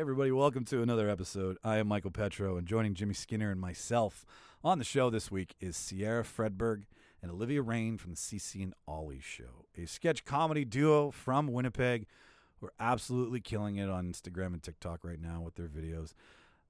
everybody, welcome to another episode. I am Michael Petro, and joining Jimmy Skinner and myself on the show this week is Ciera Friedberg and Olivia Rain from the CC and Ollie Show, a sketch comedy duo from Winnipeg who are absolutely killing it on Instagram and TikTok right now with their videos.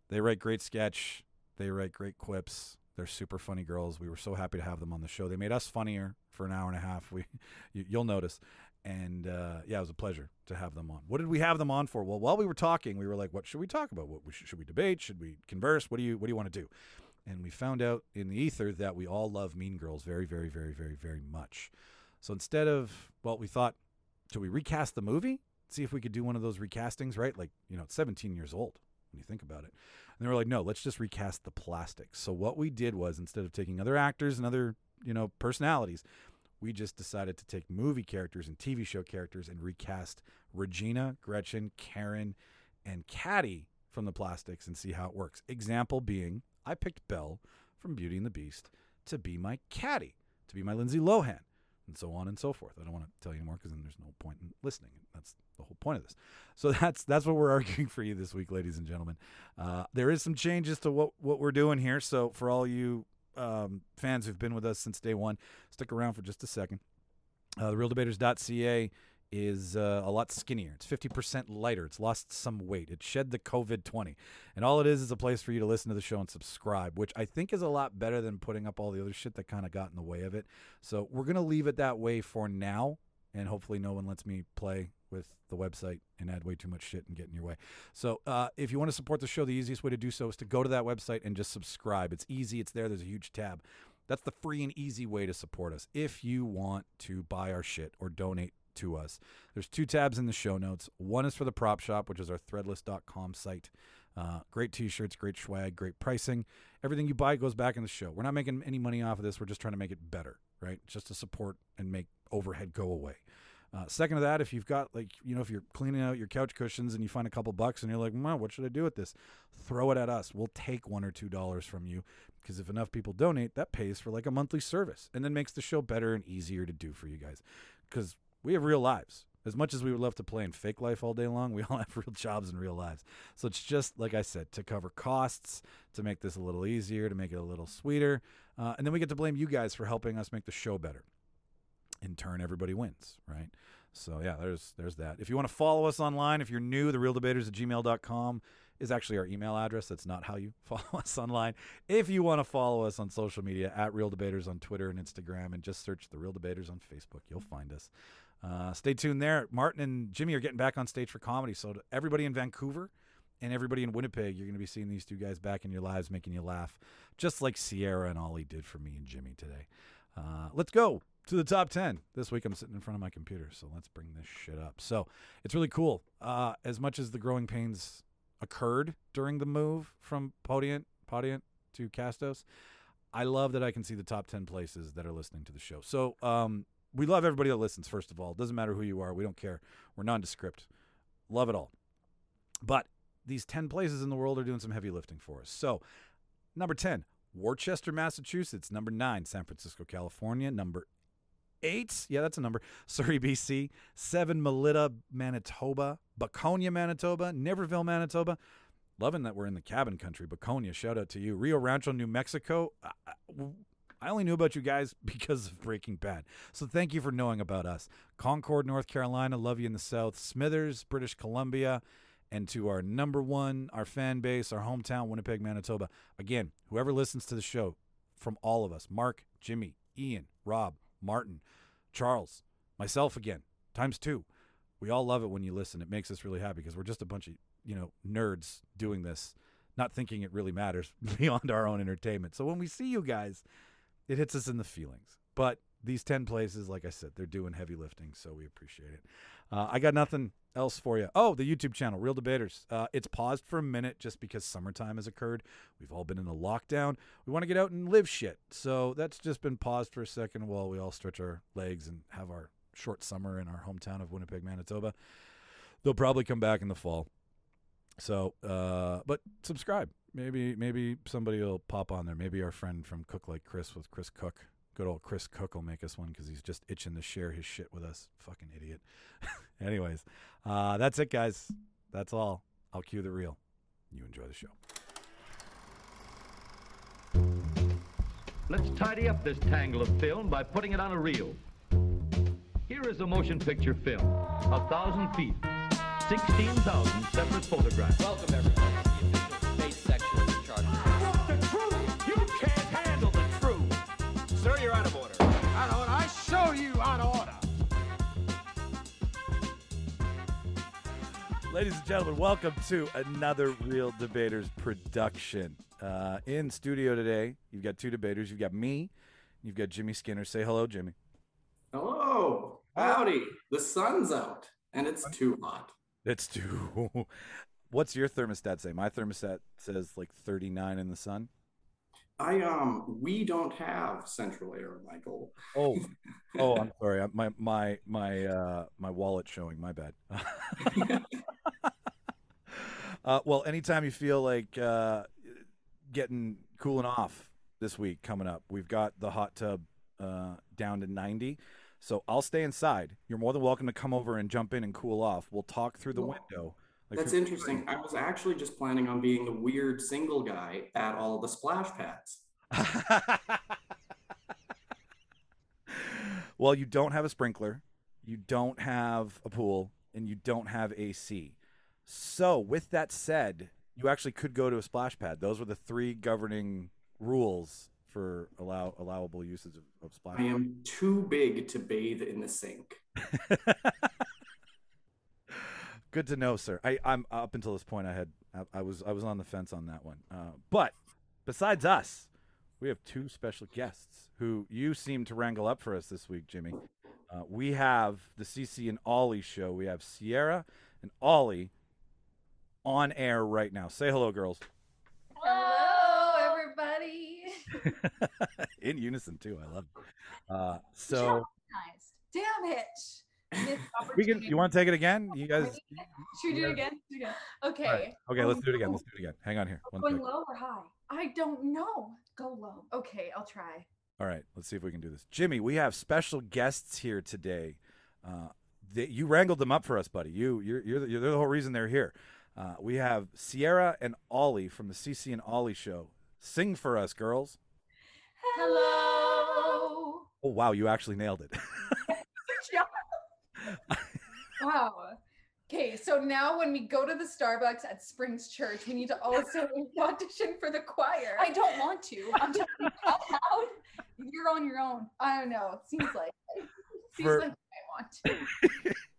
They write great sketch, they write great quips. They're super funny girls. We were so happy to have them on the show. They made us funnier for an hour and a half. We, you, you'll notice. And uh, yeah, it was a pleasure to have them on. What did we have them on for? Well, while we were talking, we were like, "What should we talk about? What we should, should we debate? Should we converse? What do you What do you want to do?" And we found out in the ether that we all love Mean Girls very, very, very, very, very much. So instead of well, we thought, should we recast the movie? See if we could do one of those recastings, right? Like you know, it's 17 years old when you think about it. And they were like, no, let's just recast the plastics. So what we did was instead of taking other actors and other, you know, personalities, we just decided to take movie characters and TV show characters and recast Regina, Gretchen, Karen, and Cady from the plastics and see how it works. Example being, I picked Belle from Beauty and the Beast to be my Cady, to be my Lindsay Lohan, and so on and so forth. I don't want to tell you anymore because then there's no point in listening. That's the whole point of this. So that's that's what we're arguing for you this week, ladies and gentlemen. Uh, there is some changes to what what we're doing here. So for all you um, fans who've been with us since day one, stick around for just a second. Uh, TheReelDebaters.ca is uh, a lot skinnier. It's 50% lighter. It's lost some weight. It shed the COVID 20. And all it is is a place for you to listen to the show and subscribe, which I think is a lot better than putting up all the other shit that kind of got in the way of it. So we're going to leave it that way for now. And hopefully, no one lets me play with the website and add way too much shit and get in your way. So, uh, if you want to support the show, the easiest way to do so is to go to that website and just subscribe. It's easy, it's there, there's a huge tab. That's the free and easy way to support us. If you want to buy our shit or donate to us, there's two tabs in the show notes. One is for the prop shop, which is our threadless.com site. Uh, great t shirts, great swag, great pricing. Everything you buy goes back in the show. We're not making any money off of this. We're just trying to make it better, right? Just to support and make overhead go away. Uh, second to that, if you've got like you know if you're cleaning out your couch cushions and you find a couple bucks and you're like, well, what should I do with this? Throw it at us. We'll take one or two dollars from you because if enough people donate, that pays for like a monthly service and then makes the show better and easier to do for you guys. Because we have real lives. As much as we would love to play in fake life all day long, we all have real jobs and real lives. So it's just like I said to cover costs, to make this a little easier, to make it a little sweeter, uh, and then we get to blame you guys for helping us make the show better in turn everybody wins right? So yeah there's there's that. If you want to follow us online if you're new the reel debaters at gmail.com is actually our email address. That's not how you follow us online. If you want to follow us on social media at reel debaters on twitter and instagram and just search the reel debaters on facebook you'll find us. Uh, stay tuned there. Martin and jimmy are getting back on stage for comedy so everybody in vancouver and everybody in winnipeg you're going to be seeing these two guys back in your lives making you laugh just like ciera and ollie did for me and jimmy today. Uh, let's go to the top 10. This week I'm sitting in front of my computer, so let's bring this shit up. So it's really cool. Uh, as much as the growing pains occurred during the move from Podiant, Podiant to Castos, I love that I can see the top 10 places that are listening to the show. So um, we love everybody that listens, first of all. Doesn't matter who you are. We don't care. We're nondescript. Love it all. But these 10 places in the world are doing some heavy lifting for us. So, number 10, Worcester, Massachusetts. Number 9, San Francisco, California. Number eight. Yeah, that's a number. Surrey, BC. Seven, Melita, Manitoba. Beaconia, Manitoba. Niverville, Manitoba. Loving that we're in the cabin country. Beaconia, shout out to you. Rio Rancho, New Mexico. I, I only knew about you guys because of Breaking Bad. So thank you for knowing about us. Concord, North Carolina. Love you in the South. Smithers, British Columbia. And to our number one, our fan base, our hometown, Winnipeg, Manitoba. Again, whoever listens to the show, from all of us Mark, Jimmy, Ian, Rob, Martin, Charles, myself again, times two. We all love it when you listen. It makes us really happy because we're just a bunch of, you know, nerds doing this, not thinking it really matters beyond our own entertainment. So when we see you guys, it hits us in the feelings. But these 10 places, like I said, they're doing heavy lifting, so we appreciate it. Uh, I got nothing else for you. Oh, the YouTube channel, Reel Debaters. Uh, it's paused for a minute just because summertime has occurred. We've all been in a lockdown. We want to get out and live shit. So that's just been paused for a second while we all stretch our legs and have our short summer in our hometown of Winnipeg, Manitoba. They'll probably come back in the fall. So, uh, but subscribe. Maybe maybe somebody will pop on there. Maybe our friend from Cook Like Chris with Chris Cook Good old Chris Cook will make us one because he's just itching to share his shit with us. Fucking idiot. Anyways, uh, that's it, guys. That's all. I'll cue the reel. You enjoy the show. Let's tidy up this tangle of film by putting it on a reel. Here is a motion picture film, a thousand feet, 16,000 separate photographs. Welcome everyone Ladies and gentlemen, welcome to another Reel Debaters production. Uh, in studio today, you've got two debaters. You've got me, you've got Jimmy Skinner. Say hello, Jimmy. Hello. Howdy. The sun's out and it's too hot. It's too. What's your thermostat say? My thermostat says like 39 in the sun. I um we don't have central air, Michael. Oh, oh, I'm sorry. My my my uh my wallet showing. My bad. uh, well, anytime you feel like uh, getting cooling off this week coming up, we've got the hot tub uh, down to 90. So I'll stay inside. You're more than welcome to come over and jump in and cool off. We'll talk through the window. Like That's through- interesting. I was actually just planning on being the weird single guy at all the splash pads. well, you don't have a sprinkler, you don't have a pool, and you don't have AC. So, with that said, you actually could go to a splash pad. Those were the three governing rules for allow allowable usage of, of splash. I am too big to bathe in the sink. Good to know, sir. I, I'm up until this point. I had I, I was I was on the fence on that one. Uh, but besides us, we have two special guests who you seem to wrangle up for us this week, Jimmy. Uh, we have the CC and Ollie show. We have Ciera and Ollie on air right now. Say hello, girls. Hello, everybody. In unison too. I love it. Uh, so Damn it. We can. You want to take it again? You guys. Should we do it again? Do it. Okay. All right. Okay, let's do it again. Oh, Let's do it again. Hang on here. One Going second. low or high? I don't know. Go low. Okay, I'll try. All right, let's see if we can do this. Jimmy, we have special guests here today. Uh, they, you wrangled them up for us, buddy. You, you're, you're, the, you're the whole reason they're here. Uh, we have Ciera and Ollie from the CC and Ollie show. Sing for us, girls. Hello. Oh wow, you actually nailed it. Good job. wow. Okay, so now when we go to the Starbucks at Springs Church, we need to also audition for the choir. I don't want to. I'm just out loud. You're on your own. I don't know. It seems like it. seems For- like I want to.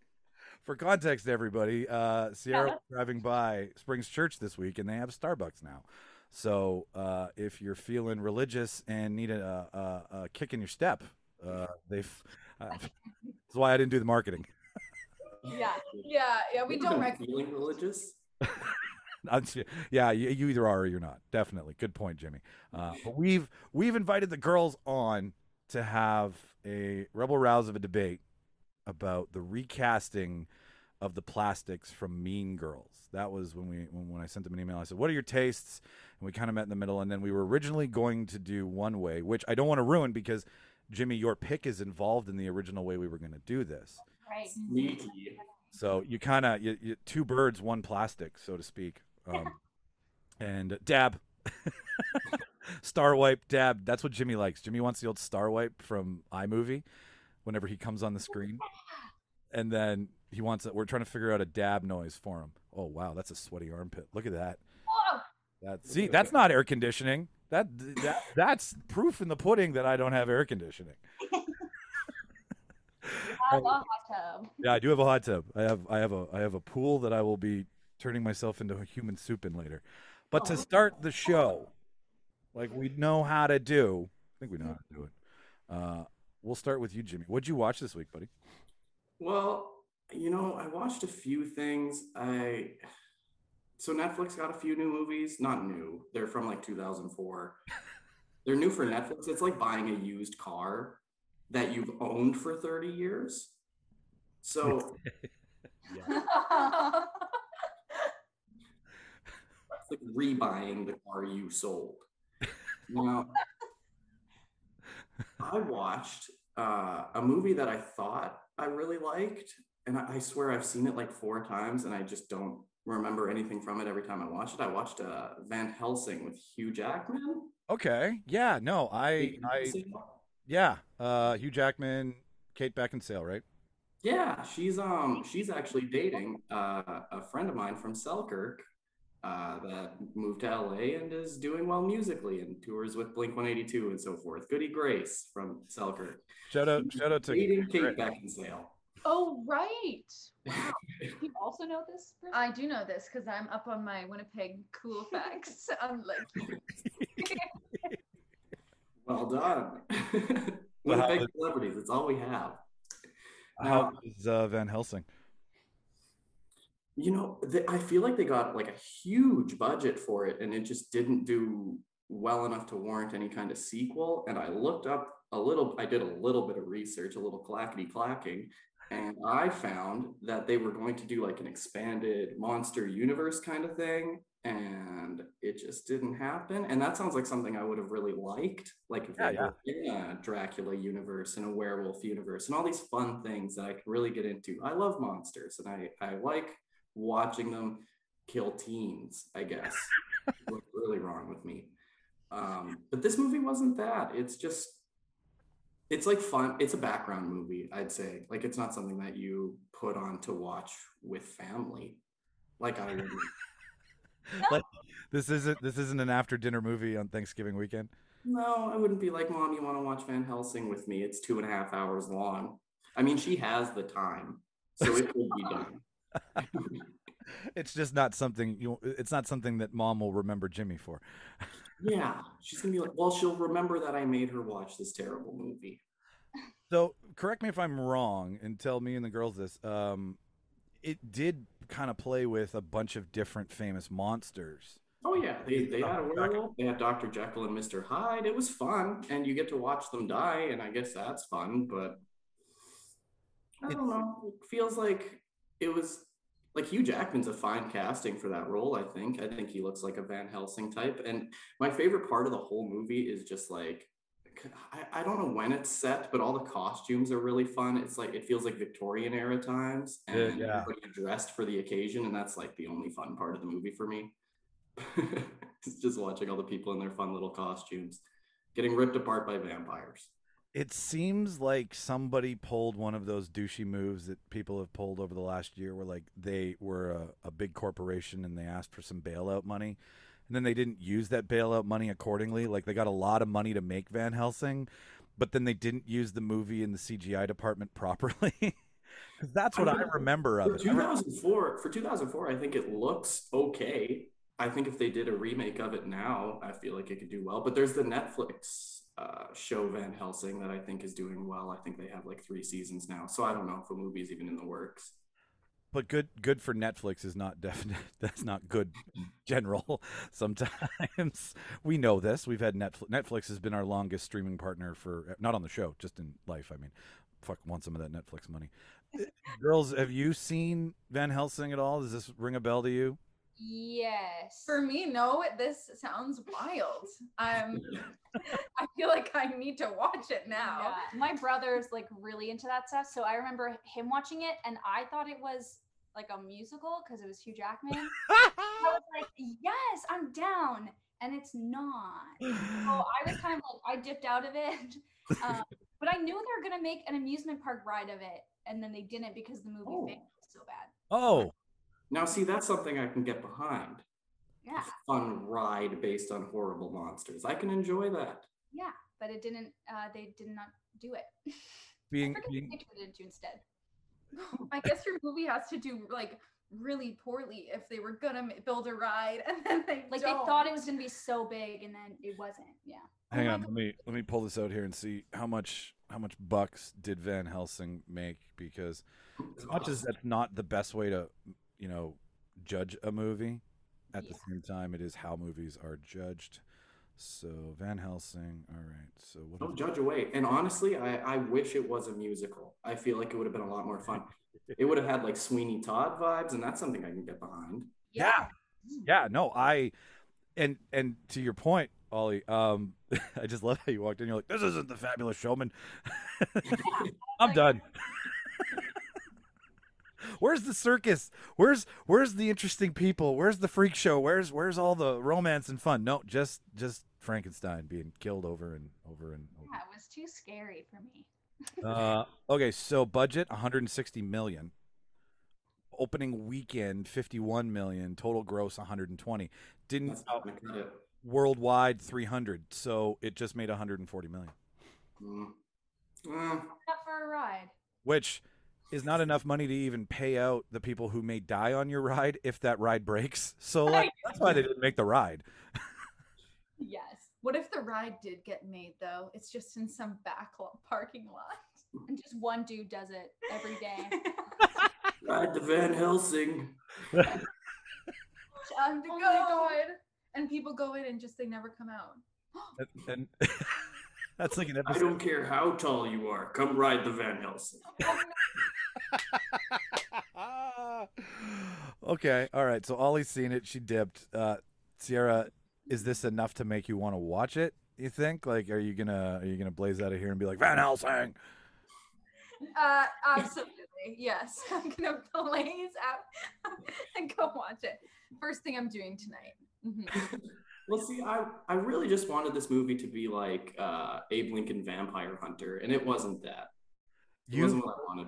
for context, everybody, uh, Ciera was driving by Springs Church this week, and they have Starbucks now. So uh, if you're feeling religious and need a, a, a kick in your step, uh, they've. Uh, that's why I didn't do the marketing. Yeah, yeah, yeah. We don't recommend. feeling religious. Yeah, you, you either are or you're not. Definitely, good point, Jimmy. Uh, but we've we've invited the girls on to have a rebel rouse of a debate about the recasting of the plastics from Mean Girls. That was when we when, when I sent them an email. I said, "What are your tastes?" And we kind of met in the middle. And then we were originally going to do one way, which I don't want to ruin because Jimmy, your pick is involved in the original way we were going to do this. Right. Sneaky. So you kind of you, you, two birds, one plastic, so to speak. Um, and dab, star wipe, dab. That's what Jimmy likes. Jimmy wants the old star wipe from iMovie whenever he comes on the screen, and then he wants it. We're trying to figure out a dab noise for him. Oh wow, that's a sweaty armpit. Look at that. Whoa. That see, that's not air conditioning. That, that that's proof in the pudding that I don't have air conditioning. I have a hot tub. Yeah, I do have a hot tub. I have I have a I have a pool that I will be turning myself into a human soup in later. But to start the show, like we know how to do, I think we know how to do it. Uh, we'll start with you, Jimmy. What'd you watch this week, buddy? Well, you know, I watched a few things. I so Netflix got a few new movies. Not new. They're from like 2004. They're new for Netflix. It's like buying a used car that you've owned for 30 years. So it's like rebuying the car you sold. Now, I watched uh, a movie that I thought I really liked, and I, I swear I've seen it like four times, and I just don't remember anything from it every time I watched it. I watched uh, Van Helsing with Hugh Jackman. Okay. Yeah. No. I. I. Yeah. Uh, Hugh Jackman, Kate Beckinsale, right? Yeah, she's um she's actually dating uh, a friend of mine from Selkirk uh, that moved to LA and is doing well musically and tours with Blink 182 and so forth. Goody Grace from Selkirk. Shout out. Shout out to. Dating Kate Great. Beckinsale. Oh, right. Wow. you also know this? Chris? I do know this because I'm up on my Winnipeg cool facts. I'm like, Well done. Well, how Winnipeg is- celebrities, it's all we have. How Now, is uh, Van Helsing? You know, they, I feel like they got like a huge budget for it and it just didn't do well enough to warrant any kind of sequel. And I looked up a little, I did a little bit of research, a little clackety clacking, and I found that they were going to do like an expanded monster universe kind of thing. And it just didn't happen. And that sounds like something I would have really liked. Like if Yeah, they were in a Dracula universe and a werewolf universe and all these fun things that I could really get into. I love monsters and I, I like watching them kill teens, I guess. What's really wrong with me. Um, but this movie wasn't that. It's just it's like fun. It's a background movie, I'd say. Like it's not something that you put on to watch with family. Like I would. Like, this isn't. This isn't an after dinner movie on Thanksgiving weekend. No, I wouldn't be like, Mom, you want to watch Van Helsing with me? It's two and a half hours long. I mean, she has the time, so it could be done. It's just not something you. It's not something that mom will remember Jimmy for. Yeah, she's gonna be like, well, she'll remember that I made her watch this terrible movie. So correct me if I'm wrong, and tell me and the girls this. Um, it did kind of play with a bunch of different famous monsters. Oh yeah, they they had a werewolf. They had Dr. Jekyll and Mr. Hyde. It was fun, and you get to watch them die, and I guess that's fun. But I don't know. It feels like it was like Hugh Jackman's a fine casting for that role. I think. I think he looks like a Van Helsing type. And my favorite part of the whole movie is just like. I, I don't know when it's set, but all the costumes are really fun. It's like it feels like Victorian era times, and Yeah, yeah. everybody dressed for the occasion, and that's like the only fun part of the movie for me. it's just watching all the people in their fun little costumes getting ripped apart by vampires. It seems like somebody pulled one of those douchey moves that people have pulled over the last year, where like they were a, a big corporation and they asked for some bailout money, and then they didn't use that bailout money accordingly. Like they got a lot of money to make Van Helsing, but then they didn't use the movie in the CGI department properly that's what I, I remember of For it. I re- 2004, for 2004, I think it looks okay. I think if they did a remake of it now, I feel like it could do well. But there's the Netflix uh, show Van Helsing that I think is doing well. I think they have like three seasons now, so I don't know if a movie is even in the works. But good, good for Netflix is not definite. That's not good, general. Sometimes we know this. We've had Netflix. Netflix has been our longest streaming partner for not on the show, just in life. I mean, fuck, want some of that Netflix money. Girls, have you seen Van Helsing at all? Does this ring a bell to you? Yes. for me, no, this sounds wild. Um, I feel like I need to watch it now. Yeah, my brother's like really into that stuff. So I remember him watching it and I thought it was like a musical because it was Hugh Jackman. I was like, yes, I'm down. And it's not. So I was kind of like, I dipped out of it. Um, but I knew they were going to make an amusement park ride of it. And then they didn't because the movie Oh. failed so bad. oh, Now, see, that's something I can get behind. Yeah. A fun ride based on horrible monsters. I can enjoy that. Yeah. But it didn't, uh, they did not do it. I being, forget being what they turned it into instead. I guess your movie has to do like really poorly if they were gonna build a ride and then they Like don't. they thought it was going to be so big and then it wasn't. Yeah. hang on. Let me let me pull this out here and see how much how much bucks did Van Helsing make because as much as that's not the best way to you know judge a movie at the same time it is how movies are judged so van helsing all right so what Don't have- judge away. And honestly, I, I wish it was a musical. I feel like it would have been a lot more fun. It would have had like Sweeney Todd vibes, and that's something I can get behind. yeah yeah no i and and to your point ollie um i just love how you walked in you're like this isn't the fabulous showman i'm done Where's the circus? Where's where's the interesting people? Where's the freak show? Where's where's all the romance and fun? No, just just Frankenstein being killed over and over and over. Yeah, it was too scary for me. Uh, okay, so budget 160 million. Opening weekend 51 million. Total gross 120. Didn't uh, not gonna cut it. worldwide 300. So it just made 140 million, Mm. Not for a ride. which is not enough money to even pay out the people who may die on your ride if that ride breaks. So like that's why they didn't make the ride. Yes. What if the ride did get made though? It's just in some back lo- parking lot. And just one dude does it every day. Ride the Van Helsing. Time to Oh go. my God. And people go in and just they never come out. And, and that's like an I don't care how tall you are. Come ride the Van Helsing. okay, all right. So Ollie's seen it. She dipped. Uh, Ciera, is this enough to make you want to watch it? You think? Like, are you gonna are you gonna blaze out of here and be like Van Helsing? Uh, absolutely. Yes, I'm gonna blaze out and go watch it. First thing I'm doing tonight. Mhm. Well, see, I, I really just wanted this movie to be like uh, Abe Lincoln Vampire Hunter, and it wasn't that. It You wasn't what I wanted.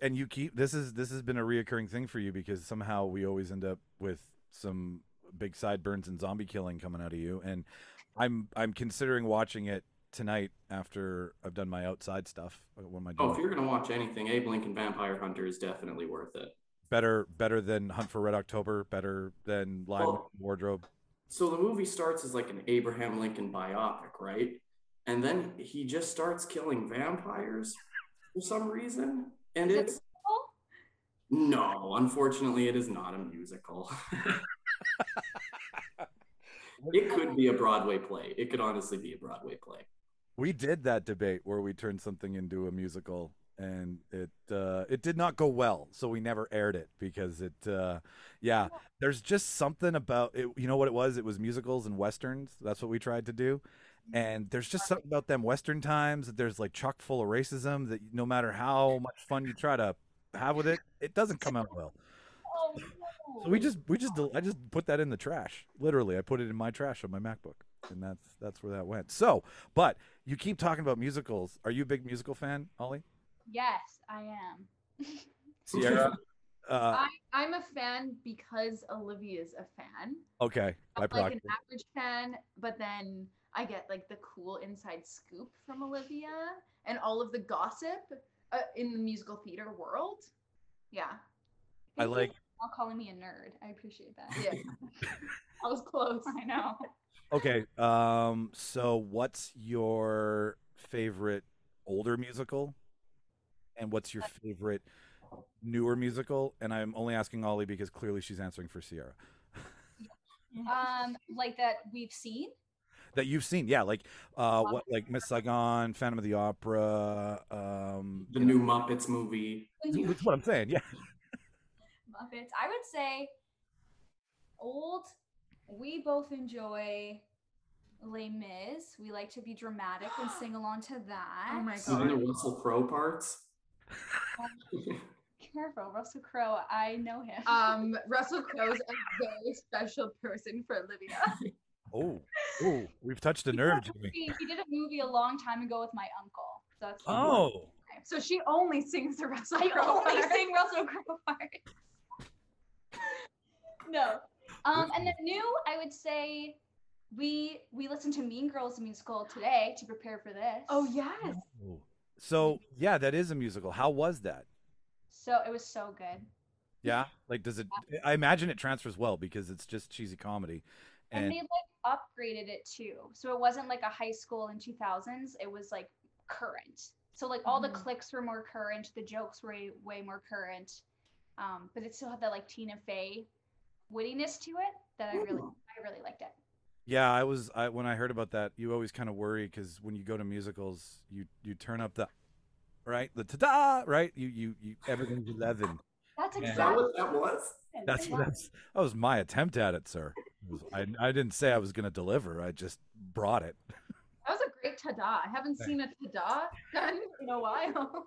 and you keep this is this has been a reoccurring thing for you because somehow we always end up with some big sideburns and zombie killing coming out of you and i'm i'm considering watching it tonight after i've done my outside stuff uh, when my Oh, if you're gonna watch anything, Abe Lincoln Vampire Hunter is definitely worth it. better better than hunt for red october better than lion Well- wardrobe So the movie starts as like an Abraham Lincoln biopic, right? And then he just starts killing vampires for some reason, and Is it it's no, unfortunately, it is not a musical. it could be a Broadway play. It could honestly be a Broadway play. we did that debate where we turned something into a musical and it uh, it did not go well so we never aired it because it uh, yeah there's just something about it you know what it was it was musicals and westerns that's what we tried to do and there's just something about them western times that there's like chock full of racism that no matter how much fun you try to have with it it doesn't come out well so we just we just I just put that in the trash. Literally, I put it in my trash on my MacBook, and that's that's where that went. So, but you keep talking about musicals. Are you a big musical fan, Ollie? Yes, I am. Ciera. Uh, I, I'm a fan because Olivia's a fan. okay, by I'm like an average fan, but then I get like the cool inside scoop from Olivia and all of the gossip uh, in the musical theater world. Yeah, I Thank you like. for Not calling me a nerd. I appreciate that. yeah. I was close. I know. Okay, um, so what's your favorite older musical, and what's your favorite newer musical? And I'm only asking Ollie because clearly she's answering for Ciera. Um, like that we've seen. that you've seen yeah like uh what like miss saigon phantom of the opera um The new Muppets movie. that's what i'm saying yeah Muppets. I would say old. We both enjoy Les Mis. We like to be dramatic and sing along to that. Oh my god! Even the god. Russell Crowe parts. Careful, Russell Crowe. I know him. Um, Russell Crowe's a very special person for Olivia. oh oh we've touched a nerve jimmy he, he did a movie a long time ago with my uncle. So that's oh So she only sings the Russell I Crowe only sing Russell Crowe parts. no. Um, and then new, I would say we we listened to Mean Girls the musical today to prepare for this. Oh yes. So yeah that is a musical how was that So it was so good. yeah like does it i imagine it transfers well because it's just cheesy comedy And, and they like upgraded it too. So it wasn't like a high school in 2000s. It was like current. So like all the Mhm. clicks were more current. The jokes were way, way more current. Um, but it still had that like Tina Fey wittiness to it that I really, I really liked it. Yeah i was i when i heard about that you always kind of worry because when you go to musicals you you turn up the right the ta-da right you you, you everything's 11 That's Yeah. Is exactly that what that was? That's that's that was my attempt at it, sir. It was- I I didn't say I was going to deliver. I just brought it. That was a great ta-da. I haven't seen a ta-da done in a while.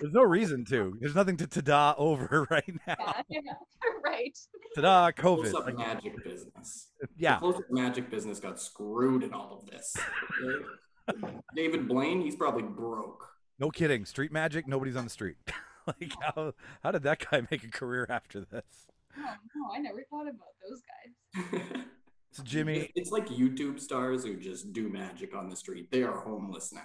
There's no reason to. There's nothing to ta-da over right now. Yeah, yeah, right. Ta-da, Close COVID. up magic business. Uh, yeah. The close up magic business got screwed in all of this. David Blaine, he's probably broke. No kidding. Street magic, nobody's on the street. like how how did that guy make a career after this? Oh, no, I never thought about those guys. So Jimmy, It's like YouTube stars who just do magic on the street. They are homeless now.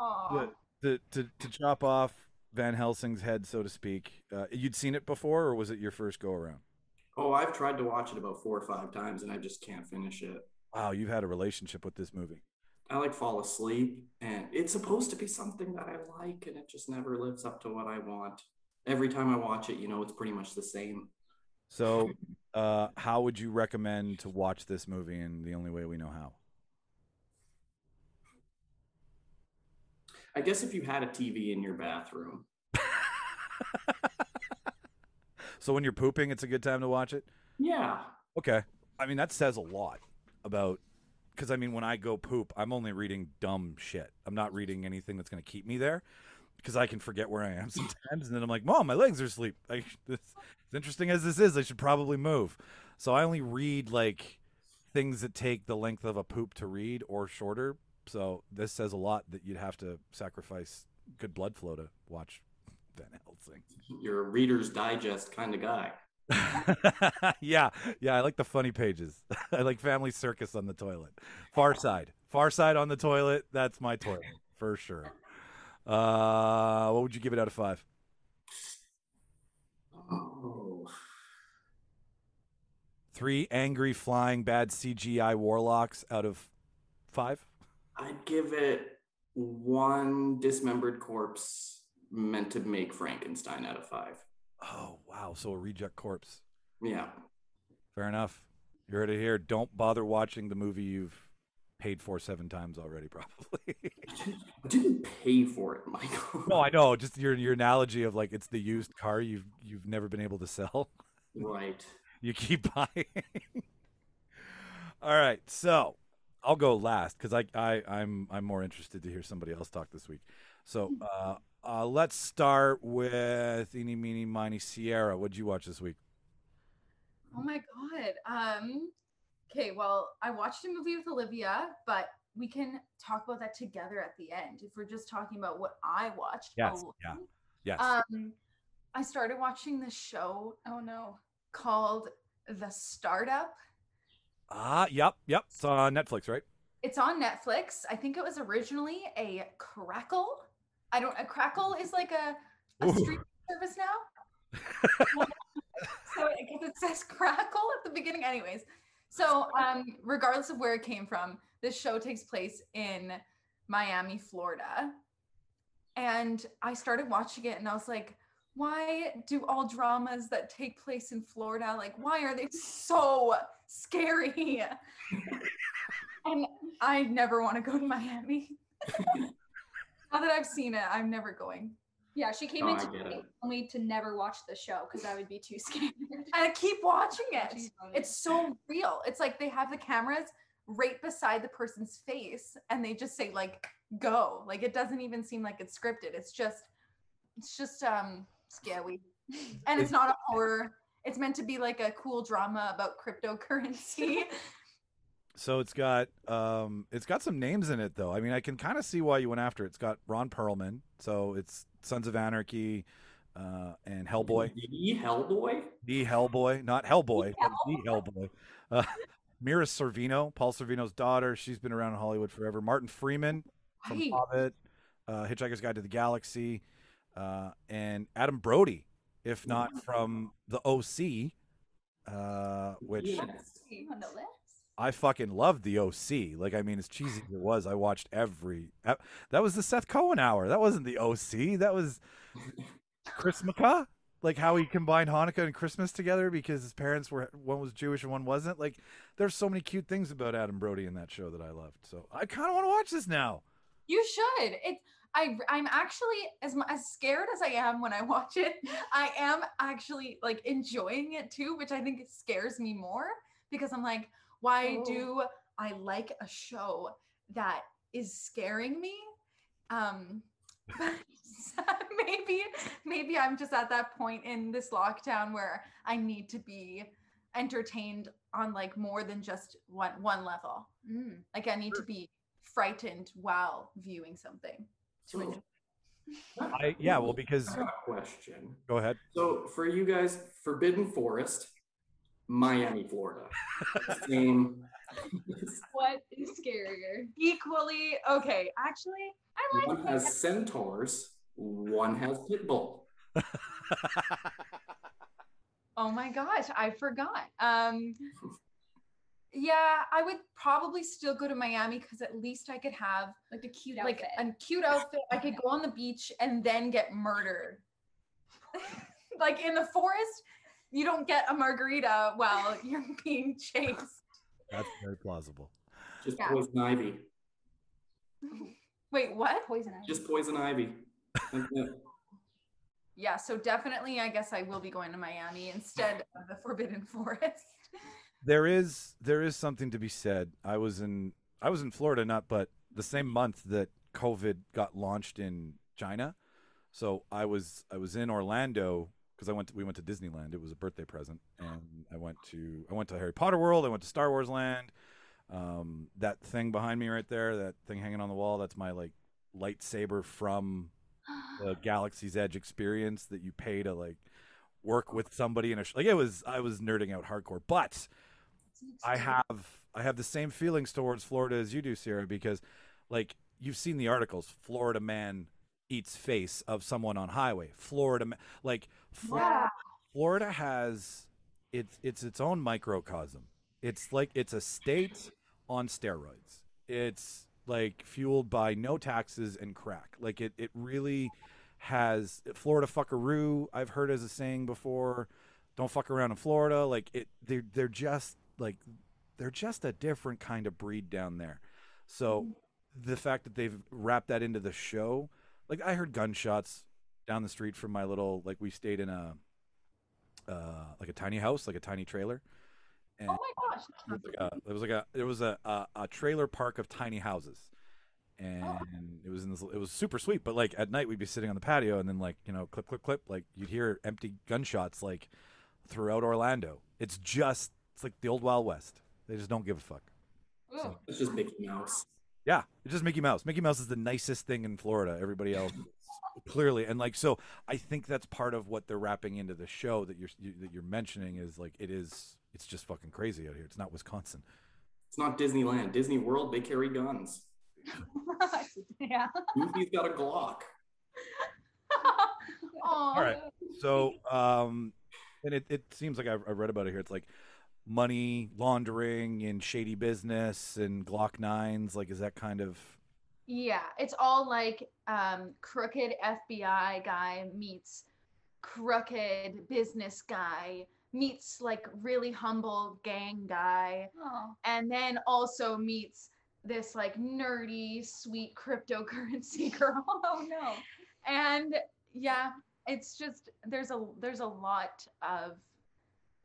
Aw. to, to to chop off Van Helsing's head, so to speak. Uh, you'd seen it before, or was it your first go around? Oh, I've tried to watch it about four or five times and I just can't finish it. Wow, you've had a relationship with this movie. I like fall asleep and it's supposed to be something that I like and it just never lives up to what I want. Every time I watch it, you know, it's pretty much the same. So, uh, how would you recommend to watch this movie in the only way we know how? I guess if you had a TV in your bathroom, So when you're pooping, it's a good time to watch it. yeah. Okay. I mean, that says a lot about because I mean, when I go poop, I'm only reading dumb shit. I'm not reading anything that's going to keep me there because I can forget where I am sometimes, and then I'm like, "Mom, my legs are asleep." I, this, as interesting as this is, I should probably move. So I only read like things that take the length of a poop to read or shorter. So this says a lot that you'd have to sacrifice good blood flow to watch Van Helsing. You're a Reader's Digest kind of guy. yeah, yeah, I like the funny pages. I like Family Circus on the toilet. Far Side, Far Side on the toilet. That's my toilet for sure. Uh, what would you give it out of five? Three angry flying bad CGI warlocks out of five. I'd give it one dismembered corpse meant to make Frankenstein out of five. Oh wow! So a reject corpse. Yeah. Fair enough. You heard it here. Don't bother watching the movie you've paid for seven times already, probably. I didn't pay for it, Michael. no, I know. Just your your analogy of like it's the used car you've you've never been able to sell. Right. you keep buying. All right, so I'll go last because I, I I'm I'm more interested to hear somebody else talk this week. So uh, uh, let's start with Eeny Meeny Miny Ciera. What'd you watch this week? Oh my god. Um okay, well, I watched a movie with Olivia, but we can talk about that together at the end if we're just talking about what I watched. Yes, alone. yeah. Yes. Um I started watching this show, oh no, called The Startup. Ah, yep, yep. It's on Netflix, right? It's on Netflix. I think it was originally a Crackle. I don't a Crackle is like a, a streaming service now. so because it says Crackle at the beginning, anyways. So um, regardless of where it came from, this show takes place in Miami, Florida. And I started watching it and I was like, why do all dramas that take place in Florida, like, why are they so scary? and I never want to go to Miami. now that I've seen it, I'm never going. Yeah, she came No, into I get me to never watch the show because I would be too scared. And I keep watching it. It's so real. It's like they have the cameras right beside the person's face and they just say like go. Like it doesn't even seem like it's scripted. It's just it's just um scary. And it's not a horror. It's meant to be like a cool drama about cryptocurrency. So it's got um it's got some names in it though. I mean, I can kind of see why you went after it. It's got Ron Perlman, so it's Sons of Anarchy, uh, and Hellboy. The Hellboy? The Hellboy, not Hellboy, but the Hellboy. Uh, Mira Sorvino, Paul Sorvino's daughter. She's been around in Hollywood forever. Martin Freeman from Right. Hobbit, uh, Hitchhiker's Guide to the Galaxy, uh, and Adam Brody, if not from the OC, uh, which Yes. on the list. I fucking loved the OC. Like, I mean, as cheesy as it was, I watched every. That was the Seth Cohen hour. That wasn't the OC. That was Chrismukkah. Like how he combined Hanukkah and Christmas together because his parents were one was Jewish and one wasn't. Like, there's so many cute things about Adam Brody in that show that I loved. So I kind of want to watch this now. You should. It. I. I'm actually as as scared as I am when I watch it. I am actually like enjoying it too, which I think scares me more because I'm like, why Oh. do I like a show that is scaring me? Um, maybe maybe I'm just at that point in this lockdown where I need to be entertained on like more than just one one level. Mm. Like I need to be frightened while viewing something. To So, enjoy. I yeah, well because I question. go ahead. So for you guys, Forbidden Forest, Miami, Florida. Same. What is scarier? Equally okay. Actually, I like One has centaurs, one has pitbull. Oh my gosh, I forgot. Um yeah, I would probably still go to Miami because at least I could have like a cute like outfit. a cute outfit. I could go on the beach and then get murdered. like in the forest, you don't get a margarita while you're being chased. That's very plausible. Just Yeah. poison ivy. Wait, what? poison ivy. Just poison ivy. Yeah, so definitely I guess I will be going to Miami instead of the Forbidden Forest. There is there is something to be said. I was in I was in Florida not but the same month that COVID got launched in China. So I was I was in Orlando because I went to, we went to Disneyland. It was a birthday present and I went to I went to Harry Potter World, I went to Star Wars Land. Um, that thing behind me right there, that thing hanging on the wall, that's my like lightsaber from the Galaxy's Edge experience that you pay to like work with somebody in a sh- like it was I was nerding out hardcore, but I have I have the same feelings towards Florida as you do, Ciera, because like you've seen the articles, Florida man eats face of someone on highway. Florida ma- like Flo- Yeah. Florida has it's it's its own microcosm. It's like it's a state on steroids. It's like fueled by no taxes and crack. Like it it really has Florida fuckaroo. I've heard as a saying before. Don't fuck around in Florida. Like it they're they're just like they're just a different kind of breed down there. So the fact that they've wrapped that into the show, like I heard gunshots down the street from my little like we stayed in a uh like a tiny house, like a tiny trailer. And Oh my gosh. it was like a, it was like a there was a, a a trailer park of tiny houses, and it was in this, it was super sweet. But like at night we'd be sitting on the patio, and then like you know clip clip clip, like you'd hear empty gunshots like throughout Orlando. It's just it's like the old Wild West. They just don't give a fuck. Ooh. It's just Mickey Mouse. Yeah, it's just Mickey Mouse. Mickey Mouse is the nicest thing in Florida. Everybody else clearly, and like so, I think that's part of what they're wrapping into the show that you're you, that you're mentioning is like it is. It's just fucking crazy out here. It's not Wisconsin. It's not Disneyland. Disney World, they carry guns. yeah. Goofy's got a Glock. All right. So, um, and it, it seems like I've, I've read about it here. It's like money laundering and shady business and Glock nines. Like, is that kind of Yeah, it's all like um, crooked FBI guy meets crooked business guy meets like really humble gang guy Oh. and then also meets this like nerdy sweet cryptocurrency girl Oh no. and yeah it's just there's a there's a lot of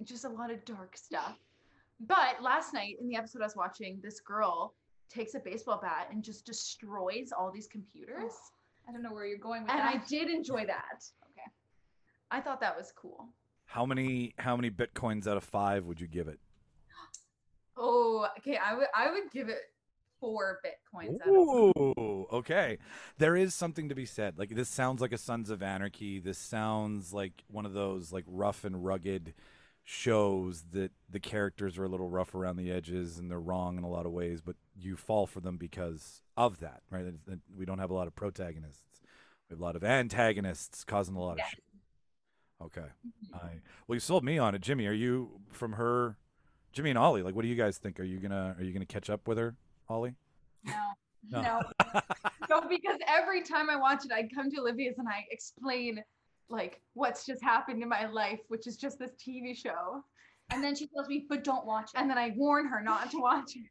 just a lot of dark stuff but last night in the episode i was watching this girl takes a baseball bat and just destroys all these computers I don't know where you're going with that. and i did enjoy that Okay. i thought that was cool how many how many bitcoins out of five would you give it? oh okay i would i would give it four bitcoins out of Ooh, okay. There is something to be said. Like this sounds like a Sons of Anarchy. This sounds like one of those like rough and rugged shows that the characters are a little rough around the edges and they're wrong in a lot of ways, but you fall for them because of that, right? We don't have a lot of protagonists. We have a lot of antagonists causing a lot Yeah. of shit. Okay. I well, you sold me on it, Jimmy. Are you from her, Jimmy and Ollie? Like, what do you guys think? Are you gonna are you gonna catch up with her, Ollie? No. No. No. no because every time i watch it i'd come to olivia's and i explain like what's just happened in my life which is just this tv show And then she tells me, but don't watch it. and then I warn her not to watch it.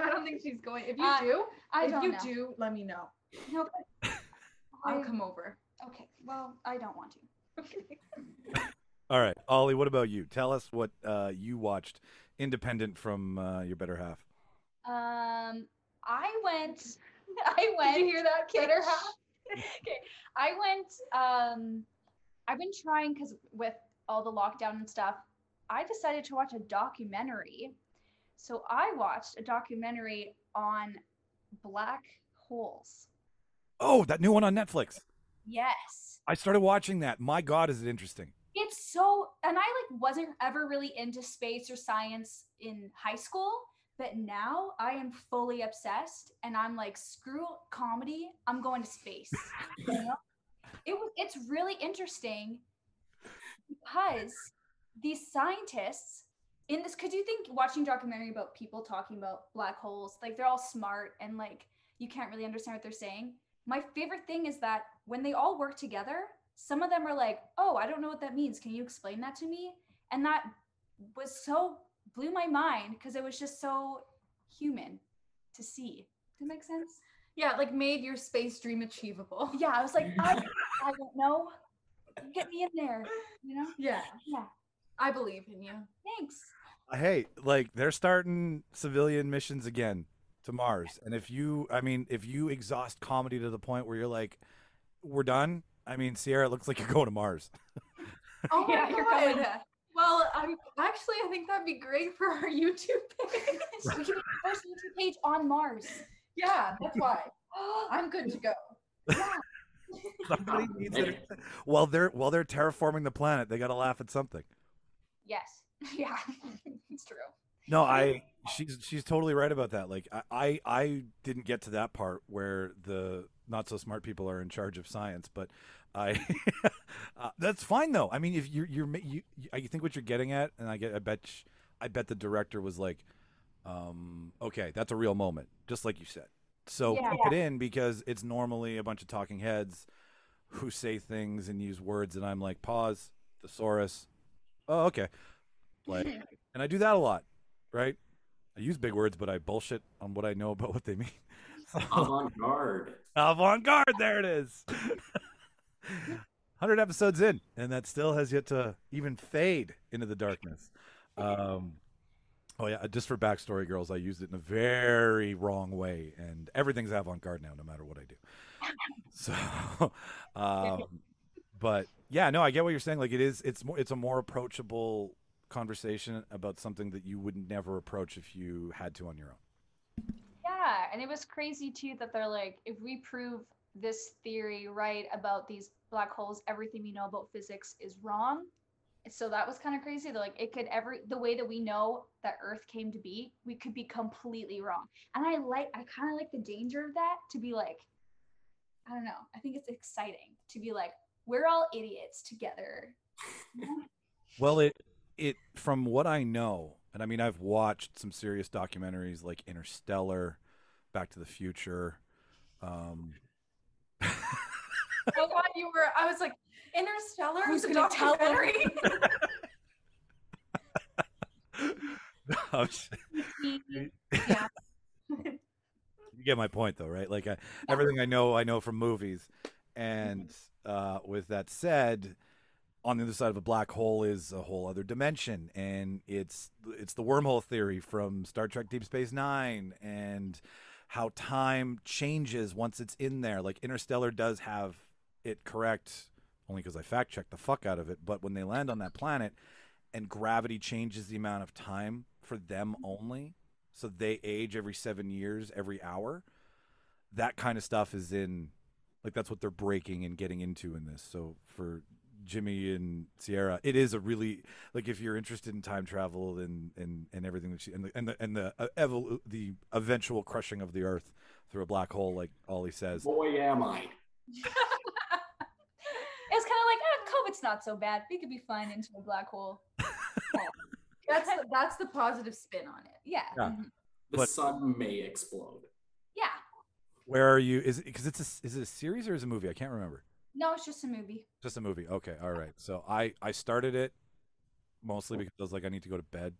I don't think she's going. If you Uh, do, I if don't you know. do, let me know. No, but I'll I- come over. Okay. Well, I don't want to. Okay. All right, Ollie. What about you? Tell us what uh, you watched, independent from uh, your better half. Um, I went I went. Did you hear that, kid? Better half. okay, I went. Um, I've been trying because with all the lockdown and stuff, I decided to watch a documentary. So I watched a documentary on black holes. Oh, that new one on Netflix. Yes. I started watching that. My God, is it interesting? It's so and I like wasn't ever really into space or science in high school, but now I am fully obsessed and I'm like screw comedy, I'm going to space. you know? It was it's really interesting because these scientists in this could you think watching documentary about people talking about black holes like they're all smart and like you can't really understand what they're saying my favorite thing is that when they all work together some of them are like oh i don't know what that means can you explain that to me and that was so blew my mind because it was just so human to see does that make sense Yeah, like made your space dream achievable. yeah i was like i, I don't know get me in there you know Yeah. yeah I believe in you. thanks uh, Hey, like they're starting civilian missions again to Mars. And if you, I mean, if you exhaust comedy to the point where you're like, we're done. I mean, Ciera, it looks like you're going to Mars. Oh Yeah, my you're going to- Well, I'm actually I think that'd be great for our YouTube page. we can be the first youtube page on mars yeah, that's why. I'm good to go. Somebody needs it. While they're while they're terraforming the planet, they got to laugh at something. yes yeah it's true No, I she's she's totally right about that. Like I I, I didn't get to that part where the not so smart people are in charge of science, but I uh, that's fine though. I mean, if you're you're you, you I think what you're getting at, and I get I bet sh- I bet the director was like, um, okay, that's a real moment, just like you said. So Yeah. keep it in because it's normally a bunch of talking heads who say things and use words, and I'm like, pause, thesaurus. Oh, okay. Like, and I do that a lot, right? I use big words, but I bullshit on what I know about what they mean. Avant garde. Avant garde, there it is. 100 episodes in, and that still has yet to even fade into the darkness. Um, oh, yeah, just for backstory, girls, I used it in a very wrong way, and everything's avant garde now, no matter what I do. So, um, but yeah, no, I get what you're saying. Like, it is, it's more, it's a more approachable conversation about something that you would never approach if you had to on your own. Yeah, and it was crazy too that they're like, if we prove this theory right about these black holes, everything we know about physics is wrong. So that was kind of crazy. They're like, it could every the way that we know that Earth came to be, we could be completely wrong. And I like, I kind of like the danger of that to be like, I don't know. I think it's exciting to be like, we're all idiots together. Well, it it from what I know, and I mean I've watched some serious documentaries like Interstellar, Back to the Future. Um, thought you were. I was like, Interstellar Who's is a gonna tell them? documentary. oh, shit. yeah. you get my point, though, right? Like I, everything I know, I know from movies. And uh, with that said, on the other side of a black hole is a whole other dimension, and it's it's the wormhole theory from Star Trek: Deep Space Nine, and how time changes once it's in there. Like Interstellar does have it correct, only because I fact checked the fuck out of it. But when they land on that planet, and gravity changes the amount of time for them only, so they age every seven years, every hour. That kind of stuff is in, like that's what they're breaking and getting into in this. So for Jimmy and Ciera, it is a really like if you're interested in time travel and and, and everything that she and the and the and the uh, evol- the eventual crushing of the Earth through a black hole, like Ollie says. Boy, am I. It was kind of like, ah, not so bad. We could be flying into a black hole. that's the, that's the positive spin on it. Yeah. Yeah. mhm. The But- sun may explode. Yeah. Where are you? Is it because it's a, is it a series or is it a movie? I can't remember. No, it's just a movie. Just a movie. Okay, all right. So I I started it mostly because I was like I need to go to bed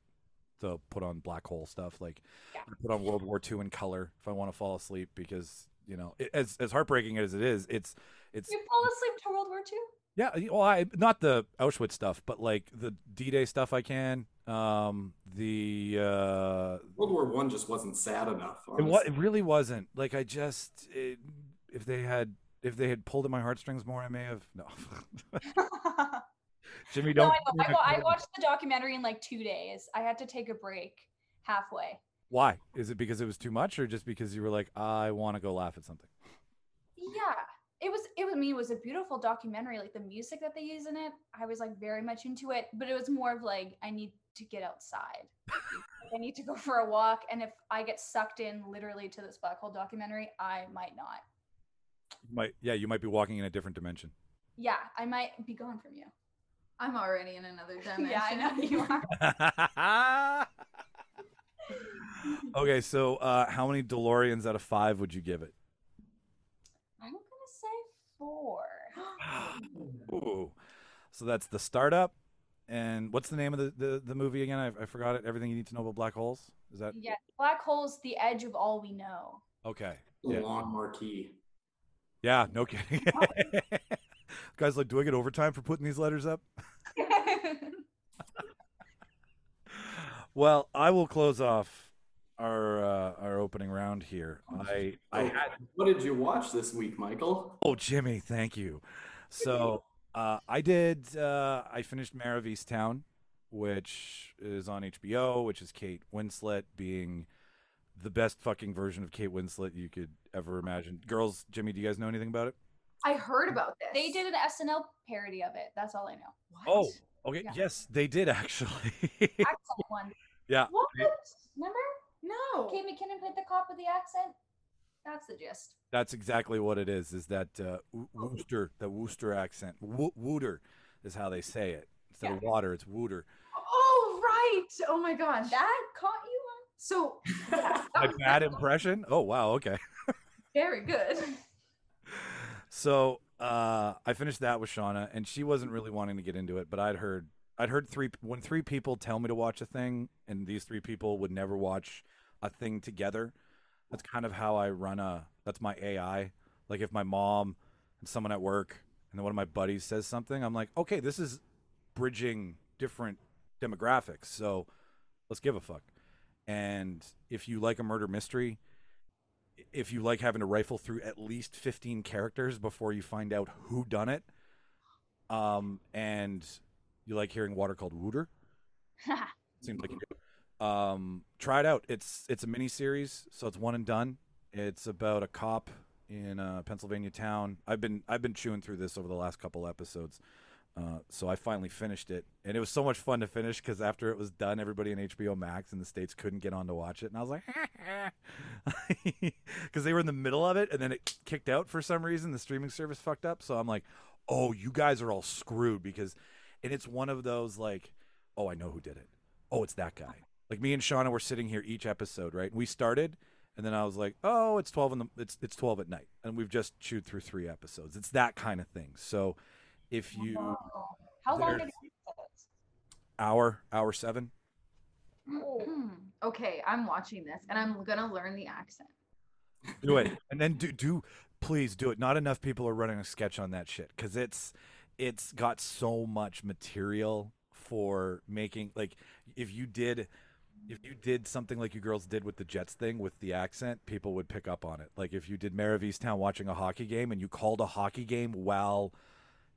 to put on black hole stuff. Like Yeah. I put on World War II in color if I want to fall asleep because you know it, as as heartbreaking as it is, it's it's You fall asleep to World War II? Yeah. Well, I not the Auschwitz stuff, but like the D Day stuff. I can. Um, the uh, World War One just wasn't sad enough. it, wa- it really wasn't. Like I just, it, if they had, if they had pulled at my heartstrings more, I may have. No, Jimmy, don't. I. I, I watched the documentary in like two days. I had to take a break halfway. Why? Is it because it was too much, or just because you were like, I want to go laugh at something? Yeah, it was. It was. I mean, it was a beautiful documentary. Like the music that they use in it, I was like very much into it. But it was more of like I need to get outside. I need to go for a walk. And if I get sucked in literally to this black hole documentary, I might not. You might, yeah, you might be walking in a different dimension. Yeah, I might be gone from you. I'm already in another dimension. Yeah, I know you are. okay, so uh, how many DeLoreans out of five would you give it? I'm gonna say four. Ooh. So that's the startup. And what's the name of the, the, the movie again? I, I forgot it. Everything you need to know about black holes. Is that Yeah, black hole's the edge of all we know. okay? The Yeah. long marquee. Yeah, no kidding. Oh, Guys, like, do I get overtime for putting these letters up? Well, I will close off our uh, our opening round here. I I had what did you watch this week, Michael? Oh, Jimmy, thank you. So uh, I did. Uh, I finished Mare of Easttown, which is on HBO, which is Kate Winslet being the best fucking version of Kate Winslet you could ever imagine. Girls, Jimmy, do you guys know anything about it? I heard about this. They did an SNL parody of it. That's all I know. What? Oh, okay. Yeah. Yes, they did actually. Accent one. yeah. What? Remember? No. Kate McKinnon played the cop with the accent. That's the gist. That's exactly what it is. Is that uh, Wo- Worcester, the Wooster accent? Wo- Wooter is how they say it. Instead of water, it's Wooter. Oh right. Oh my gosh. That caught you on. so My bad impression. Oh wow. Okay. very good. So uh, I finished that with Shauna, and she wasn't really wanting to get into it, but I'd heard I'd heard three when three people tell me to watch a thing, and these three people would never watch a thing together. That's kind of how I run a. That's my AI. Like if my mom and someone at work, and then one of my buddies says something, I'm like, okay, this is bridging different demographics, so let's give a fuck. And if you like a murder mystery, if you like having to rifle through at least 15 characters before you find out who done it um and you like hearing water called wooter? On. seems like you do. Um try it out. It's it's a mini series so it's one and done. It's about a cop in a pennsylvania town. I've been i've been chewing through this over the last couple episodes uh, so I finally finished it, and it was so much fun to finish because after it was done, everybody in HBO Max in the states couldn't get on to watch it, and I was like, because they were in the middle of it, and then it kicked out for some reason. The streaming service fucked up, so I'm like, oh, you guys are all screwed because, and it's one of those like, oh, I know who did it. Oh, it's that guy. Like me and Shauna were sitting here each episode, right? We started, and then I was like, oh, it's twelve in the it's it's twelve at night, and we've just chewed through three episodes. It's that kind of thing. So, if you How long did it episodes? hour hour seven, Hmm. okay, I'm watching this and I'm gonna learn the accent. do it, and then do do please do it. Not enough people are running a sketch on that shit because it's it's got so much material for making like if you did if you did something like you girls did with the Jets thing with the accent, people would pick up on it. Like if you did Mare watching a hockey game and you called a hockey game while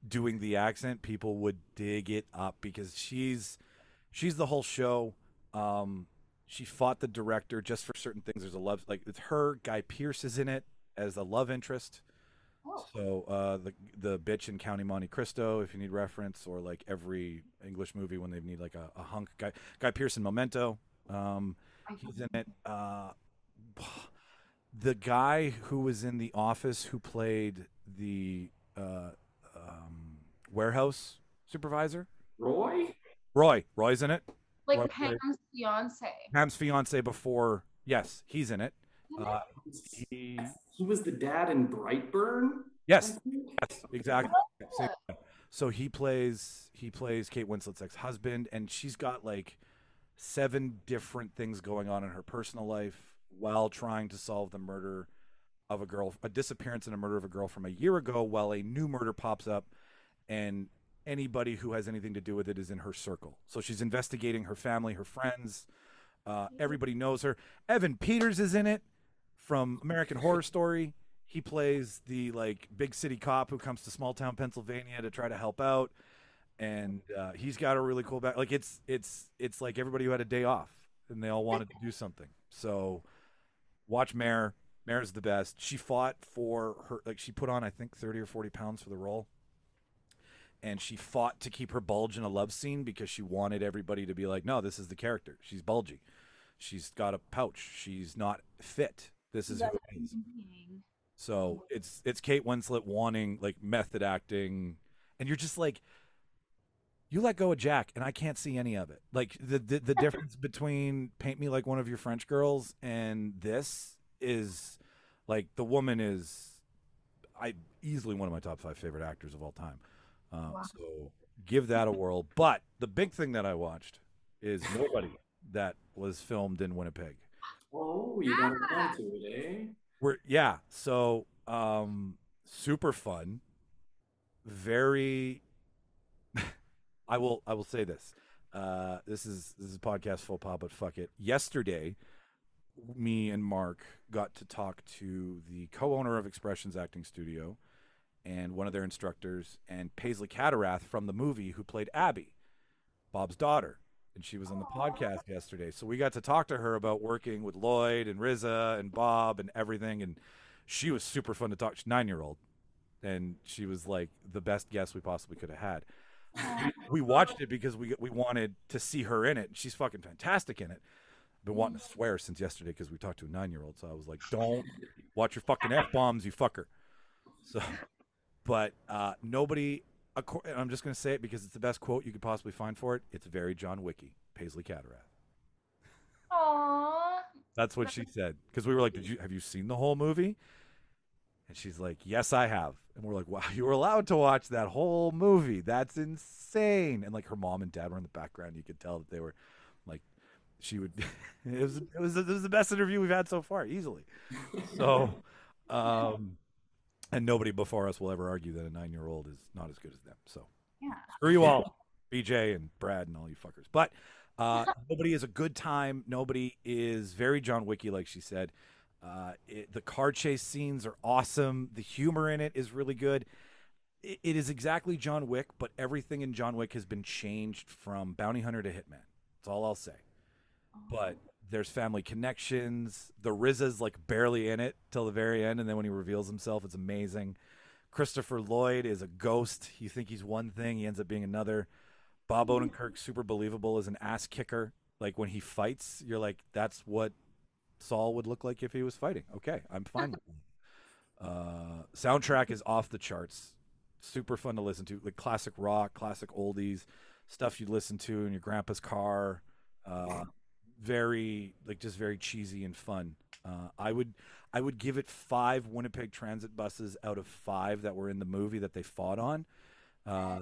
doing the accent, people would dig it up because she's she's the whole show. Um, she fought the director just for certain things. There's a love like it's her. Guy Pearce is in it as a love interest. Oh. So uh, the the bitch in Count of Monte Cristo, if you need reference, or like every English movie when they need like a, a hunk guy. Guy Pearce in Memento, um, he's in it. Uh, the guy who was in The Office who played the uh, um, warehouse supervisor, Roy? Roy. Roy's in it. Like What- Pam's fiance. Pam's fiance before. Yes, he's in it. Uh, he, He was the dad in Brightburn? yes, yes, exactly. Same guy. So he plays he plays Kate Winslet's ex husband, and she's got like seven different things going on in her personal life while trying to solve the murder of a girl, a disappearance and a murder of a girl from a year ago. While a new murder pops up, and anybody who has anything to do with it is in her circle. So she's investigating her family, her friends. Uh, everybody knows her. Evan Peters is in it from American Horror Story. He plays the like big city cop who comes to small town Pennsylvania to try to help out, and uh, he's got a really cool back. Like it's it's it's like everybody who had a day off and they all wanted to do something. So watch Mare. Mare's the best. She fought for her like she put on I think thirty or forty pounds for the role and she fought to keep her bulge in a love scene because she wanted everybody to be like, no, this is the character. She's bulgy. She's got a pouch. She's not fit. This is who it is. So it's it's Kate Winslet wanting like method acting, and you're just like, you let go of Jack, and I can't see any of it. Like the the, the difference between Paint Me Like One of Your French Girls and this is like the woman is, I easily one of my top five favorite actors of all time. Um, Wow. So give that a whirl. But the big thing that I watched is Nobody that was filmed in Winnipeg. Oh, you got around to come to it, eh? We're yeah, so um super fun. Very I will I will say this. Uh this is this is a podcast full pop, but fuck it. Yesterday, me and Mark got to talk to the co-owner of Expressions Acting Studio and one of their instructors and Paisley Cadorath from the movie who played Abby, Bob's daughter. And she was on the podcast yesterday. So we got to talk to her about working with Lloyd and RZA and Bob and everything. And she was super fun to talk. She's nine year old. And she was like the best guest we possibly could have had. We, watched it because we we wanted to see her in it. She's fucking fantastic in it. Been wanting to swear since yesterday because we talked to a nine year old. So I was like, don't watch your fucking F bombs, you fucker. So, but uh, nobody, I'm just going to say it because it's the best quote you could possibly find for it. It's very John Wicky, Paisley Cadorath. Aww. That's what she said. Because we were like, "Did you have you seen the whole movie?" And she's like, "Yes, I have." And we're like, "Wow, you were allowed to watch that whole movie? That's insane!" And like her mom and dad were in the background. You could tell that they were like, she would. it was it was it was the best interview we've had so far, easily. So, um, and nobody before us will ever argue that a nine year old is not as good as them. So Yeah. screw you all, BJ and Brad and all you fuckers. But uh, nobody is a good time. Nobody is very John Wicky, like she said. Uh, it, the car chase scenes are awesome. The humor in it is really good. It, it is exactly John Wick, but everything in John Wick has been changed from bounty hunter to hitman. That's all I'll say. But there's family connections. The RZA's like barely in it till the very end, and then when he reveals himself, it's amazing. Christopher Lloyd is a ghost. You think he's one thing, he ends up being another. Bob Odenkirk, super believable as an ass kicker. Like when he fights, you're like, that's what Saul would look like if he was fighting. Okay, I'm fine with that. Uh, soundtrack is off the charts. Super fun to listen to. Like classic rock, classic oldies, stuff you'd listen to in your grandpa's car. Uh, very like just very cheesy and fun. Uh, I would I would give it five Winnipeg Transit buses out of five that were in the movie that they fought on. Uh,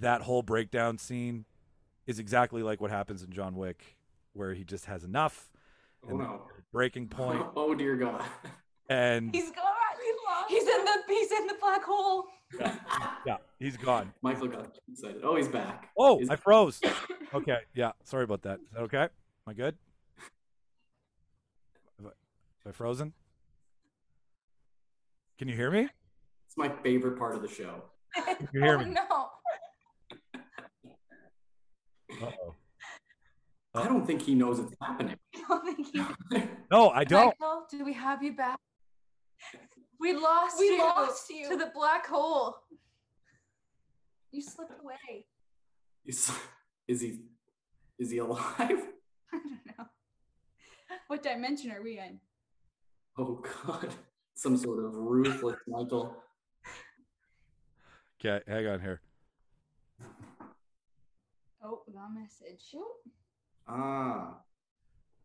that whole breakdown scene is exactly like what happens in John Wick, where he just has enough Oh no. breaking point, Oh dear God. and He's gone. He's in the he's in the black hole. yeah, he's gone. Michael got excited. Oh, he's back. Oh, Is- I froze. Okay, yeah, sorry about that. Is that okay? Am I good? Am I, frozen? Can you hear me? It's my favorite part of the show. Can you hear oh, me? no. Uh-oh. I don't think he knows it's happening. I don't think he No, I don't. Michael, do we have you back? We lost We you lost you. to the black hole. You slipped away. is, is he is he alive? I don't know. What dimension are we in? Oh God. Some sort of ruthless Michael. Okay, hang on here. Oh, we got a message. Ah.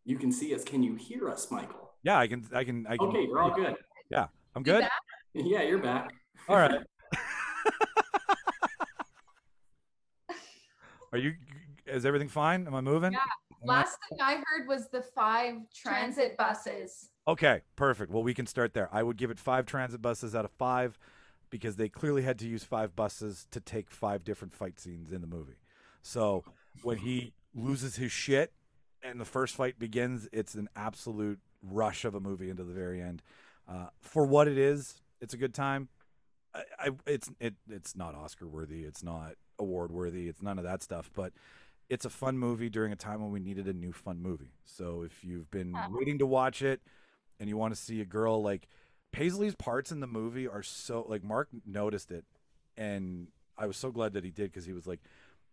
You can see us. Can you hear us, Michael? Yeah, I can. I can. I can. Okay, you're all good. Yeah, I'm good. back? Yeah, you're back. All right. Are you? Is everything fine? Am I moving? Yeah, Am I- Last thing I heard was the five transit buses. Okay, perfect. Well, we can start there. I would give it five transit buses out of five because they clearly had to use five buses to take five different fight scenes in the movie. So when he loses his shit and the first fight begins, it's an absolute rush of a movie into the very end. Uh, for what it is, it's a good time. I, I it's it it's not Oscar worthy. It's not award worthy. It's none of that stuff. But it's a fun movie during a time when we needed a new fun movie. So if you've been Uh-huh. waiting to watch it and you want to see a girl like Paisley's parts in the movie are so like Mark noticed it, and I was so glad that he did because he was like,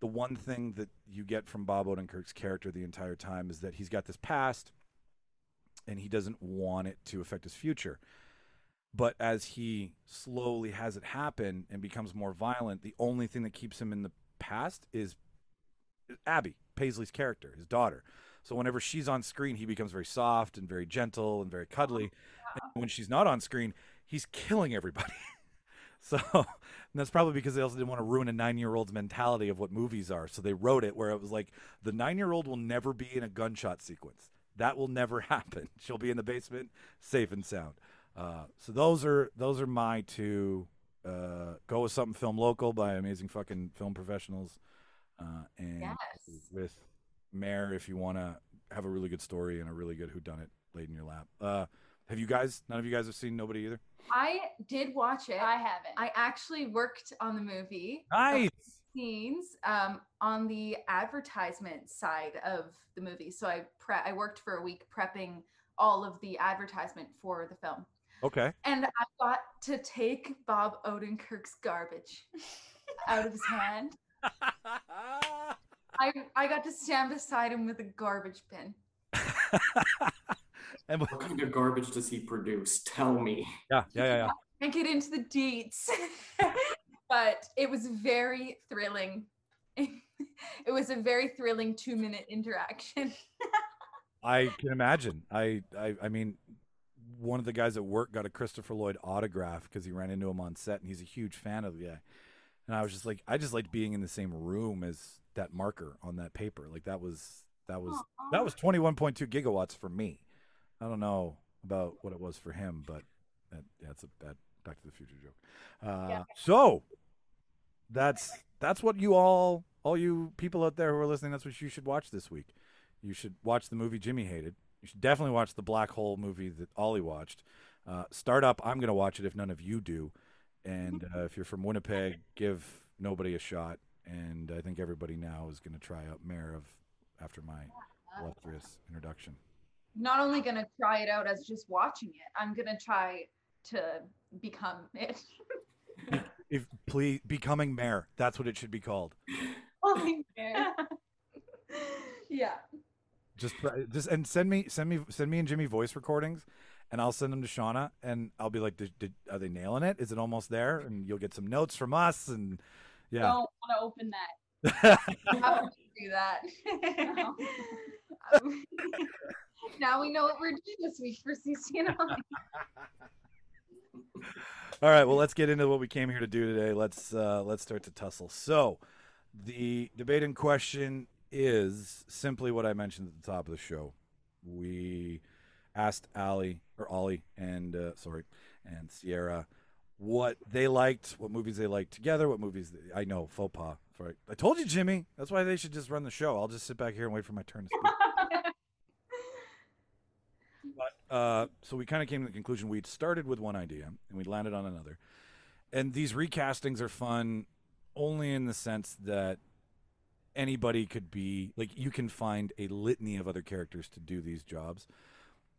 the one thing that you get from Bob Odenkirk's character the entire time is that he's got this past, and he doesn't want it to affect his future. But as he slowly has it happen and becomes more violent, the only thing that keeps him in the past is Abby, Paisley's character, his daughter. So whenever she's on screen, he becomes very soft and very gentle and very cuddly. And when she's not on screen, he's killing everybody. so and that's probably because they also didn't want to ruin a nine-year-old's mentality of what movies are. So they wrote it where it was like the nine-year-old will never be in a gunshot sequence. That will never happen. She'll be in the basement, safe and sound. Uh, so those are those are my two. Uh, go with something film local by amazing fucking film professionals, uh, and Yes. with Mare if you want to have a really good story and a really good whodunit laid in your lap. Uh, have you guys? None of you guys have seen Nobody either. I did watch it. I haven't. I actually worked on the movie. Nice. Scenes um, on the advertisement side of the movie. So I pre- I worked for a week prepping all of the advertisement for the film. Okay. And I got to take Bob Odenkirk's garbage out of his hand. I I got to stand beside him with a garbage bin. and What kind of garbage does he produce? Tell me. yeah, yeah, yeah, yeah. Can't get into the deets, but it was very thrilling. it was a very thrilling two minute interaction. I can imagine. I, I, I mean, one of the guys at work got a Christopher Lloyd autograph because he ran into him on set, and he's a huge fan of the guy. And I was just like, I just liked being in the same room as that marker on that paper. Like that was that was that was twenty one point two gigawatts for me. I don't know about what it was for him, but that, yeah, it's a bad Back to the Future joke. Uh, Yeah. So that's that's what you all all you people out there who are listening. That's what you should watch this week. You should watch the movie Jimmy hated. You should definitely watch the Black Hole movie that Ollie watched. Uh, start up. I'm going to watch it if none of you do. And uh, if you're from Winnipeg, give nobody a shot. And I think everybody now is going to try out Mare of after my illustrious introduction. Not only gonna try it out as just watching it, I'm gonna try to become it. If please becoming mayor, that's what it should be called. yeah. Just just and send me send me send me and Jimmy voice recordings, and I'll send them to Shauna, and I'll be like, did, did, are they nailing it? Is it almost there? And you'll get some notes from us, and yeah. Don't want to open that. How would you do that? Now we know what we're doing this week for CCNL. All right, well, let's get into what we came here to do today. Let's uh, let's start to tussle. So, the debate in question is simply what I mentioned at the top of the show. We asked Ali or Ollie and uh, sorry and Ciera what they liked, what movies they liked together, what movies they, I know faux pas. Sorry, I told you, Jimmy. That's why they should just run the show. I'll just sit back here and wait for my turn to speak. But uh, so we kind of came to the conclusion we'd started with one idea and we landed on another. And these recastings are fun only in the sense that anybody could be like you can find a litany of other characters to do these jobs.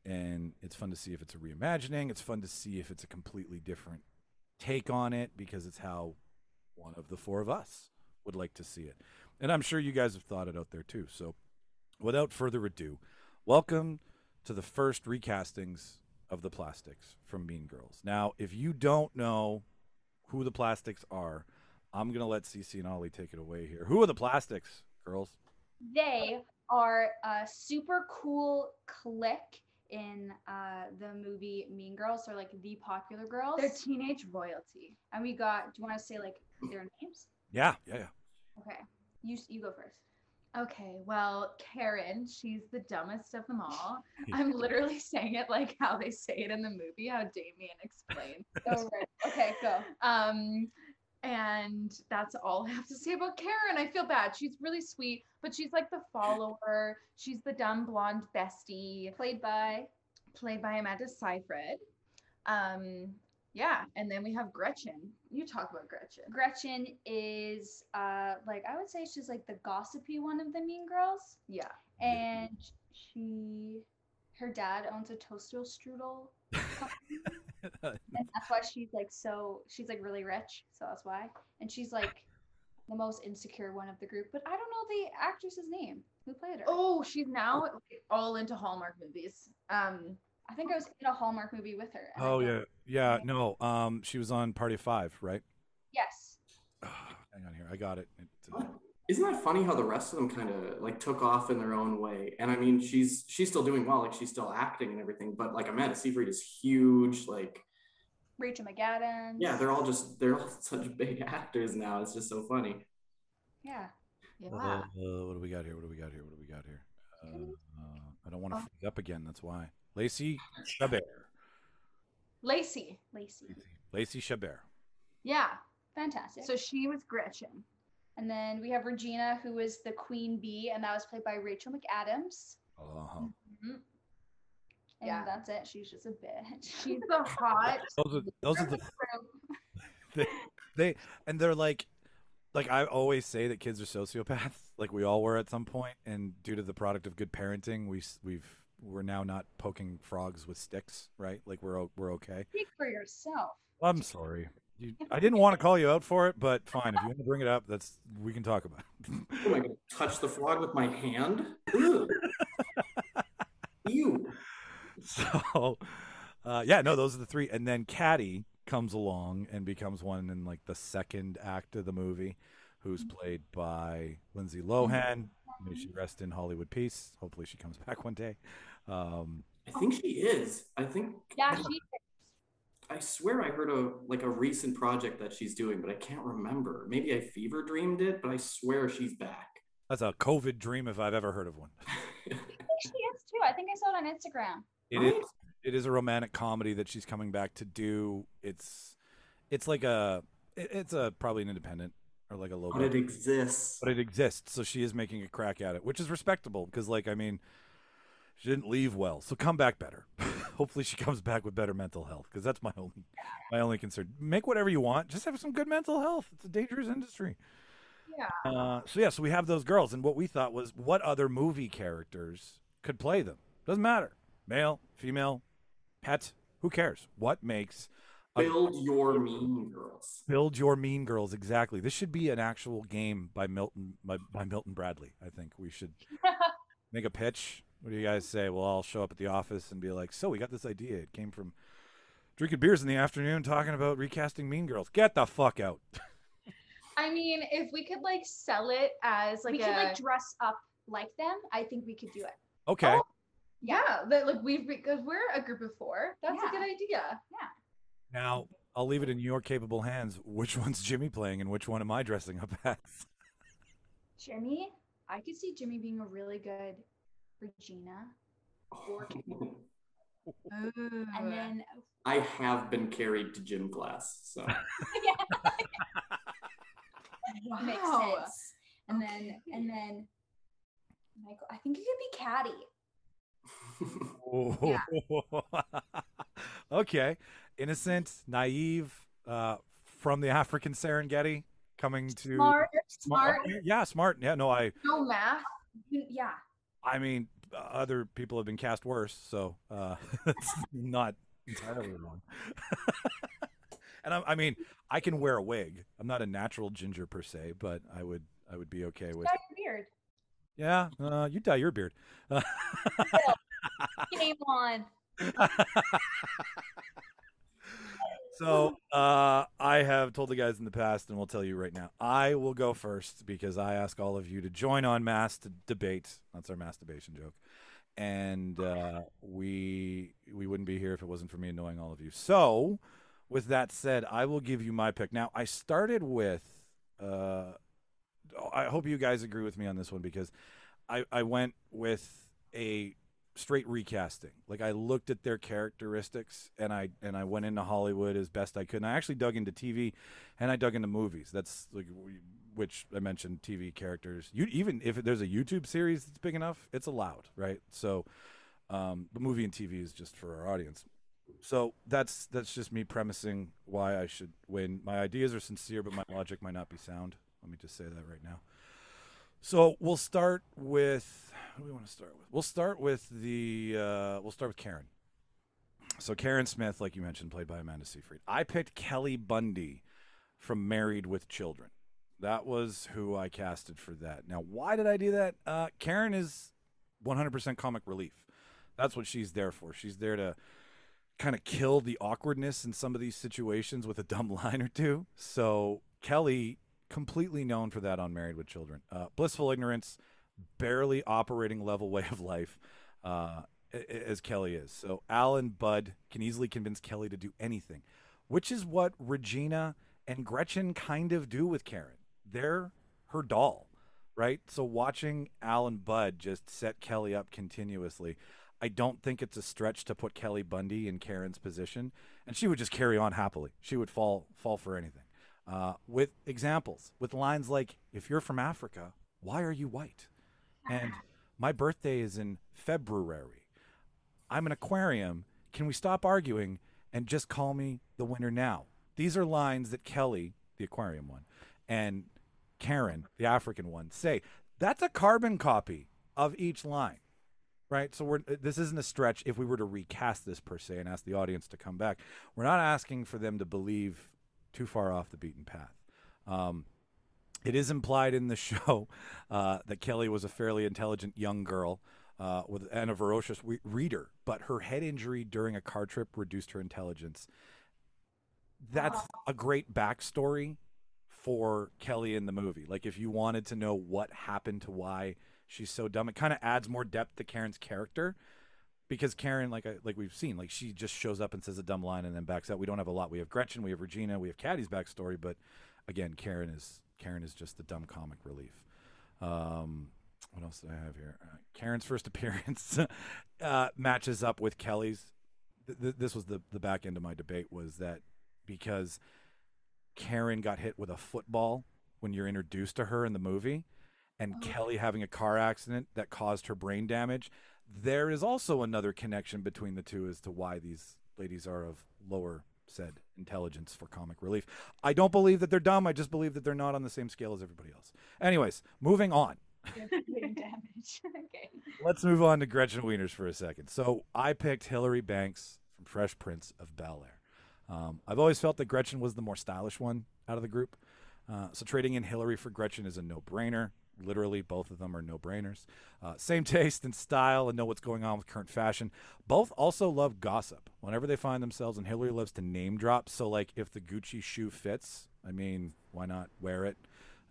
And it's fun to see if it's a reimagining. It's fun to see if it's a completely different take on it because it's how one of the four of us would like to see it. And I'm sure you guys have thought it out there too. So without further ado, welcome to the first recastings of the plastics from Mean Girls. Now, if you don't know who the plastics are, I'm gonna let CC and Ollie take it away here. Who are the plastics, girls? They are a super cool clique in uh, the movie Mean Girls. They're like the popular girls. They're teenage royalty. and we got. Do you want to say like their names? Yeah, yeah, yeah. Okay, you you go first. Okay, well, Karen, she's the dumbest of them all. I'm literally saying it like how they say it in the movie, how Damian explains. Oh, right. Okay, go. Um, and that's all I have to say about Karen. I feel bad. She's really sweet, but she's like the follower. She's the dumb blonde bestie, Played by. played by Amanda Seyfried. Um, yeah, and then we have Gretchen. You talk about Gretchen. Gretchen is uh like I would say she's like the gossipy one of the Mean Girls, Yeah. and she, her dad owns a toaster strudel company, and that's why she's like so she's like really rich, so that's why, and she's like the most insecure one of the group. But I don't know the actress's name who played her. Oh, she's now all into Hallmark movies. Um, I think I was in a Hallmark movie with her. Oh yeah, yeah. Yeah. No, um, she was on Party of Five, right? Yes. Hang on here, I got it. it uh, What? Isn't that funny how the rest of them kind of like took off in their own way? And I mean, she's she's still doing well, like she's still acting and everything. But like Amanda Seyfried is huge. Like, Rachel McAdams. yeah, they're all just they're all such big actors now. It's just so funny. Yeah. yeah. uh, what do we got here? What do we got here? What do we got here? Uh, uh, I don't want to Oh. freeze up again. That's why. Lacey Chabert. Lacey. Lacey. Lacey Chabert. Yeah. Fantastic. So she was Gretchen. And then we have Regina, who was the queen bee, and that was played by Rachel McAdams. Uh-huh. And Yeah. that's it. She's just a bitch. She's the hot. Those are those are the they, they and they're like like I always say that kids are sociopaths, like we all were at some point, and due to the product of good parenting, we we've we're now not poking frogs with sticks, right? Like we're we're okay. Speak for yourself. I'm sorry. You, I didn't want to call you out for it, but fine. If you want to bring it up, that's we can talk about. It. Am I gonna touch the frog with my hand? Ugh. Ew. so, uh, yeah, no, those are the three, and then Cady comes along and becomes one in like the second act of the movie, who's played by Lindsay Lohan. May she rest in Hollywood peace. Hopefully, she comes back one day. Um, I think she is. I think. Yeah, she I swear I heard a like a recent project that she's doing, but I can't remember. Maybe I fever dreamed it, but I swear she's back. that's a COVID dream if I've ever heard of one. I think she is too. I think I saw it on Instagram. It is. It is a romantic comedy that she's coming back to do. It's, it's like a, it- it's a probably an independent or like a low. But it exists. but it exists. So she is making a crack at it, which is respectable because, like, I mean, she didn't leave well, so come back better. Hopefully, she comes back with better mental health because that's my only my only concern. Make whatever you want, just have some good mental health. It's a dangerous industry. Yeah. Uh, so yeah, so we have those girls, and what we thought was, what other movie characters could play them? Doesn't matter, male, female, pet. Who cares? What makes a Build your mean girls. Build your mean girls exactly. This should be an actual game by Milton by, by Milton Bradley. I think we should make a pitch. What do you guys say? We'll all show up at the office and be like, "So we got this idea. It came from drinking beers in the afternoon, talking about recasting Mean Girls. Get the fuck out." I mean, if we could like sell it as like we a could like dress up like them. I think we could do it. Okay. Oh, yeah, that like we've because we're a group of four. That's Yeah. a good idea. Yeah. Now I'll leave it in your capable hands. Which one's Jimmy playing, and which one am I dressing up as? Jimmy, I could see Jimmy being a really good Regina. Or- And then I have been carried to gym class, so makes Wow. sense. And then and then Michael, I think it could be Cady. okay. Innocent, naive, uh, from the African Serengeti, coming to Smart. Smart, Okay, Yeah, smart. Yeah, no, I, no math. Yeah. I mean, other people have been cast worse, so uh, it's not entirely wrong. and I, I mean, I can wear a wig. I'm not a natural ginger per se, but I would, I would be okay with. Dye your beard. Yeah, uh, you dye your beard. You name one. So uh, I have told the guys in the past, and we'll tell you right now. I will go first because I ask all of you to join on mass to debate. That's our masturbation joke, and uh, we we wouldn't be here if it wasn't for me annoying all of you. So, with that said, I will give you my pick. Now, I started with uh, I hope you guys agree with me on this one because I I went with a straight recasting. Like I looked at their characteristics and I and I went into Hollywood as best I could. And I actually dug into TV and I dug into movies. That's like which I mentioned TV characters. You even if there's a YouTube series that's big enough, it's allowed, right? So um, the movie and TV is just for our audience. So that's that's just me premising why I should win. My ideas are sincere, but my logic might not be sound. Let me just say that right now. So we'll start with who do we want to start with? We'll start with the uh, we'll start with Karen. So Karen Smith, like you mentioned, played by Amanda Seyfried. I picked Kelly Bundy from Married with Children. That was who I casted for that. Now, why did I do that? Uh, Karen is 100% comic relief. That's what she's there for. She's there to kind of kill the awkwardness in some of these situations with a dumb line or two. So Kelly, completely known for that on Married with Children. Uh, blissful ignorance, barely operating level way of life, uh, as Kelly is. So Al and Bud can easily convince Kelly to do anything, which is what Regina and Gretchen kind of do with Karen. They're her doll, right? So watching Al and Bud just set Kelly up continuously. I don't think it's a stretch to put Kelly Bundy in Karen's position, and she would just carry on happily. She would fall fall for anything. Uh, with examples, with lines like, "If you're from Africa, why are you white?" and "My birthday is in February. I'm an aquarium. Can we stop arguing and just call me the winner now?" These are lines that Kelly, the aquarium one, and Karen, the African one, say. That's a carbon copy of each line right? So we're this isn't a stretch if we were to recast this per se and ask the audience to come back. We're not asking for them to believe too far off the beaten path. Um, it is implied in the show uh, that Kelly was a fairly intelligent young girl uh, with and a ferocious we- reader, but her head injury during a car trip reduced her intelligence. That's a great backstory for Kelly in the movie. Like if you wanted to know what happened to why she's so dumb, it kind of adds more depth to Karen's character. Because Karen, like I, like we've seen, like she just shows up and says a dumb line and then backs out. We don't have a lot. We have Gretchen, we have Regina, we have Cady's backstory, but again, Karen is Karen is just the dumb comic relief. Um, what else do I have here? Uh, Karen's first appearance uh, matches up with Kelly's. Th- th- this was the the back end of my debate was that because Karen got hit with a football when you're introduced to her in the movie, and Kelly having a car accident that caused her brain damage. There is also another connection between the two as to why these ladies are of lower said intelligence for comic relief. I don't believe that they're dumb. I just believe that they're not on the same scale as everybody else. Anyways, moving on. Damage. okay. Let's move on to Gretchen Wieners for a second. So I picked Hilary Banks from Fresh Prince of Bel Air. Um, I've always felt that Gretchen was the more stylish one out of the group. Uh, so trading in Hilary for Gretchen is a no-brainer. Literally, both of them are no-brainers. Uh, same taste and style, and know what's going on with current fashion. Both also love gossip. Whenever they find themselves, and Hilary loves to name drop. So, like, if the Gucci shoe fits, I mean, why not wear it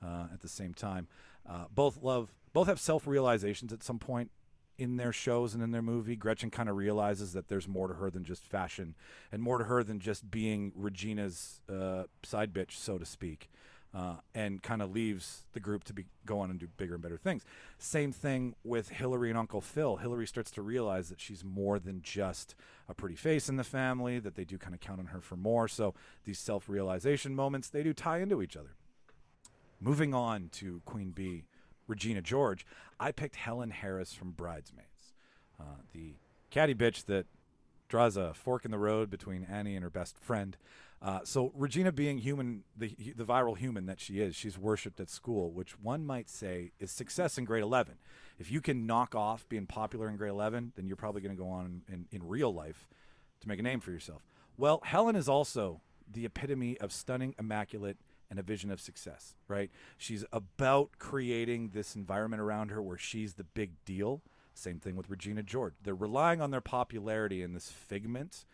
uh, at the same time? Uh, both love, both have self-realizations at some point in their shows and in their movie, Gretchen kind of realizes that there's more to her than just fashion and more to her than just being Regina's uh, side bitch, so to speak. Uh, and kind of leaves the group to be go on and do bigger and better things. Same thing with Hilary and Uncle Phil. Hilary starts to realize that she's more than just a pretty face in the family. That they do kind of count on her for more. So these self-realization moments they do tie into each other. Moving on to Queen Bee, Regina George, I picked Helen Harris from Bridesmaids, uh, the catty bitch that draws a fork in the road between Annie and her best friend. Uh, so Regina, being human, the the viral human that she is, she's worshipped at school, which one might say is success in grade eleven. If you can knock off being popular in grade eleven, then you're probably going to go on in, in real life to make a name for yourself. Well, Helen is also the epitome of stunning, immaculate, and a vision of success, right? She's about creating this environment around her where she's the big deal. Same thing with Regina George. They're relying on their popularity in this figment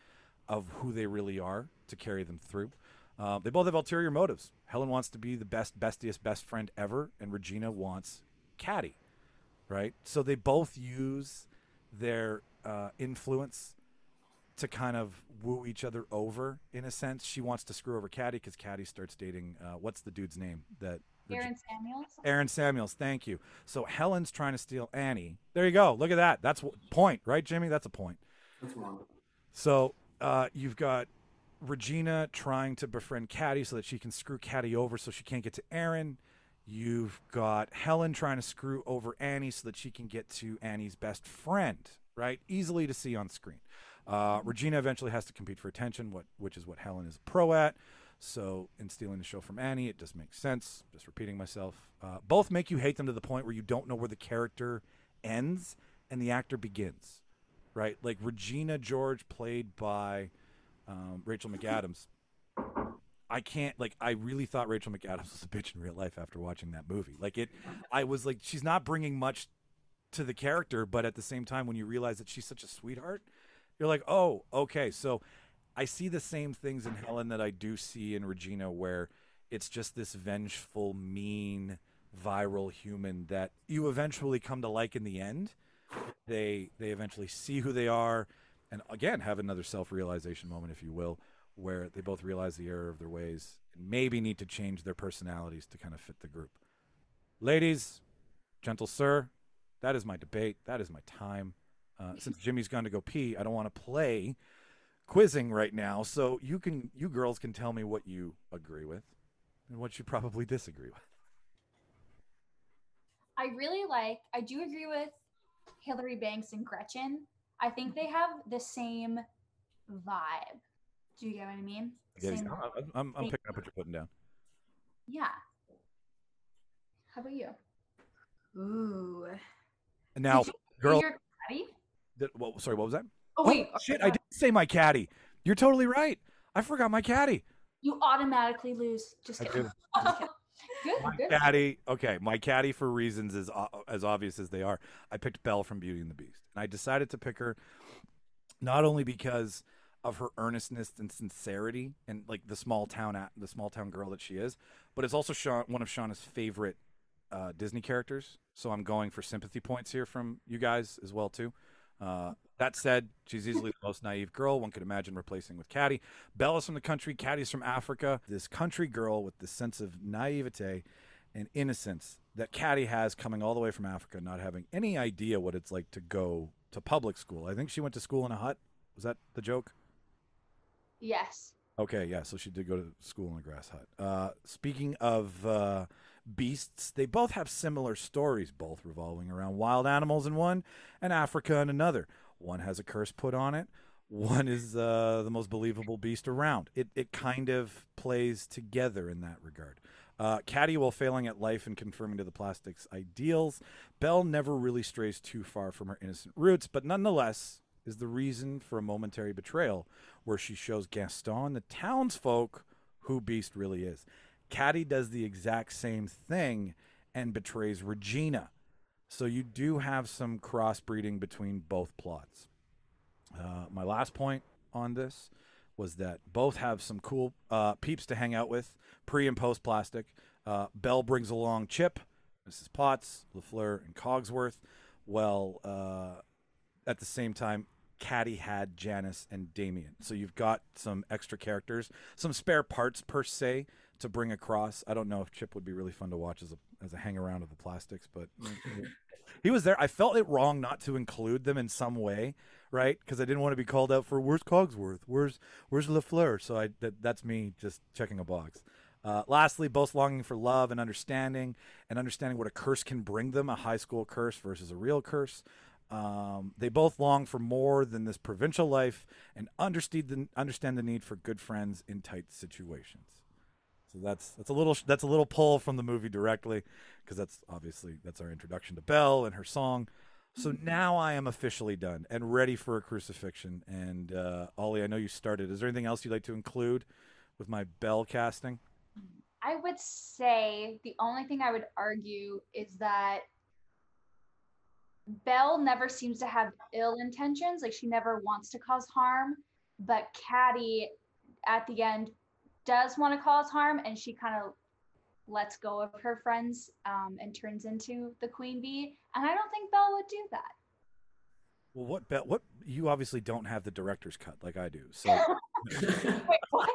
of who they really are to carry them through. Uh, they both have ulterior motives. Helen wants to be the best, bestiest, best friend ever, and Regina wants Cady, right? So they both use their uh, influence to kind of woo each other over in a sense. She wants to screw over Cady because Cady starts dating uh, what's the dude's name that Aaron Samuels. Aaron Samuels, thank you. So Helen's trying to steal Annie. There you go. Look at that. That's w- point, right, Jimmy? That's a point. That's one. So uh, you've got Regina trying to befriend Cady so that she can screw Cady over so she can't get to Aaron. You've got Helen trying to screw over Annie so that she can get to Annie's best friend, right? Easily to see on screen. Uh, Regina eventually has to compete for attention, what which is what Helen is a pro at. So in stealing the show from Annie, it just makes sense. Just repeating myself. Uh, both make you hate them to the point where you don't know where the character ends and the actor begins, right? Like Regina George, played by um, Rachel McAdams. I can't like. I really thought Rachel McAdams was a bitch in real life after watching that movie. Like it, I was like, she's not bringing much to the character, but at the same time, when you realize that she's such a sweetheart, you're like, oh, okay. So I see the same things in Helen that I do see in Regina, where it's just this vengeful, mean, viral human that you eventually come to like in the end. They they eventually see who they are, and again have another self realization moment, if you will, where they both realize the error of their ways and maybe need to change their personalities to kind of fit the group. Ladies, gentle sir, that is my debate. That is my time. Uh, since Jimmy's gone to go pee, I don't want to play quizzing right now. So you can, you girls can tell me what you agree with and what you probably disagree with. I really like. I do agree with Hilary Banks and Gretchen. I think they have the same vibe. Do you get what I mean? Yeah, Same- I'm, I'm, I'm picking up what you're putting down. yeah. How about you? Ooh. Now, you girl, you're Patty? well, sorry, what was that? Oh, oh wait. shit! I didn't say my Cady. You're totally right. I forgot my Cady. You automatically lose. Just I kidding. do. Just kidding. Good, My good. Cady. Okay, my Cady for reasons as o- as obvious as they are. I picked Belle from Beauty and the Beast, and I decided to pick her not only because of her earnestness and sincerity and like the small town at the small town girl that she is, but it's also Sean, one of Shauna's favorite uh, Disney characters. So I'm going for sympathy points here from you guys as well too. Uh, that said, she's easily the most naive girl one could imagine replacing with Cady. Bella's from the country, Cady's from Africa. This country girl with this sense of naivete and innocence that Cady has coming all the way from Africa, not having any idea what it's like to go to public school. I think she went to school in a hut. Was that the joke? Yes. Okay, yeah, so she did go to school in a grass hut. Uh, speaking of uh, beasts, they both have similar stories, both revolving around wild animals in one and Africa in another. One has a curse put on it. One is uh, the most believable beast around. It it kind of plays together in that regard. Uh, Cady, while failing at life and conforming to the plastic's ideals, Belle never really strays too far from her innocent roots, but nonetheless is the reason for a momentary betrayal where she shows Gaston, the townsfolk, who Beast really is. Cady does the exact same thing and betrays Regina. So you do have some crossbreeding between both plots. Uh, my last point on this was that both have some cool uh, peeps to hang out with, pre and post plastic. Uh, Belle brings along Chip, Mrs. Potts, LaFleur, and Cogsworth. Well, uh, at the same time, Cady had Janis and Damian. So you've got some extra characters, some spare parts per se to bring across. I don't know if Chip would be really fun to watch as a as a hang around of the plastics, but he was there. I felt it wrong not to include them in some way, right? Because I didn't want to be called out for where's Cogsworth, where's where's Lafleur. So I that, that's me just checking a box. Uh, lastly, both longing for love and understanding, and understanding what a curse can bring them—a high school curse versus a real curse. Um, they both long for more than this provincial life, and understand the, understand the need for good friends in tight situations. So that's that's a little that's a little pull from the movie directly, because that's obviously that's our introduction to Belle and her song. So now I am officially done and ready for a crucifixion. And uh, Ollie, I know you started. Is there anything else you'd like to include with my Belle casting? I would say the only thing I would argue is that Belle never seems to have ill intentions. Like she never wants to cause harm, but Cady at the end does want to cause harm, and she kind of lets go of her friends um, and turns into the queen bee. And I don't think Belle would do that. Well, what Belle? What you obviously don't have the director's cut like I do. So Wait, what?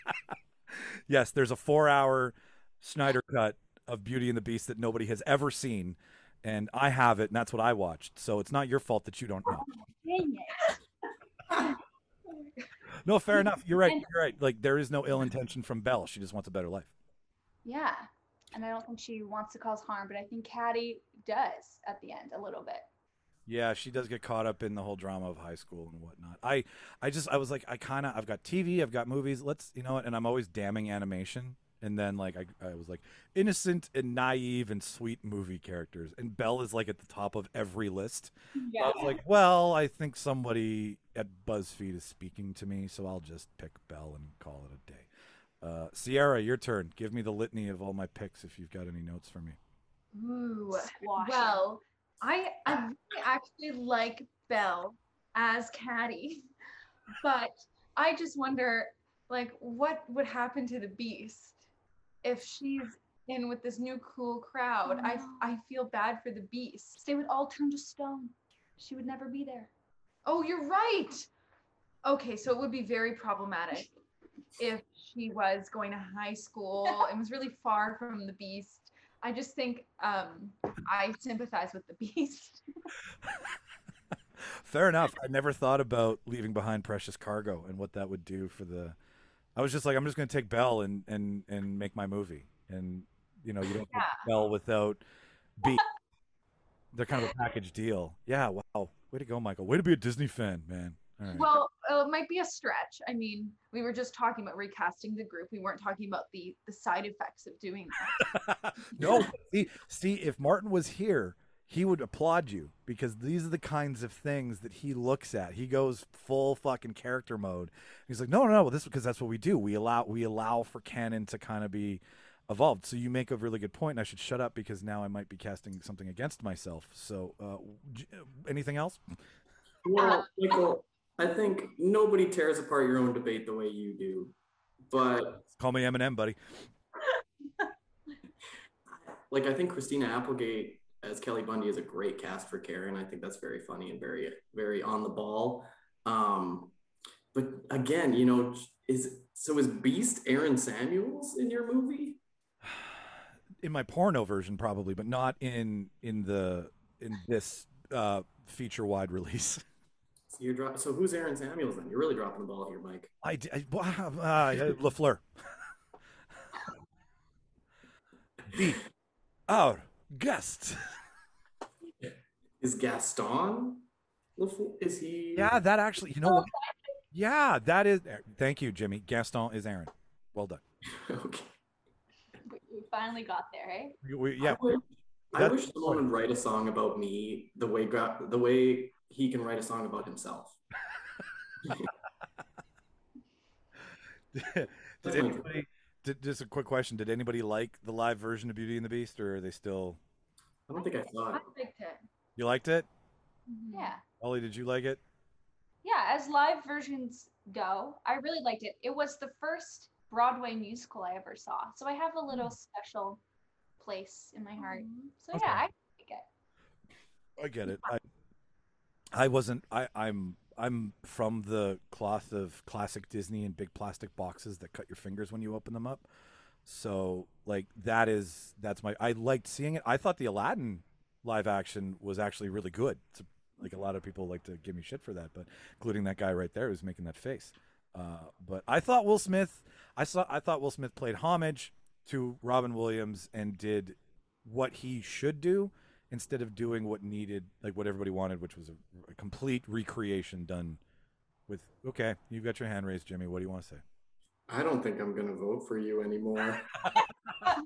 yes, there's a four-hour Snyder cut of Beauty and the Beast that nobody has ever seen, and I have it, and that's what I watched. So it's not your fault that you don't know. Dang it. No, fair enough. You're right. You're right. Like there is no ill intention from Belle. She just wants a better life. Yeah. And I don't think she wants to cause harm, but I think Cady does at the end a little bit. Yeah, she does get caught up in the whole drama of high school and whatnot. I, I just, I was like, I kind of, I've got TV, I've got movies. Let's, you know, what? and I'm always damning animation. And then like I, I was like innocent and naive and sweet movie characters, and Belle is like at the top of every list. Yeah. I was like, well, I think somebody at BuzzFeed is speaking to me, so I'll just pick Belle and call it a day. Uh, Ciera, your turn. Give me the litany of all my picks if you've got any notes for me. Ooh. Well, I I really actually like Belle as Cady, but I just wonder, like, what would happen to the Beast if she's in with this new cool crowd? I no. I feel bad for the Beast. They would all turn to stone. She would never be there. Oh, you're right. Okay, so it would be very problematic if she was going to high school and was really far from the Beast. I just think um, I sympathize with the Beast. Fair enough. I never thought about leaving behind precious cargo and what that would do for the. I was just like, I'm just going to take Belle and and and make my movie, and you know, you don't get Belle without B. They're kind of a package deal. Yeah. Wow. Way to go, Michael. Way to be a Disney fan, man. All right. Well, uh, it might be a stretch. I mean, we were just talking about recasting the group. We weren't talking about the the side effects of doing that. no, see, see, if Martin was here, he would applaud you because these are the kinds of things that he looks at. He goes full fucking character mode. He's like, no, no, no, this because that's what we do. We allow we allow for canon to kind of be evolved. So you make a really good point. And I should shut up because now I might be casting something against myself. So, uh, j- anything else? Well, Michael, I think nobody tears apart your own debate the way you do. But Call me Eminem, buddy. like I think Christina Applegate as Kelly Bundy is a great cast for Karen. I think that's very funny and very very on the ball. Um, but again, you know, is so is Beast Aaron Samuels in your movie? In my porno version, probably, but not in in the in this uh, feature wide release. So you're dro- so who's Aaron Samuels then? You're really dropping the ball here, Mike. I, d- I uh, Lafleur. the our guest. Is Gaston? Is he? Yeah, that actually, you know what? Yeah, that is. Thank you, Jimmy. Gaston is Aaron. Well done. okay. We, we finally got there, eh? We- we- yeah, I wish, I wish someone would write a song about me the way gra- the way he can write a song about himself. did That's anybody? Did, just a quick question: Did anybody like the live version of Beauty and the Beast, or are they still? I don't think I saw I liked it. You liked it, Mhm. Yeah. Ollie? Did you like it? Yeah, as live versions go, I really liked it. It was the first Broadway musical I ever saw. So I have a little special place in my heart. So Okay. yeah, I like it. I get it. I, I wasn't. I, I'm. I'm from the cloth of classic Disney and big plastic boxes that cut your fingers when you open them up. So like that is that's my. I liked seeing it. I thought the Aladdin live action was actually really good. It's like a lot of people like to give me shit for that, but including that guy right there who's making that face. Uh, but I thought Will Smith. I saw. I thought Will Smith played homage to Robin Williams and did what he should do instead of doing what needed, like what everybody wanted, which was a, a complete recreation done with. Okay, you've got your hand raised, Jimmy. What do you want to say? I don't think I'm gonna vote for you anymore.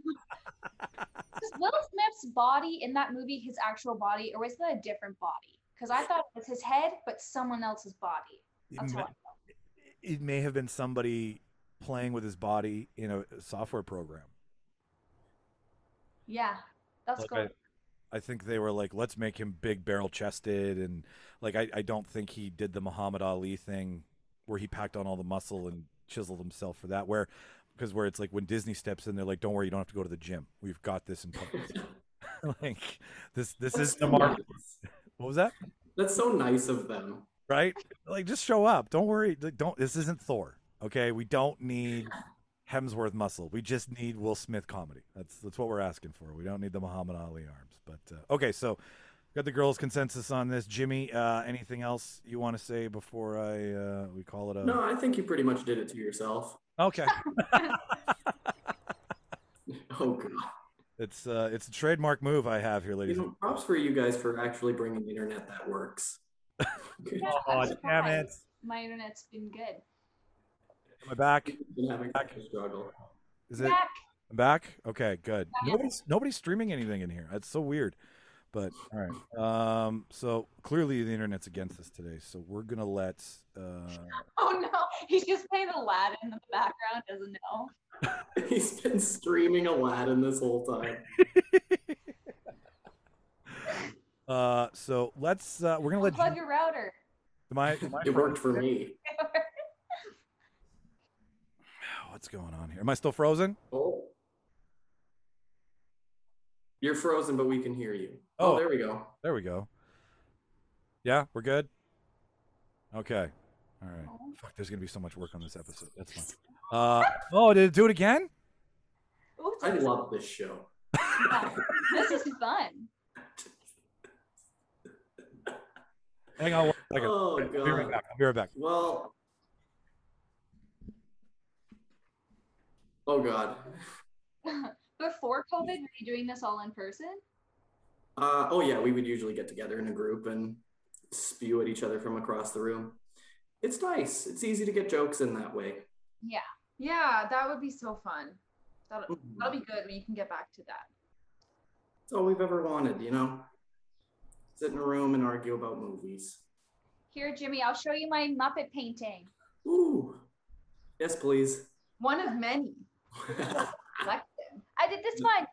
Was Will Smith's body in that movie his actual body, or was that a different body? Because I thought it was his head, but someone else's body. It may, what. it may have been somebody playing with his body in a software program. Yeah, that's Like, good. I think they were like, let's make him big barrel chested, and like I, I don't think he did the Muhammad Ali thing where he packed on all the muscle and chiseled himself for that. Where because where it's like when Disney steps in, they're like, don't worry, you don't have to go to the gym. We've got this in place. like this this That's is the so mark. nice. What was that? That's so nice of them. Right? Like just show up. Don't worry. Like, don't. This isn't Thor. Okay, we don't need Hemsworth muscle. We just need Will Smith comedy. That's that's what we're asking for. We don't need the Muhammad Ali arms. But uh, okay, so got the girls' consensus on this. Jimmy, uh, anything else you want to say before I uh, we call it a? No, I think you pretty much did it to yourself. Okay, Oh god. it's uh, it's a trademark move I have here, ladies. and know, props for you guys for actually bringing the internet that works. Yeah, Oh, I'm damn it. My internet's been good. Am I back? Been having such struggle. Is it Back. I'm back? Okay, good. Back. Nobody's nobody's streaming anything in here. That's so weird. But all right. Um, so clearly the internet's against us today. So we're gonna let. Uh, Oh no, he's just playing Aladdin in the background. Doesn't know. He's been streaming Aladdin this whole time. uh, so let's. Uh, we're gonna let. Unplug Jim- your router. Am I, am I It worked for me. What's going on here? Am I still frozen? Oh. You're frozen, but we can hear you. Oh. Oh, there we go. There we go. Yeah, we're good. Okay. All right. Oh. Fuck, there's gonna be so much work on this episode. That's fine. Uh, oh, did it do it again? Oops, I love this show. this is fun. Hang on one second. Oh I'll be right god. back. I'll be right back. Well. Oh god. Before COVID, were you doing this all in person? Uh, oh yeah, we would usually get together in a group and spew at each other from across the room. It's nice. It's easy to get jokes in that way. Yeah. Yeah, that would be so fun. That'll, Mhm. that'll be good when you can get back to that. It's all we've ever wanted, you know. Sit in a room and argue about movies. Here, Jimmy, I'll show you my Muppet painting. Ooh. Yes, please. One of many. Collective. I did this one.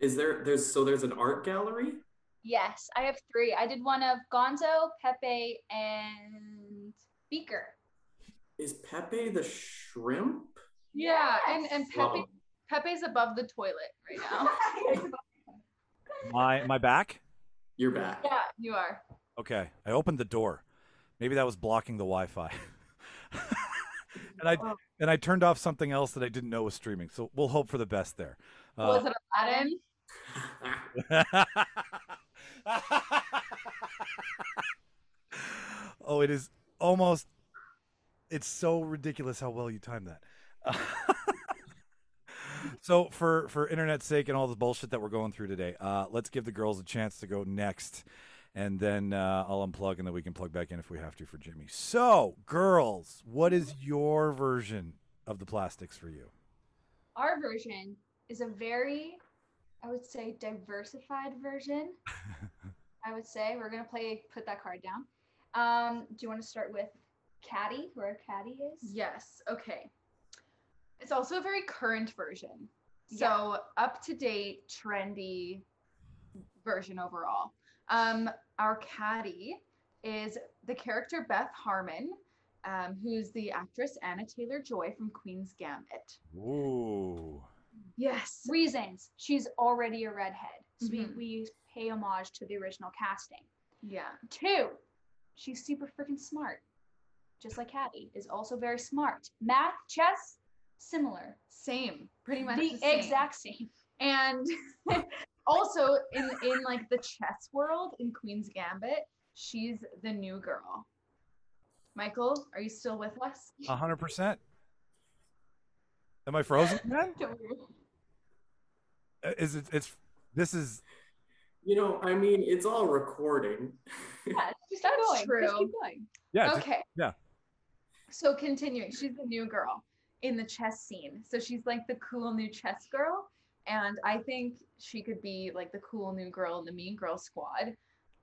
Is there there's so there's an art gallery? Yes, I have three. I did one of Gonzo, Pepe, and Beaker. Is Pepe the shrimp? Yeah, and and Pepe Wow. Pepe's above the toilet right now. My my back. You're back. yeah, you are. Okay, I opened the door. Maybe that was blocking the Wi-Fi. and I and I turned off something else that I didn't know was streaming. So we'll hope for the best there. Was Uh, it Aladdin? oh, it is almost. It's so ridiculous how well you timed that. so for for internet's sake and all the bullshit that we're going through today, uh, let's give the girls a chance to go next, and then uh, I'll unplug and then we can plug back in if we have to for Jimmy. So, girls, what is your version of the plastics for you? Our version is a very, I would say, diversified version. I would say we're gonna play. Put that card down. Um, do you want to start with Cady, where Cady is? Yes. Okay. It's also a very current version. Yeah. So up to date, trendy version overall. Um, our Cady is the character Beth Harmon, um, who's the actress Anya Taylor Joy from Queen's Gambit. Ooh. Yes. Reasons. She's already a redhead, so Mhm. we, we pay homage to the original casting. Yeah. Two, she's super freaking smart. Just like Cady is also very smart. Math, chess, similar. Same. Pretty much the the same. exact same. And also in in like the chess world in Queen's Gambit, she's the new girl. Michael, are you still with us? A hundred percent. Am I frozen, man? Uh, Is it? It's. This is. You know, I mean, it's all recording. Yeah, just keep That's going. Just keep going. Yeah. just- Okay. yeah. So continuing, she's the new girl in the chess scene. So she's like the cool new chess girl. And I think she could be like the cool new girl in the Mean Girl Squad.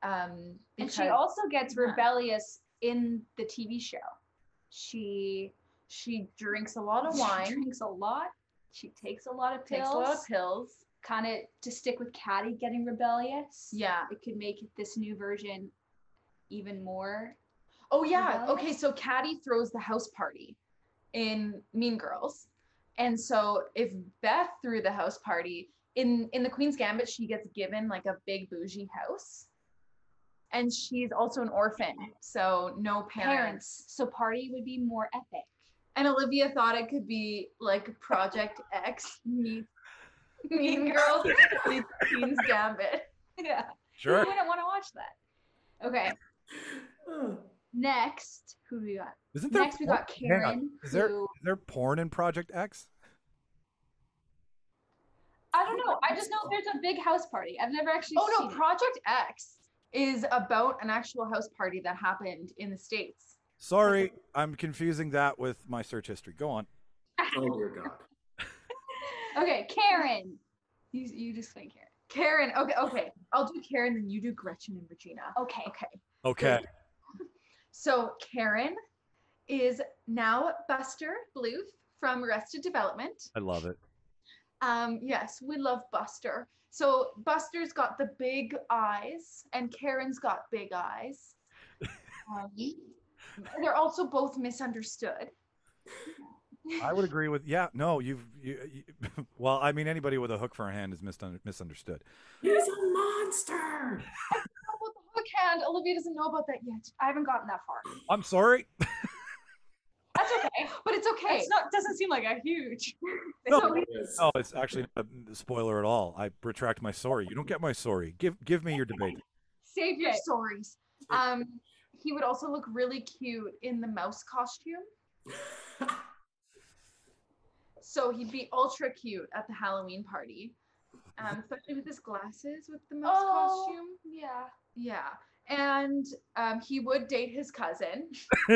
Um, And she also gets yeah. rebellious in the TV show. She she drinks a lot of she wine, drinks a lot. She takes a lot of pills. takes a lot of pills. Kind of to stick with Cady getting rebellious. Yeah. It could make this new version even more. Oh yeah. Rebellious? Okay, so Cady throws the house party in Mean Girls. And so if Beth threw the house party in in the Queen's Gambit, she gets given like a big bougie house. And she's also an orphan, so no parents. Parents. So party would be more epic. And Olivia thought it could be like Project X meets Mean Girls meets Queen's Gambit. Yeah. Sure. Who wouldn't want to watch that? Okay, Next, who do we got? Isn't there Next, we porn- got. Karen. Is there who, is there porn in Project X? I don't know. I just know there's a big house party. I've never actually Oh seen no, it. Project X is about an actual house party that happened in the States. Sorry, I'm confusing that with my search history. Go on. Oh dear God. Okay, Karen. You you just think Karen. Karen, okay, okay. I'll do Karen, then you do Gretchen and Regina. Okay. Okay. Okay. So Karen is now Buster Bluth from Arrested Development. I love it. Um, yes, we love Buster. So Buster's got the big eyes, and Karen's got big eyes. Um, they're also both misunderstood. I would agree with yeah. No, you've you, you well, I mean anybody with a hook for a hand is misun- misunderstood. He's a monster. About the hook hand, Olivia doesn't know about that yet. I haven't gotten that far. I'm sorry. That's okay, but it's okay. It's not doesn't seem like a huge. No. So he- Oh, it's actually not a spoiler at all. I retract my sorry. You don't get my sorry. Give give me your debate. save your Okay. stories. Um, he would also look really cute in the mouse costume. So he'd be ultra cute at the Halloween party, um, especially with his glasses with the mouse Oh. costume. Yeah. Yeah, and um, he would date his cousin.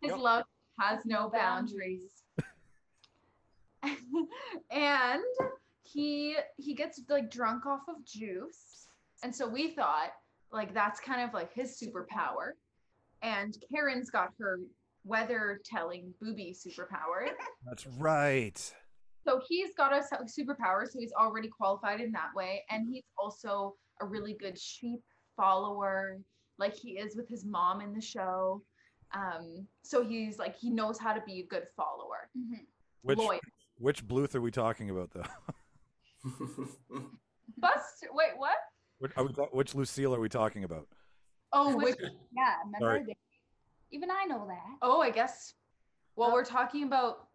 His Yep. love has no boundaries. and he he gets like drunk off of juice. And so we thought like that's kind of like his superpower. And Karen's got her weather telling booby superpower. That's right. So he's got a superpower, so he's already qualified in that way. And he's also a really good sheep follower, like he is with his mom in the show. Um, so he's like he knows how to be a good follower. Mhm. Which Loyal. which Bluth are we talking about though? Bust wait, what? Which, are we, which Lucille are we talking about? Oh, Which- which, Yeah. Remember? Sorry. Even I know that. oh, I guess. Well, Oh. we're talking about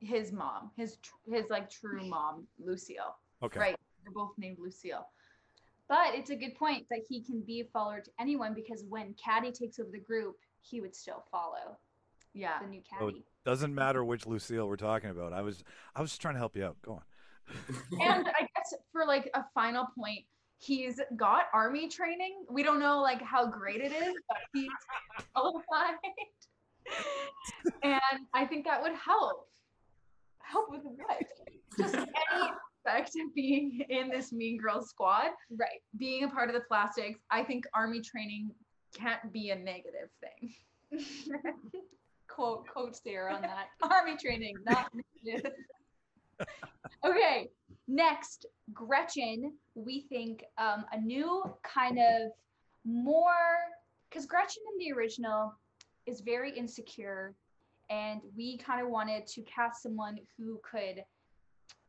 his mom, his tr- his like true mom, Lucille. Okay. Right. They're both named Lucille. But it's a good point that he can be a follower to anyone because when Cady takes over the group, he would still follow Yeah. the new Oh, Cady. doesn't matter which Lucille we're talking about. I was I was just trying to help you out. Go on. and I guess for like a final point, he's got army training. We don't know like how great it is, but he's qualified. and I think that would help. Help with what? Just any aspect of being in this Mean Girls squad, Right. being a part of the plastics. I think army training can't be a negative thing. quote quotes there on that. Army training, not negative. okay, next, Gretchen. We think um, a new kind of more because Gretchen in the original is very insecure, and we kind of wanted to cast someone who could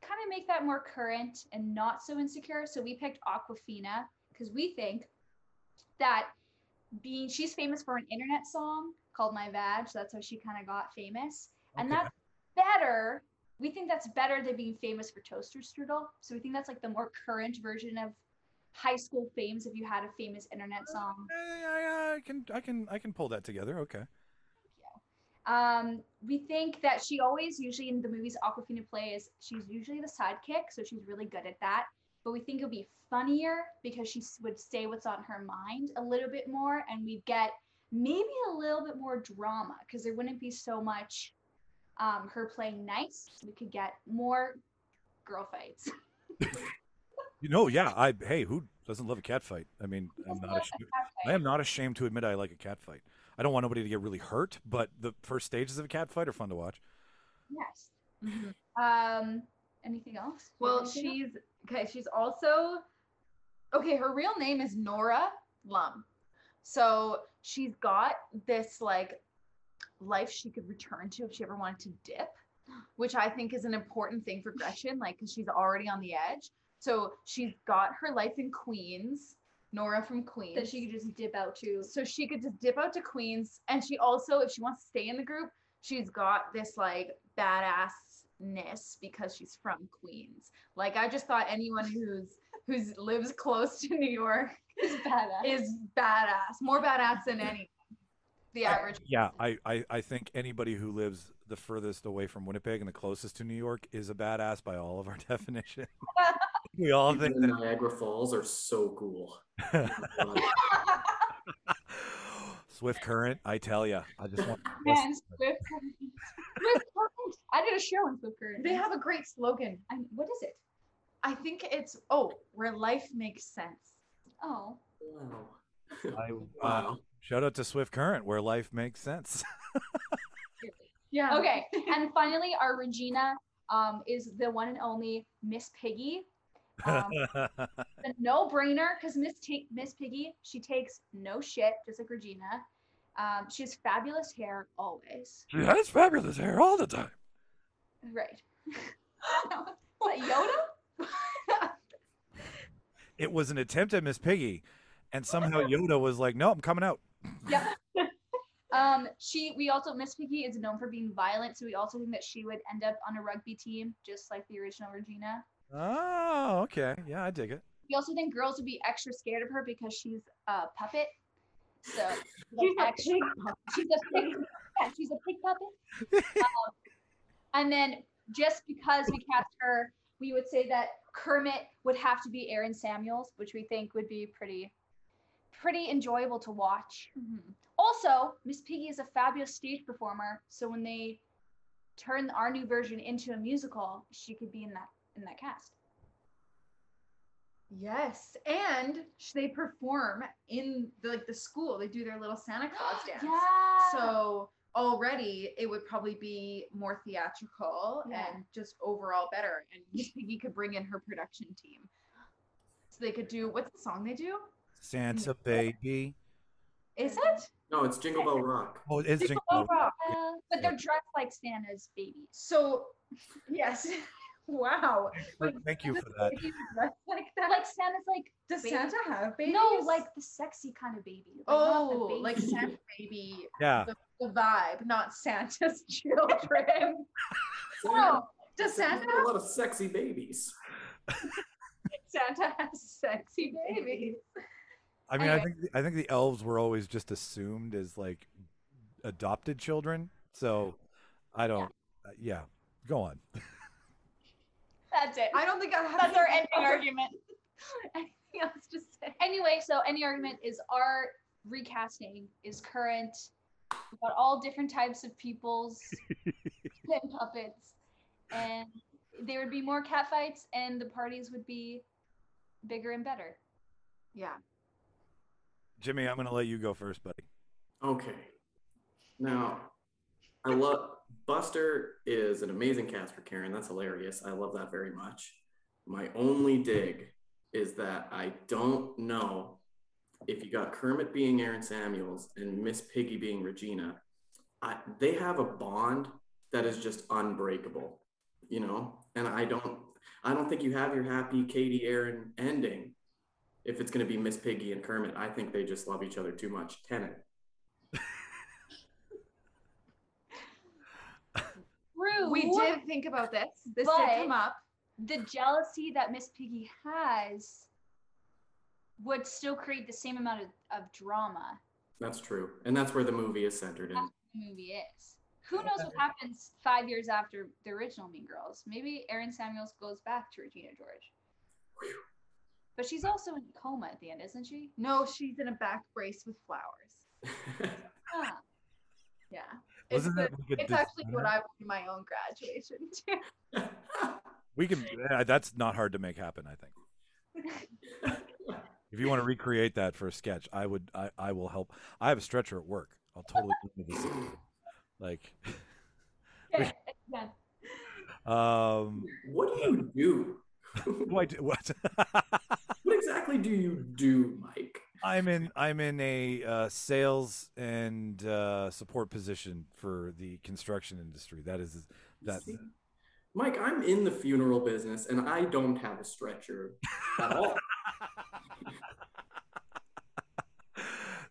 kind of make that more current and not so insecure. So we picked Awkwafina because we think that being she's famous for an internet song called My Vag. So that's how she kind of got famous. And that's better. We think that's better than being famous for Toaster Strudel. So we think that's like the more current version of high school fames if you had a famous internet song. Eh, I, I can I can I can pull that together. Okay. Um, we think that she always, usually in the movies Awkwafina plays, she's usually the sidekick, so she's really good at that. But we think it would be funnier because she would say what's on her mind a little bit more, and we'd get maybe a little bit more drama because there wouldn't be so much um, her playing nice. We could get more girl fights. You know, yeah. I hey, who doesn't love a cat fight? I mean, I'm not ashamed. I am not ashamed to admit I like a cat fight. I don't want nobody to get really hurt, but the first stages of a cat fight are fun to watch. Yes. Mhm. Um, anything else? Well, have anything else? she's okay. She's also okay. Her real name is Nora Lum. So she's got this like life she could return to if she ever wanted to dip, which I think is an important thing for Gretchen, like because she's already on the edge. So she's got her life in Queens, Nora from Queens. That she could just dip out to. so she could just dip out to Queens, and she also, if she wants to stay in the group, she's got this like badassness because she's from Queens. Like I just thought anyone who's who's lives close to New York is badass. is badass, more badass than any the average. Yeah, I, I, I think anybody who lives the furthest away from Winnipeg and the closest to New York is a badass by all of our definition. we all think Even that. Niagara Falls are so cool. Swift Current, I tell ya, I just want. Man, Swift Current. Swift Current. I did a show in Swift Current. They have a great slogan. I, what is it? I think it's oh, where life makes sense. Oh. Wow. I, uh, shout out to Swift Current, where life makes sense. Yeah. Okay. and finally, our Regina um, is the one and only Miss Piggy. Um, a no-brainer because Miss Ta- Miss Piggy, she takes no shit, just like Regina. Um, she has fabulous hair always. she has fabulous hair all the time. Right. what Yoda? It was an attempt at Miss Piggy, and somehow Yoda was like, "No, I'm coming out." Yep. um, she we also Miss Piggy is known for being violent, so we also think that she would end up on a rugby team, just like the original Regina. Oh, okay, yeah, I dig it. We also think girls would be extra scared of her because she's a puppet. So She's like, a extra, pig she's a pig. Yeah, she's a pig puppet. um, and then just because we cast her, we would say that Kermit would have to be Aaron Samuels, which we think would be pretty, pretty enjoyable to watch. Also, Miss Piggy is a fabulous stage performer, so when they turn our new version into a musical, she could be in that in that cast. Yes, and they perform in the, like the school. They do their little Santa Claus dance. Yeah. So already it would probably be more theatrical Yeah. and just overall better. And Miss Piggy could bring in her production team. So they could do what's the song they do? Santa baby. Is it? No, it's Jingle Bell Rock. Oh, it's Jingle. Wow. Uh, but they're dressed like Santa's babies. So yes. wow. Wait, Thank you for that. like that? Like Santa's like Does baby- Santa have babies? no, like the sexy kind of baby. like, not the oh, like. Santa baby, Yeah, the, the vibe, not Santa's children. no, does Santa There's a lot of sexy babies. Santa has sexy babies? I mean, I Anyway. think I think the elves were always just assumed as like adopted children. So I don't. uh, yeah, go on. That's it. I don't think I have. That's our ending argument. Anything else to say? Anyway, so any argument is our recasting is current. We've all different types of peoples and puppets, and there would be more cat fights, and the parties would be bigger and better. Yeah. Jimmy, I'm going to let you go first, buddy. Okay. Now, I love Buster is an amazing cast for Karen. That's hilarious. I love that very much. My only dig is that I don't know if you got Kermit being Aaron Samuels and Miss Piggy being Regina. I, they have a bond that is just unbreakable, you know. And I don't, I don't think you have your happy Cady Aaron ending if it's going to be Miss Piggy and Kermit. I think they just love each other too much. Tenant. True. We did think about this. This But- did come up. The jealousy that Miss Piggy has would still create the same amount of, of drama That's true. And that's where the movie is centered in. the movie is. Who knows what happens five years after the original Mean Girls? Maybe Aaron Samuels goes back to Regina George. But she's also in a coma at the end, isn't she? No, she's in a back brace with flowers. Ah. Yeah. It's, Wasn't the- that like it's actually what? I want in my own graduation too. We can. yeah, that's not hard to make happen. I think. If you want to recreate that for a sketch, I would. I, I will help. I have a stretcher at work. I'll totally do this. Like, Yeah, yeah. um, what do you do? what, I do- what? What exactly do you do, Mike? I'm in. I'm in a uh, sales and uh, support position for the construction industry. That is that. See? Mike, I'm in the funeral business and I don't have a stretcher at all.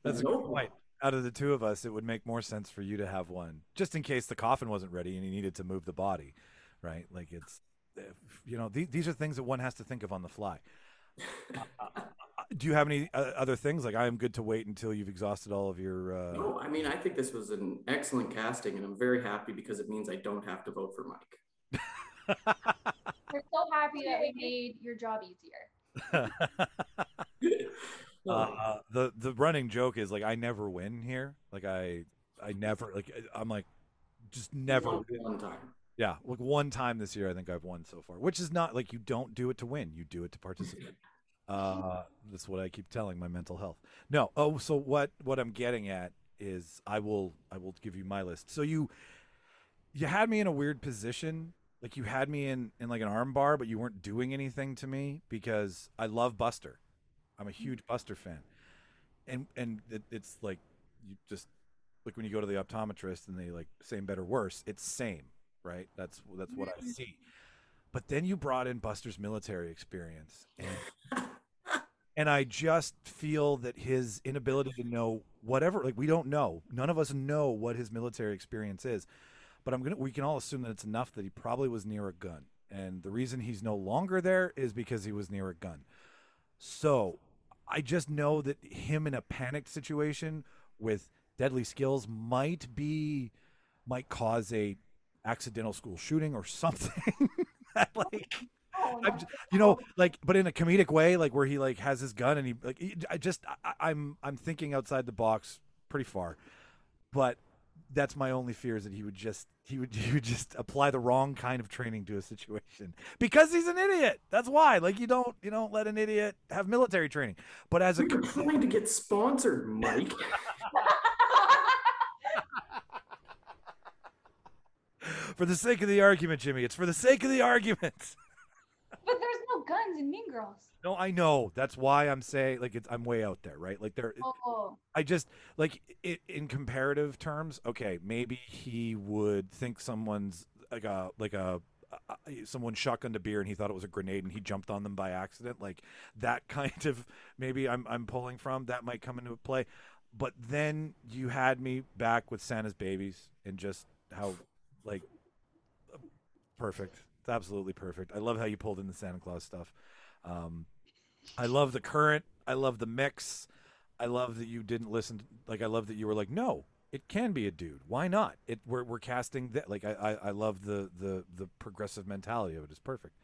That's a No. good point. Out of the two of us, it would make more sense for you to have one, just in case the coffin wasn't ready and you needed to move the body, right? Like it's, you know, these, these are things that one has to think of on the fly. Do you have any uh, other things? Like I am good to wait until you've exhausted all of your. Uh... No, I mean, I think this was an excellent casting, and I'm very happy because it means I don't have to vote for Mike. We're so happy that we made your job easier. uh, the the running joke is like I never win here. Like I I never like I'm like just never. One- one time. Yeah, like one time this year, I think I've won so far, which is not like you don't do it to win; you do it to participate. Uh, that's what I keep telling my mental health. No, oh, so what? What I'm getting at is, I will, I will give you my list. So you, you had me in a weird position, like you had me in in like an arm bar, but you weren't doing anything to me because I love Buster. I'm a huge Buster fan, and and it, it's like you just like when you go to the optometrist and they like same better worse. It's same right? That's that's what I see. But then you brought in Buster's military experience, and and I just feel that his inability to know whatever, like we don't know, none of us know what his military experience is, but I'm gonna we can all assume that it's enough that he probably was near a gun, and the reason he's no longer there is because he was near a gun. So I just know that him in a panicked situation with deadly skills might be might cause a accidental school shooting or something. Like Oh, I'm j- you know like but in a comedic way like where he like has his gun and he like he- i just I, i'm i'm thinking outside the box pretty far but that's my only fear is that he would just he would he would just apply the wrong kind of training to a situation because he's an idiot. That's why. Like you don't you don't let an idiot have military training. But as a We're trying to get sponsored, Mike. for the sake of the argument jimmy it's for the sake of the argument. But there's no guns in Mean Girls. no i know that's why i'm saying like it's i'm way out there right like there Oh, I just like i in comparative terms. Okay, maybe he would think someone's like a like a, uh someone shotgunned a beer and he thought it was a grenade and he jumped on them by accident. Like that kind of maybe I'm I'm pulling from that might come into play. But then you had me back with Santa's babies and just how like perfect. It's absolutely perfect. I love how you pulled in the Santa Claus stuff. Um, I love the current. I love the mix. I love that you didn't listen. To, Like I love that you were like, no, it can be a dude. Why not? It we're we're casting that. Like I I, I love the the the progressive mentality of it. It's perfect.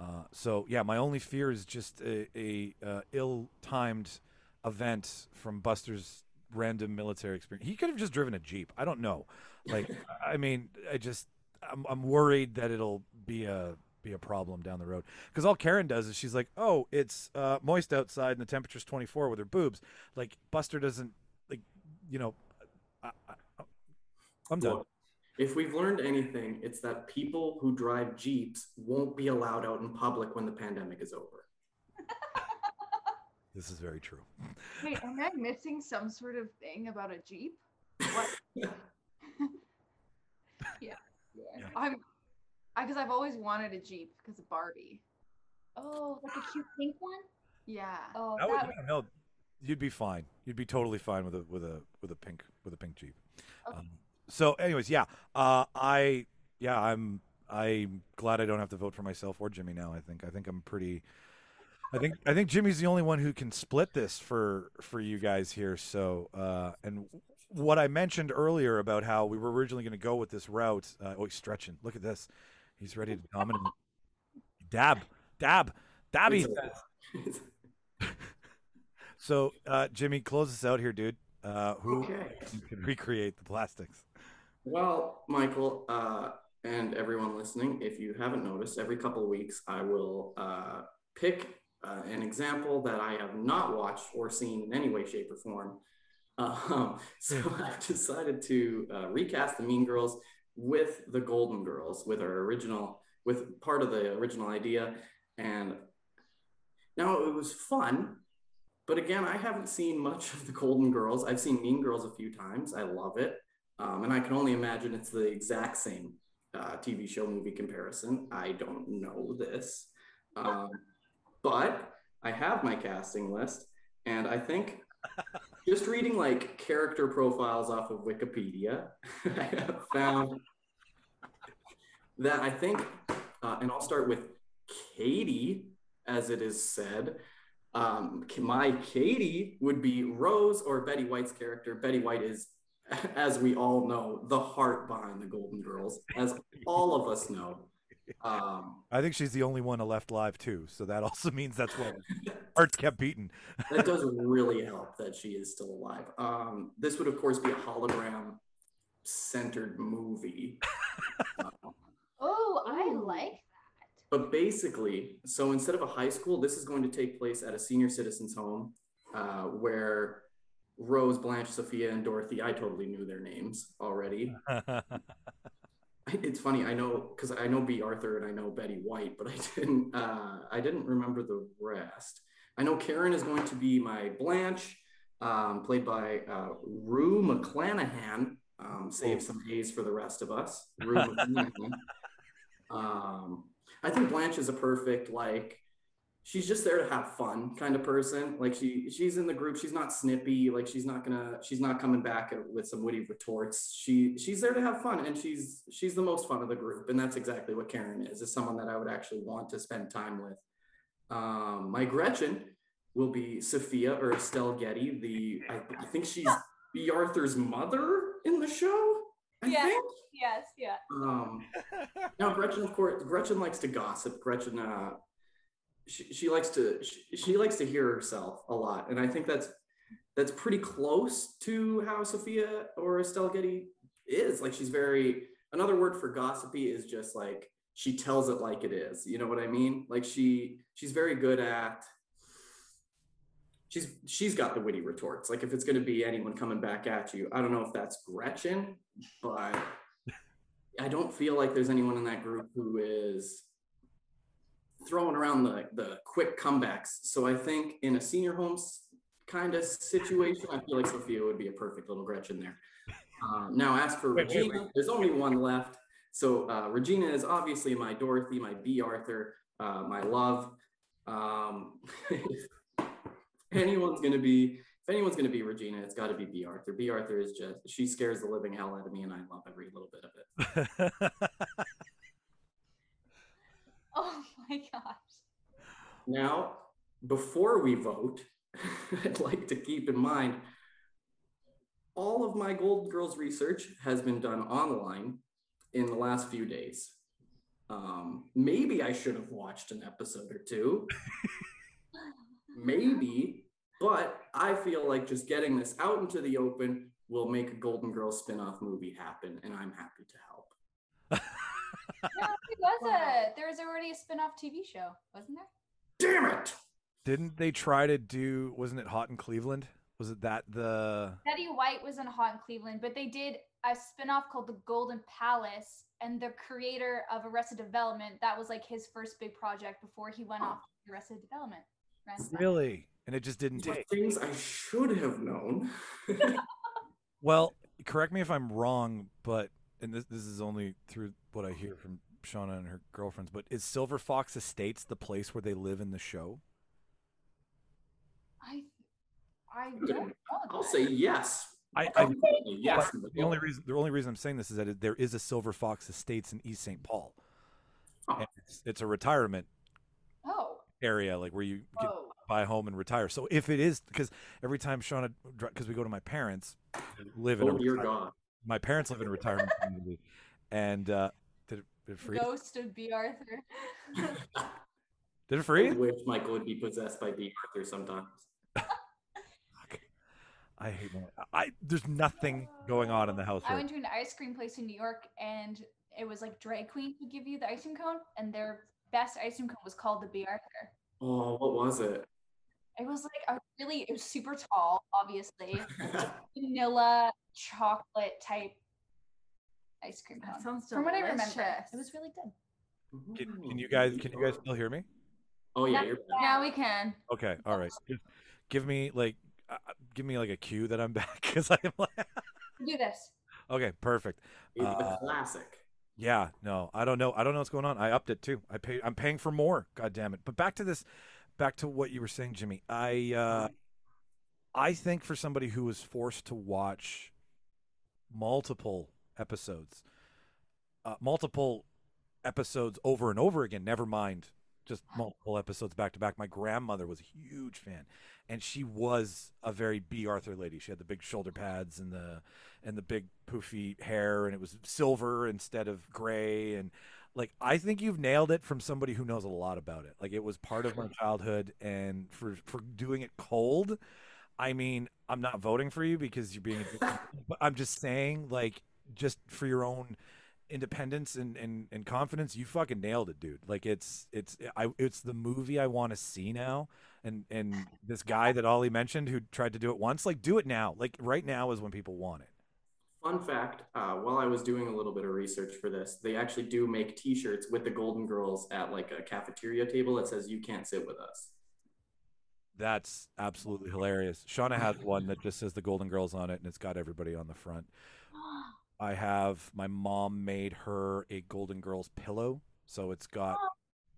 Uh, so yeah, my only fear is just a, a uh, ill-timed event from Buster's random military experience. He could have just driven a jeep. I don't know. Like I mean, I just I'm I'm worried that it'll be a be a problem down the road because all Karen does is she's like, "Oh, it's uh, moist outside and the temperature's 24 with her boobs." Like Buster doesn't like, you know. I, I, I'm done. Look, if we've learned anything, it's that people who drive Jeeps won't be allowed out in public when the pandemic is over. This is very true. Wait, am I missing some sort of thing about a Jeep? What? yeah. I'm, because I've always wanted a Jeep because of Barbie. Oh, like a cute pink one? Yeah. Oh, That that, would, no, you'd be fine. You'd be totally fine with a with a with a pink with a pink Jeep. Okay. Um, so, anyways, yeah, uh, I yeah, I'm I'm glad I don't have to vote for myself or Jimmy now. I think I think I'm pretty. I think I think Jimmy's the only one who can split this for for you guys here. So, uh, and what I mentioned earlier about how we were originally going to go with this route. Uh, oh, he's stretching. Look at this. He's ready to dominate. Dab, dab, dabby. So, uh, Jimmy, close us out here, dude. Uh, who Okay. can recreate the plastics? Well, Michael, uh, and everyone listening, if you haven't noticed, every couple of weeks I will uh, pick uh, an example that I have not watched or seen in any way, shape, or form. Um, so I've decided to uh, recast the Mean Girls with the Golden Girls, with our original, with part of the original idea. And now it was fun, but again, I haven't seen much of the Golden Girls. I've seen Mean Girls a few times. I love it. Um, and I can only imagine it's the exact same uh, TV show movie comparison. I don't know this. Um, but I have my casting list, and I think just reading like character profiles off of Wikipedia, I have found that I think, uh, and I'll start with Cady, as it is said. Um, my Cady would be Rose or Betty White's character. Betty White is, as we all know, the heart behind the Golden Girls, as all of us know. Um, I think she's the only one left live too, so that also means that's what hearts kept beating. that does really help that she is still alive. Um, this would, of course, be a hologram centered movie. Um, Oh, I like that. but basically, so instead of a high school, this is going to take place at a senior citizens home uh, where Rose, Blanche, Sophia, and Dorothy, I totally knew their names already. It's funny, I know because I know Bea Arthur and I know Betty White, but I didn't. Uh, I didn't remember the rest. I know Karen is going to be my Blanche, um, played by uh, Rue McClanahan. Um, save some days for the rest of us. Rue Um, I think Blanche is a perfect like. She's just there to have fun kind of person. Like she she's in the group. She's not snippy. Like she's not gonna. She's not coming back with some witty retorts. She she's there to have fun, and she's she's the most fun of the group. And that's exactly what Karen is. Is someone that I would actually want to spend time with. Um, my Gretchen will be Sophia or Estelle Getty. The I, I think she's Bea Arthur's mother in the show. I Yeah. think. Yes, yeah. Um, now Gretchen, of course, Gretchen likes to gossip. Gretchen, uh, she, likes to she, she likes to hear herself a lot, and I think that's that's pretty close to how Sophia or Estelle Getty is. Like she's very another word for gossipy is just like she tells it like it is. You know what I mean? Like she she's very good at she's she's got the witty retorts. Like if it's going to be anyone coming back at you, I don't know if that's Gretchen, but I don't feel like there's anyone in that group who is throwing around the the quick comebacks. So I think in a senior homes kind of situation, I feel like Sophia would be a perfect little Gretchen there. Um, now, as for Wait, wait, Regina, there's only one left. So uh, Regina is obviously my Dorothy, my Bea Arthur, uh, my love. Um, if anyone's gonna be, if anyone's gonna be Regina, it's got to be Bea Arthur. Bea Arthur is just she scares the living hell out of me, and I love every little bit of it. Oh my gosh. Now, before we vote, I'd like to keep in mind all of my Gold Girls research has been done online in the last few days. Um, maybe I should have watched an episode or two. maybe, but I feel like just getting this out into the open will make a Golden Girls spin-off movie happen, and I'm happy to help. No, there was a there was already a spin-off TV show, wasn't there? Damn it! Didn't they try to do? Wasn't it Hot in Cleveland? Was it that the? Betty White was in Hot in Cleveland, but they did a spin-off called The Golden Palace, and the creator of Arrested Development, that was like his first big project before he went off to Arrested Development. Ran that. Really? And it just didn't take. things I should have known. Well, correct me if I'm wrong, but and this this is only through what I hear from Shauna and her girlfriends, but is Silver Fox Estates the place where they live in the show? I I don't know. I'll say yes. I, I Confidently yes. but the only reason the only reason I'm saying this is that it, there is a Silver Fox Estates in East St. Paul. Oh. And it's, it's a retirement Oh. area, like where you get, Oh, buy a home and retire. So if it is, because every time Shauna, because we go to my parents, who live in a Oh dear retire- God. my parents live in a retirement community, and uh, did it, freeze? Ghost of Bea Arthur. Did it freeze? I wish Michael would be possessed by Bea Arthur sometimes. I hate my. I there's nothing going on in the house I right. went to an ice cream place in New York and it was like drag queens would give you the ice cream cone and their best ice cream cone was called the Bea Arthur. Oh, what was it? It was like a really it was super tall, obviously. Vanilla chocolate type ice cream cone. that sounds delicious. From what I remember, it was really good. Can, can you guys can you guys still hear me? Oh yeah, you're back. Now we can. Okay, all right. Give, give me like uh, give me like a cue that I'm back because I'm like Do this. okay, perfect. It's Uh, classic. Yeah, no, I don't know. I don't know what's going on. I upped it too. I pay. I'm paying for more. God damn it! But back to this, back to what you were saying, Jimmy. I uh, I think for somebody who was forced to watch multiple episodes, uh, multiple episodes over and over again, never mind just multiple episodes back to back. My grandmother was a huge fan, and she was a very Bea Arthur lady. She had the big shoulder pads and the and the big poofy hair, and it was silver instead of gray. And like, I think you've nailed it from somebody who knows a lot about it. Like, it was part of my childhood, and for for doing it cold. I mean, I'm not voting for you because you're being, but I'm just saying, like, just for your own independence and, and, and confidence, you fucking nailed it, dude. Like it's it's I it's the movie I want to see now. And and this guy that Ollie mentioned who tried to do it once, like do it now. Like right now is when people want it. Fun fact: uh, While I was doing a little bit of research for this, they actually do make T-shirts with the Golden Girls at like a cafeteria table that says "You can't sit with us." That's absolutely hilarious. Shauna has one that just says the Golden Girls on it, and it's got everybody on the front. I have my mom made her a Golden Girls pillow, so it's got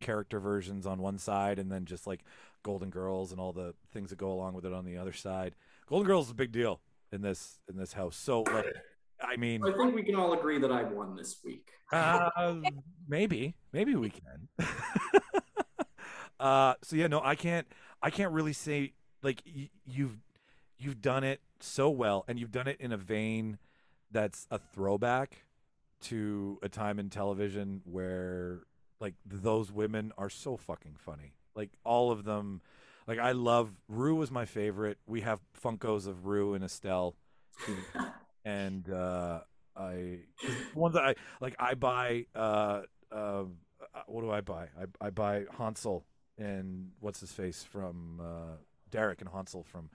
character versions on one side, and then just like Golden Girls and all the things that go along with it on the other side. Golden Girls is a big deal in this in this house. So like, I mean, I think we can all agree that I won this week. uh, maybe, maybe we can. uh, so yeah, no, I can't. I can't really say like y- you've you've done it so well, and you've done it in a vein that's a throwback to a time in television where like those women are so fucking funny. Like all of them. Like I love Rue was my favorite. We have Funkos of Rue and Estelle, and uh, I ones that I like. I buy. Uh, uh, what do I buy? I I buy Hansel and what's his face from uh, Derek and Hansel from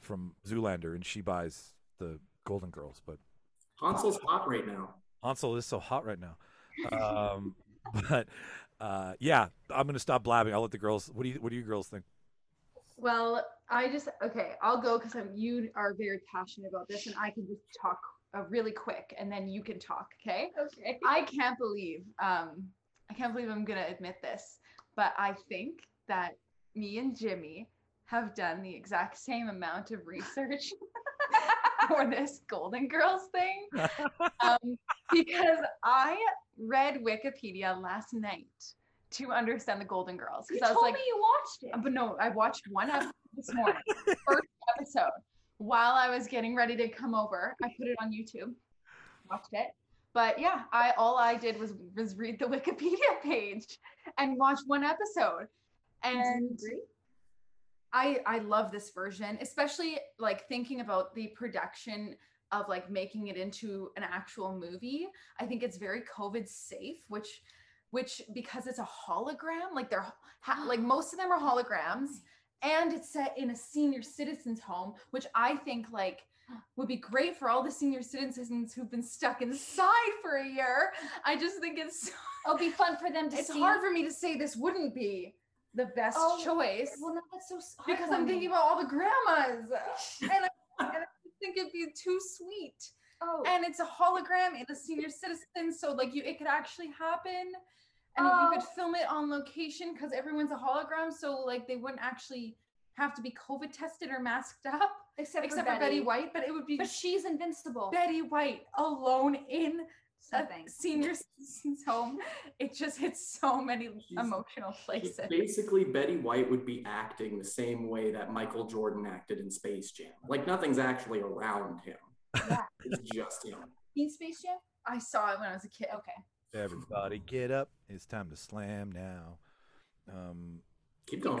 from Zoolander, and she buys the Golden Girls. But Hansel's hot right now. Hansel is so hot right now. Um, but uh, yeah, I'm gonna stop blabbing. I'll let the girls. What do you What do you girls think? Well, I just okay. I'll go because you are very passionate about this, and I can just talk uh, really quick, and then you can talk. Okay. Okay. I can't believe. Um, I can't believe I'm gonna admit this, but I think that me and Jimmy have done the exact same amount of research for this Golden Girls thing. Um, because I read Wikipedia last night to understand the Golden Girls. You Because I was told like, me you watched it. uh, but no, I watched one episode this morning, first episode, while I was getting ready to come over. I put it on YouTube, watched it. But yeah, I all I did was was read the Wikipedia page and watch one episode. Do you And agree? I I love this version, especially like thinking about the production of like making it into an actual movie. I think it's very COVID safe, which which because it's a hologram, like they're ha- like most of them are holograms and it's set in a senior citizens home, which I think like would be great for all the senior citizens who've been stuck inside for a year. I just think it's so It'll be fun for them to it's see. hard for me to say this wouldn't be the best Oh, choice Well, no, that's so because I'm thinking about all the grandmas, and I, and I think it'd be too sweet. Oh, And it's a hologram in the senior citizen, so like you, it could actually happen, and you Oh. could film it on location because everyone's a hologram, so like they wouldn't actually have to be COVID tested or masked up, except, except for for Betty White. But it would be But she's invincible. Betty White alone in a Something. senior citizens home. It just hits so many She's- emotional places. Basically, Betty White would be acting the same way that Michael Jordan acted in Space Jam. Like nothing's actually around him. Yeah. It's just him. In Space Jam? I saw it when I was a kid. Okay. Everybody, get up! It's time to slam now. Um, Keep going.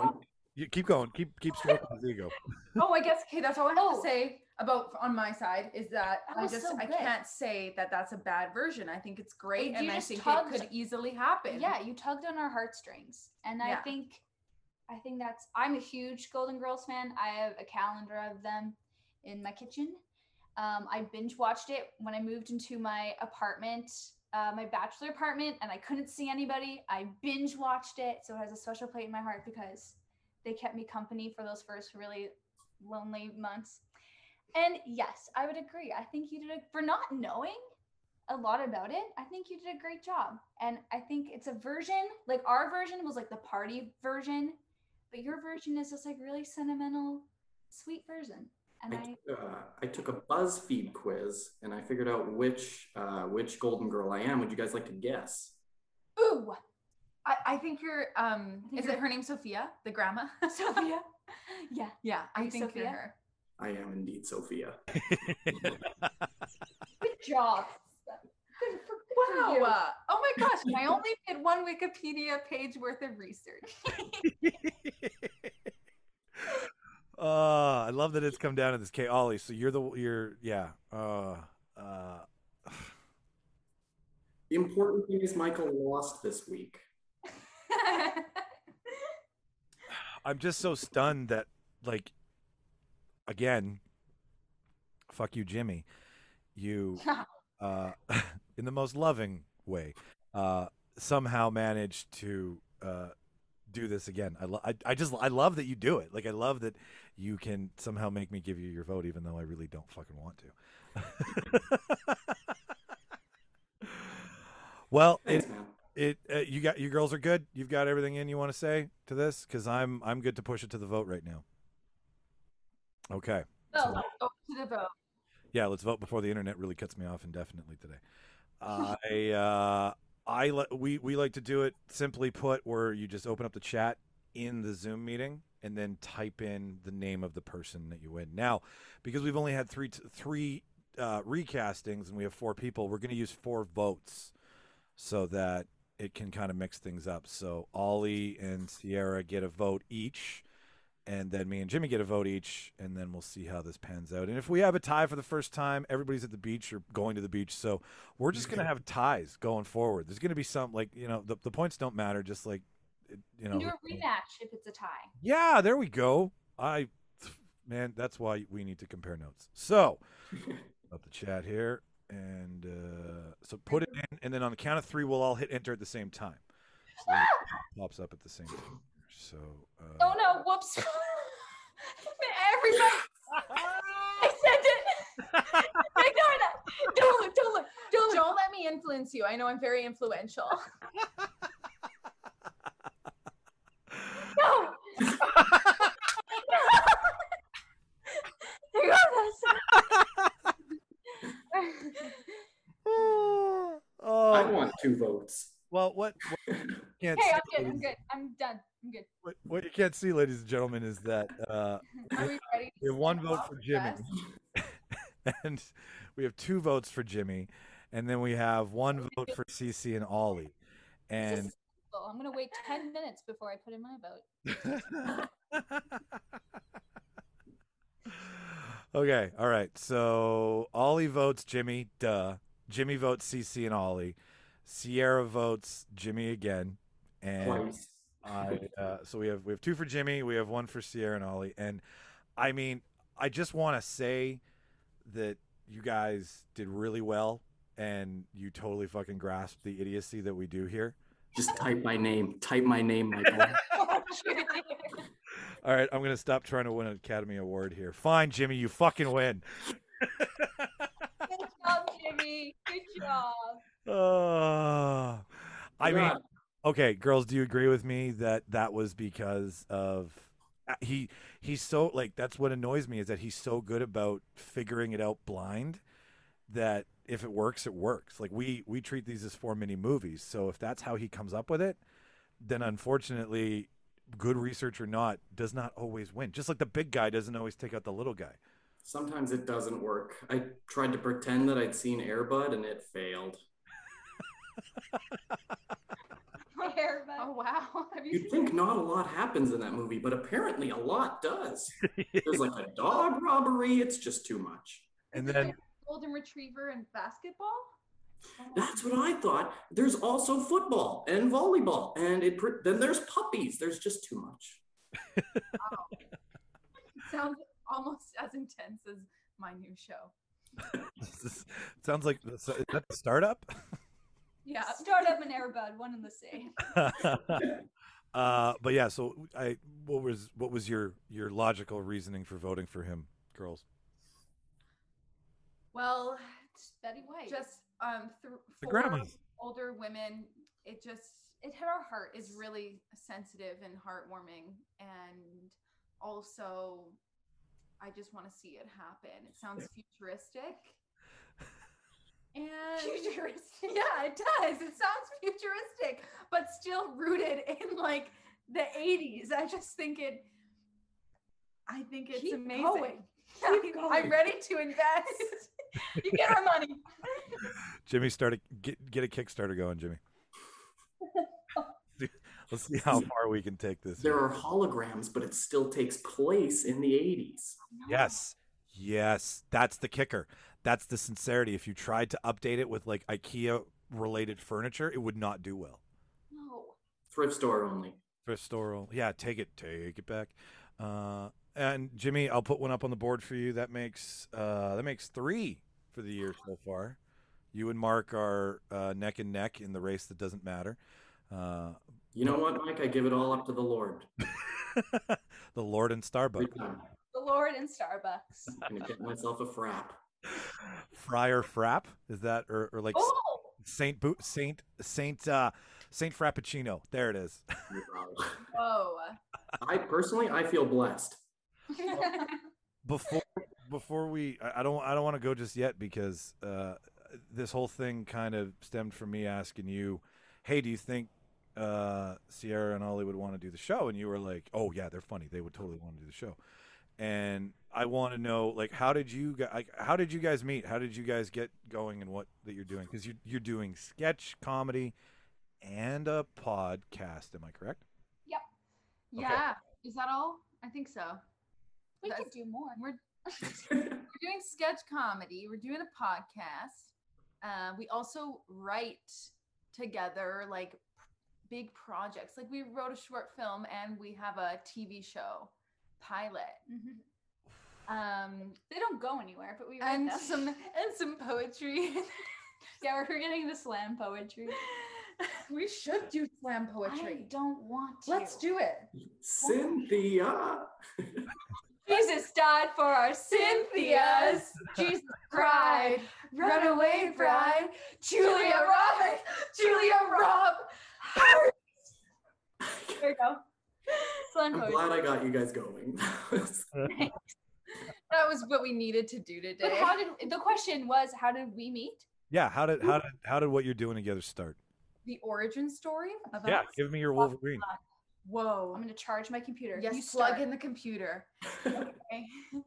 You keep going. Keep keep stroking his ego. Oh, I guess okay. That's all I have Oh. to say about on my side is that That I just so I can't say that that's a bad version. I think it's great, and I think tugged- it could easily happen. Yeah, you tugged on our heartstrings, and I think, I think that's. I'm a huge Golden Girls fan. I have a calendar of them in my kitchen. Um, I binge watched it when I moved into my apartment, uh, my bachelor apartment, and I couldn't see anybody. I binge watched it, so it has a special place in my heart because they kept me company for those first really lonely months. And yes, I would agree. I think you did a, for not knowing a lot about it. I think you did a great job. And I think it's a version, like our version was like the party version, but your version is just like really sentimental, sweet version. And I, I, uh, I took a BuzzFeed quiz and I figured out which uh, which Golden Girl I am. Would you guys like to guess? ooh, I, I think you're. Um, think is you're- it her name Sophia, the grandma? Sophia. yeah. yeah, I you think you're her. I am indeed Sophia. Good job. Good for, good Wow. you. uh, oh my gosh, I only did one Wikipedia page worth of research. uh, I love that it's come down to this. K. Ollie, so you're the you're yeah. Uh, uh, The important thing is Michael lost this week. I'm just so stunned that like again, fuck you, Jimmy. You uh, in the most loving way, uh, somehow managed to uh, do this again. I, lo- I, I just, I love that you do it. Like, I love that you can somehow make me give you your vote, even though I really don't fucking want to. well, it, man. It, uh, you got, you girls are good. You've got everything in you want to say to this, because I'm, I'm good to push it to the vote right now. Okay. Oh, oh, to the vote. Yeah, let's vote before the internet really cuts me off indefinitely today. I uh, I li- we we like to do it simply put, where you just open up the chat in the Zoom meeting and then type in the name of the person that you win. Now, because we've only had three t- three uh, recastings and we have four people, we're going to use four votes so that it can kind of mix things up. So Ollie and Ciera get a vote each and then me and Jimmy get a vote each, and then we'll see how this pans out. And if we have a tie for the first time, everybody's at the beach or going to the beach, so we're just gonna have ties going forward. There's gonna be some like you know the the points don't matter, just like you know. do a rematch if it's a tie. Yeah, there we go. I man, that's why we need to compare notes. So up the chat here, and uh, so put it in, and then on the count of three, we'll all hit enter at the same time. So it pops up at the same time. So. Uh, Oh no! Whoops. Everybody. I sent it. Ignore that. Don't look. Don't look. Don't look. Don't let me influence you. I know I'm very influential. No. Here goes. Oh, I want two votes. Well, what, what you can't Hey, see, I'm good. I'm good. I'm done. I'm good. What, what you can't see, ladies and gentlemen, is that uh, Are we ready? we have one vote off for Jimmy, best? and we have two votes for Jimmy, and then we have one vote for CC and Ollie, and. I'm gonna wait ten minutes before I put in my vote. Okay, all right. So Ollie votes Jimmy, duh. Jimmy votes CC and Ollie. Ciera votes Jimmy again, and Twice. I, uh, so we have we have two for Jimmy, we have one for Ciera and Ollie, and I mean, I just want to say that you guys did really well, and you totally fucking grasped the idiocy that we do here. Just type my name. Type my name, Michael. All right, I'm gonna stop trying to win an Academy Award here. Fine, Jimmy, you fucking win. Good job, Jimmy. Good job. Uh, I mean, okay, girls, do you agree with me that that was because of uh, he he's so like that's what annoys me is that he's so good about figuring it out blind that if it works it works like we we treat these as four mini movies so if that's how he comes up with it then unfortunately good research or not does not always win just like the big guy doesn't always take out the little guy Sometimes it doesn't work. I tried to pretend that I'd seen Airbud and it failed. Airbud. Oh wow. Have you You'd think not a lot happens in that movie, but apparently a lot does. There's like a dog robbery. It's just too much. and then golden retriever and basketball? That's what I thought. There's also football and volleyball, and it. Then there's puppies. There's just too much. It sounds almost as intense as my new show. sounds like is that the startup Yeah. Startup and Airbud, one and the same. uh, but yeah, so I what was what was your your logical reasoning for voting for him, girls? Well, It's Betty White. just um th- The for grandmas. older women, it just it hit our heart is really sensitive and heartwarming and also I just want to see it happen. It sounds futuristic. And Futuristic. yeah, it does. It sounds futuristic, but still rooted in like the 80s. I just think it I think it's Keep amazing. going. Keep I'm ready to invest. You get our money. Jimmy, start a, get get a Kickstarter going, Jimmy. Let's see how far we can take this. There are holograms, but it still takes place in the 80s. Yes. Yes. That's the kicker. That's the sincerity. If you tried to update it with like IKEA related furniture, it would not do well. No. Thrift store only. Thrift store. Yeah, take it. Take it back. Uh, and Jimmy, I'll put one up on the board for you. That makes uh, that makes three for the year so far. You and Mark are uh, neck and neck in the race that doesn't matter. Uh, You know what, Mike? I give it all up to the Lord. the Lord and Starbucks. time. The Lord and Starbucks. I'm gonna get myself a frap. Friar Frapp is that or, or like Oh, Saint Bo- Saint Saint uh, Saint Frappuccino? There it is. Wow. Whoa. I personally, I feel blessed. before before we I I don't I don't want to go just yet because uh, this whole thing kind of stemmed from me asking you, hey, do you think uh, Ciera and Ollie would want to do the show? And you were like, oh yeah, they're funny. They would totally want to do the show. And I want to know, like, how did you guys, like, how did you guys meet? How did you guys get going and what that you're doing? Because you you're doing sketch comedy and a podcast. Am I correct? Yep. Yeah. Is that all? I think so. we could do more. We're we're doing sketch comedy. We're doing a podcast. Uh, we also write together like p- big projects. Like we wrote a short film and we have a TV show pilot. Mhm. Um, They don't go anywhere, but we read and them. some and some poetry. yeah, we're getting the slam poetry. we should do slam poetry. I don't want to. Let's do it. Cynthia. Jesus died for our Cynthias. Cynthias. Jesus Cried, runaway bride, Julia Rob, Julia Rob. There you go. Slam I'm glad I got you guys going. That was what we needed to do today. But how did the question was? How did we meet? Yeah. How did how did how did what you're doing together start? the origin story of Yeah. us? Give me your Wolverine. Whoa. I'm gonna charge my computer. Yes, you plug start. in the computer. Okay.